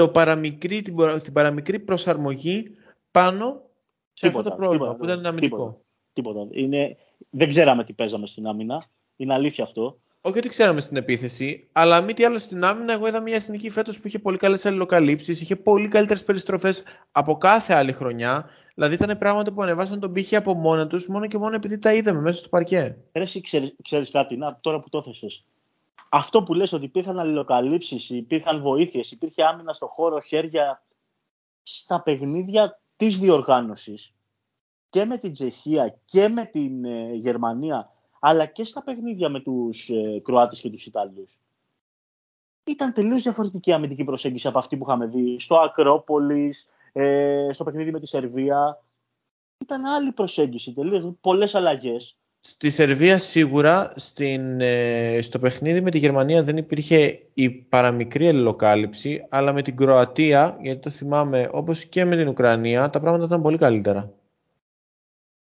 παραμικρή, την, την παραμικρή προσαρμογή πάνω σε αυτό το πρόβλημα τίποτα, που ήταν αμυντικό. Τίποτα. τίποτα. Είναι, δεν ξέραμε τι παίζαμε στην άμυνα. Είναι αλήθεια αυτό. Όχι ότι ξέραμε στην επίθεση, αλλά μη τι άλλο στην άμυνα, εγώ είδα μια εθνική φέτος που είχε πολύ καλές αλληλοκαλύψεις, είχε πολύ καλύτερες περιστροφές από κάθε άλλη χρονιά. Δηλαδή ήταν πράγματα που ανεβάσαν τον πύχη από μόνα τους, μόνο και μόνο επειδή τα είδαμε μέσα στο παρκέ. Εσύ ξέρεις κάτι, να, τώρα που το έθεσε. Αυτό που λες ότι υπήρχαν αλληλοκαλύψεις, υπήρχαν βοήθειες, υπήρχε άμυνα στο χώρο, χέρια στα παιχνίδια της διοργάνωσης και με την Τσεχία και με την ε, Γερμανία, αλλά και στα παιχνίδια με τους ε, Κροάτες και τους Ιταλούς. Ήταν τελείως διαφορετική αμυντική προσέγγιση από αυτή που είχαμε δει στο Ακρόπολης, ε, στο παιχνίδι με τη Σερβία. Ήταν άλλη προσέγγιση, τελείως, πολλές αλλαγές. Στη Σερβία σίγουρα, στην, ε, στο παιχνίδι με τη Γερμανία δεν υπήρχε η παραμικρή αλληλοκάλυψη, αλλά με την Κροατία, γιατί το θυμάμαι, όπως και με την Ουκρανία, τα πράγματα ήταν πολύ καλύτερα.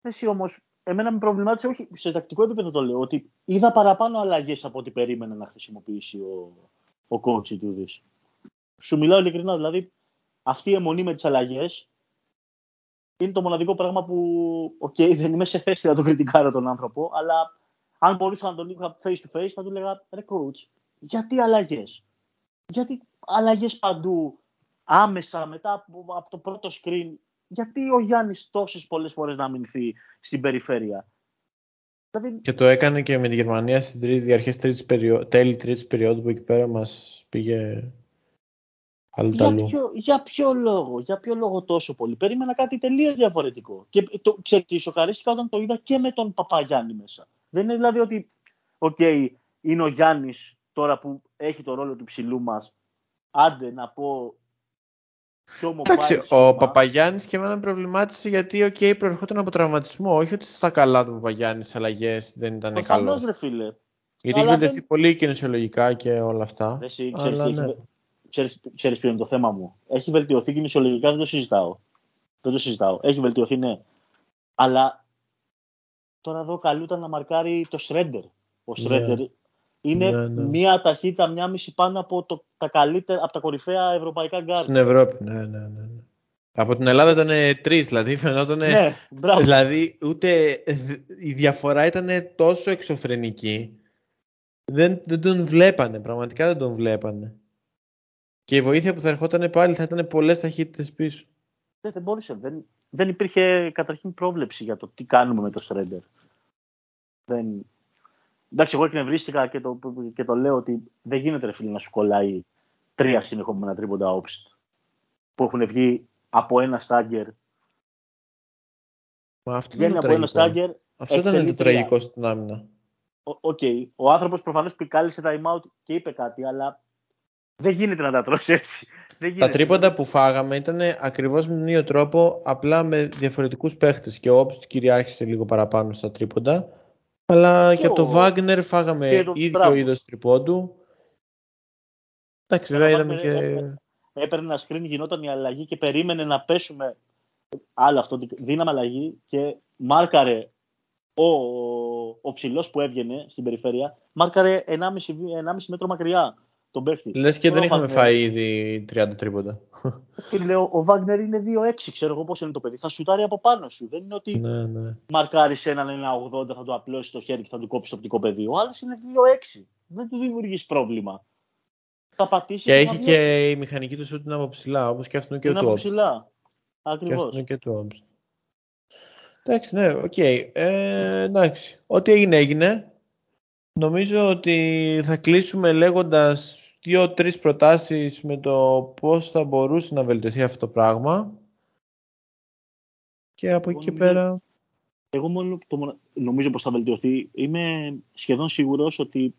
Εσύ όμως, εμένα με προβλημάτισε, όχι σε τακτικό επίπεδο το λέω, ότι είδα παραπάνω αλλαγές από ό,τι περίμενα να χρησιμοποιήσει ο, ο coach του Σου μιλάω ειλικρινά, δηλαδή αυτή η εμμονή με τις αλλαγές είναι το μοναδικό πράγμα που, ok, okay, δεν είμαι σε θέση να τον κριτικάρω τον άνθρωπο, αλλά αν μπορούσα να τον είχα face to face, θα του έλεγα, ρε coach, γιατί αλλαγές; Γιατί αλλαγές παντού, άμεσα μετά από, από το πρώτο screen, γιατί ο Γιάννης τόσες πολλές φορές να αμυνθεί στην περιφέρεια; Δηλαδή... Και το έκανε και με τη Γερμανία στην τρίτη, αρχές τρίτης περίοδου, τέλη τρίτης περίοδου που εκεί πέρα μας πήγε αλλού για, ποιο, για ποιο λόγο, για ποιο λόγο τόσο πολύ; Περίμενα κάτι τελείως διαφορετικό. Και το, ξέρετε, σοκαρίστηκα όταν το είδα και με τον Παπαγιάννη μέσα. Δεν είναι δηλαδή ότι, ok, okay, είναι ο Γιάννης τώρα που έχει το ρόλο του ψηλού μας, άντε να πω Εντάξει, ο Παπαγιάννης και εμένα προβλημάτισε γιατί ο okay, προερχόταν από τραυματισμό. Όχι ότι στα καλά του Παπαγιάννης αλλαγές δεν ήταν καλός. ρε φίλε. Γιατί έχει βελτιωθεί δεν... πολύ κινησιολογικά και όλα αυτά. Εσύ, ξέρεις, αλλά, ναι. ξέρεις, ξέρεις ποιο είναι το θέμα μου. Έχει βελτιωθεί κινησιολογικά, δεν το συζητάω. Δεν το συζητάω. Έχει βελτιωθεί, ναι. Αλλά τώρα εδώ καλούταν να μαρκάρει το Σρέντερ. Ο Σρέντερ yeah. Είναι ναι, ναι. μία ταχύτητα, μία μισή πάνω από, το, τα καλύτερα, από τα κορυφαία ευρωπαϊκά γκαρντ. Στην Ευρώπη, ναι, ναι, ναι. Από την Ελλάδα ήταν τρεις, δηλαδή φαινόταν. Ναι, δηλαδή ούτε η διαφορά ήταν τόσο εξωφρενική. Δεν, δεν τον βλέπανε, πραγματικά δεν τον βλέπανε. Και η βοήθεια που θα ερχόταν πάλι θα ήταν πολλές ταχύτητες πίσω. Δεν, δεν μπορούσε. Δεν, δεν υπήρχε καταρχήν πρόβλεψη για το τι κάνουμε με το Σρέντερ. Δεν, Εντάξει, εγώ εκνευρίστηκα και το, και το λέω ότι δεν γίνεται ρε φίλε να σου κολλάει τρία συνεχόμενα τρίποντα Obst που έχουν βγει από ένα stagger. Μα αυτό Βγαίνει από ένα stagger. Αυτό ήταν το τραγικό στην άμυνα. Ok. Okay. Ο άνθρωπος προφανώς πήγε κάλεσε time out και είπε κάτι, αλλά δεν γίνεται να τα τρως έτσι. Τα τρίποντα που φάγαμε ήταν ακριβώς με τον ίδιο τρόπο, απλά με διαφορετικούς παίχτες. Και ο Όψτ κυριάρχησε λίγο παραπάνω στα τρίποντα. Αλλά και, από το Βάγνερ φάγαμε ίδιο είδος τριπώντου. Εντάξει, βέβαια είδαμε και. Έπαιρνε ένα screen, γινόταν η αλλαγή και περίμενε να πέσουμε. Άλλο αυτό, δύναμε αλλαγή και μάρκαρε ο, ο ψηλός που έβγαινε στην περιφέρεια, μάρκαρε 1,5 μέτρο μακριά τον παίχτη. Λες και δεν είχαμε φάει ήδη 30 τρίποντα. Λέω, ο Βάγνερ είναι 2-6, ξέρω εγώ πώς είναι το παιδί. Θα σουτάρει από πάνω σου. Δεν είναι ότι ναι, ναι. μαρκάρεις έναν 1,80, θα του απλώσεις το χέρι και θα του κόψεις το οπτικό πεδίο. Ο άλλος είναι 2-6. Δεν του δημιουργείς πρόβλημα. Θα πατήσεις Και θα έχει βγει. και η μηχανική του σούτ είναι από ψηλά, όπως και αυτό και Είναι του από Obst. ψηλά. Και Ακριβώς. αυτό και του Obst. Εντάξει, ναι, οκ. Ε, εντάξει. Ό,τι έγινε, έγινε. Νομίζω ότι θα κλείσουμε λέγοντας δύο-τρεις προτάσεις με το πώς θα μπορούσε να βελτιωθεί αυτό το πράγμα. Και από εκεί και νομίζω- πέρα... Εγώ μόνο το, μονα- νομίζω πως θα βελτιωθεί. Είμαι σχεδόν σίγουρος ότι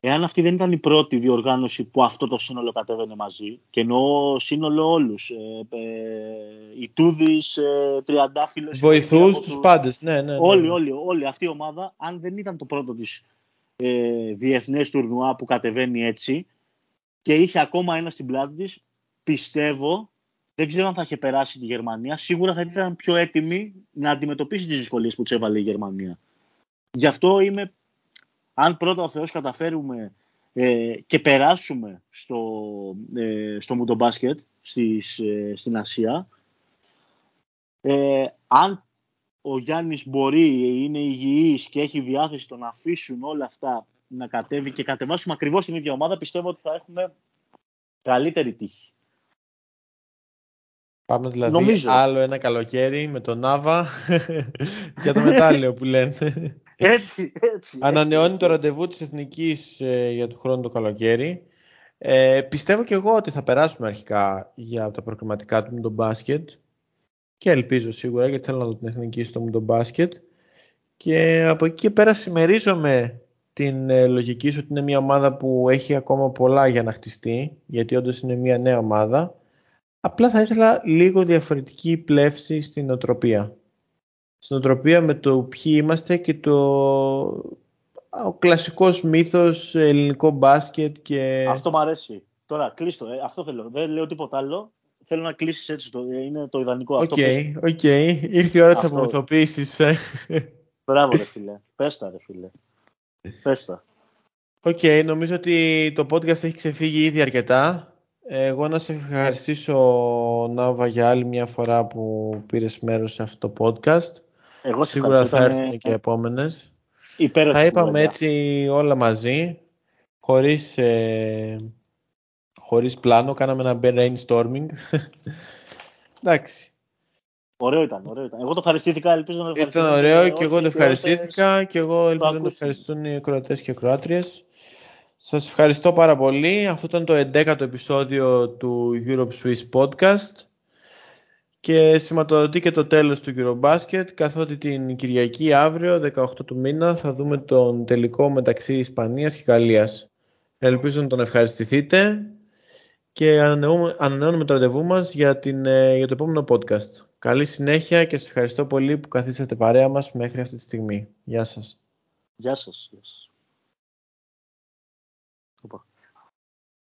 εάν αυτή δεν ήταν η πρώτη διοργάνωση που αυτό το σύνολο κατέβαινε μαζί, και εννοώ σύνολο όλους, ε, ε, οι Τούδης, ε, Τριαντάφυλλος, Βοηθούς από τους τους- πάντες. Ναι, ναι, ναι. Όλοι, όλοι, όλη αυτή η ομάδα, αν δεν ήταν το πρώτο της ε, διεθνές τουρνουά που κατεβαίνει έτσι και είχε ακόμα ένα στην πλάτη της, πιστεύω, δεν ξέρω αν θα είχε περάσει τη Γερμανία, σίγουρα θα ήταν πιο έτοιμη να αντιμετωπίσει τις δυσκολίες που της έβαλε η Γερμανία. Γι' αυτό είμαι, αν πρώτα ο Θεός καταφέρουμε ε, και περάσουμε στο, ε, στο μουντομπάσκετ στις, ε, στην Ασία, ε, αν ο Γιάννης μπορεί, είναι υγιής και έχει διάθεση το να αφήσουν όλα αυτά να κατέβει και κατεβάσουμε ακριβώς την ίδια ομάδα, πιστεύω ότι θα έχουμε καλύτερη τύχη. Πάμε δηλαδή Νομίζω. άλλο ένα καλοκαίρι με τον Νάβα για το μετάλλιο που λένε. Έτσι, έτσι. Ανανεώνει έτσι, το έτσι. ραντεβού της Εθνικής ε, για του χρόνου το καλοκαίρι. Ε, πιστεύω και εγώ ότι θα περάσουμε αρχικά για τα προκριματικά του με τον μπάσκετ και ελπίζω σίγουρα γιατί θέλω να δω την Εθνική στο με τον μπάσκετ και από εκεί και πέρα συμμερίζομαι την ε, λογική σου ότι είναι μια ομάδα που έχει ακόμα πολλά για να χτιστεί γιατί όντως είναι μια νέα ομάδα απλά θα ήθελα λίγο διαφορετική πλεύση στην οτροπία στην οτροπία με το ποιοι είμαστε και το ο κλασικός μύθος ελληνικό μπάσκετ και Αυτό μου αρέσει. Τώρα, κλείστο. Ε, αυτό θέλω. Δεν λέω τίποτα άλλο. Θέλω να κλείσεις έτσι. Το, ε, είναι το ιδανικό. Οκ, Αυτό πες. οκ. Ήρθε η ώρα της Αυτός. απομυθοποίησης. ε. Μπράβο, ρε φίλε. Πες τα, ρε φίλε. Πες τα. Οκ, νομίζω ότι το podcast έχει ξεφύγει ήδη αρκετά. Εγώ να σε ευχαριστήσω, Νάβα, για άλλη μια φορά που πήρες μέρος σε αυτό το podcast. Εγώ σε Σίγουρα ευχαριστώ. θα Ήταν, έρθουν και ε, επόμενες. υπέροχη Τα είπαμε κουβέντα. έτσι όλα μαζί, χωρίς, ε, χωρίς πλάνο, κάναμε ένα brainstorming. Εντάξει, Ωραίο ήταν, ωραίο ήταν. Εγώ το ευχαριστήθηκα, ελπίζω να το ήταν ευχαριστήσετε ωραίο όσοι και εγώ το και όσες- ευχαριστήθηκα και εγώ ελπίζω να το ακούσουν. ευχαριστούν οι ακροατές και ακροάτριες. Σας ευχαριστώ πάρα πολύ. Αυτό ήταν το 11ο επεισόδιο του Europe Swiss Podcast και σηματοδοτεί και το τέλος του Eurobasket καθότι την Κυριακή αύριο 18 του μήνα θα δούμε τον τελικό μεταξύ Ισπανίας και Γαλλίας. Ελπίζω να τον ευχαριστηθείτε και ανανεώνουμε, ανανεώνουμε το ραντεβού μας για, την, ε, για το επόμενο podcast. Καλή συνέχεια και σας ευχαριστώ πολύ που καθίσατε παρέα μας μέχρι αυτή τη στιγμή. Γεια σας. Γεια σας. Γεια σας. Οπα.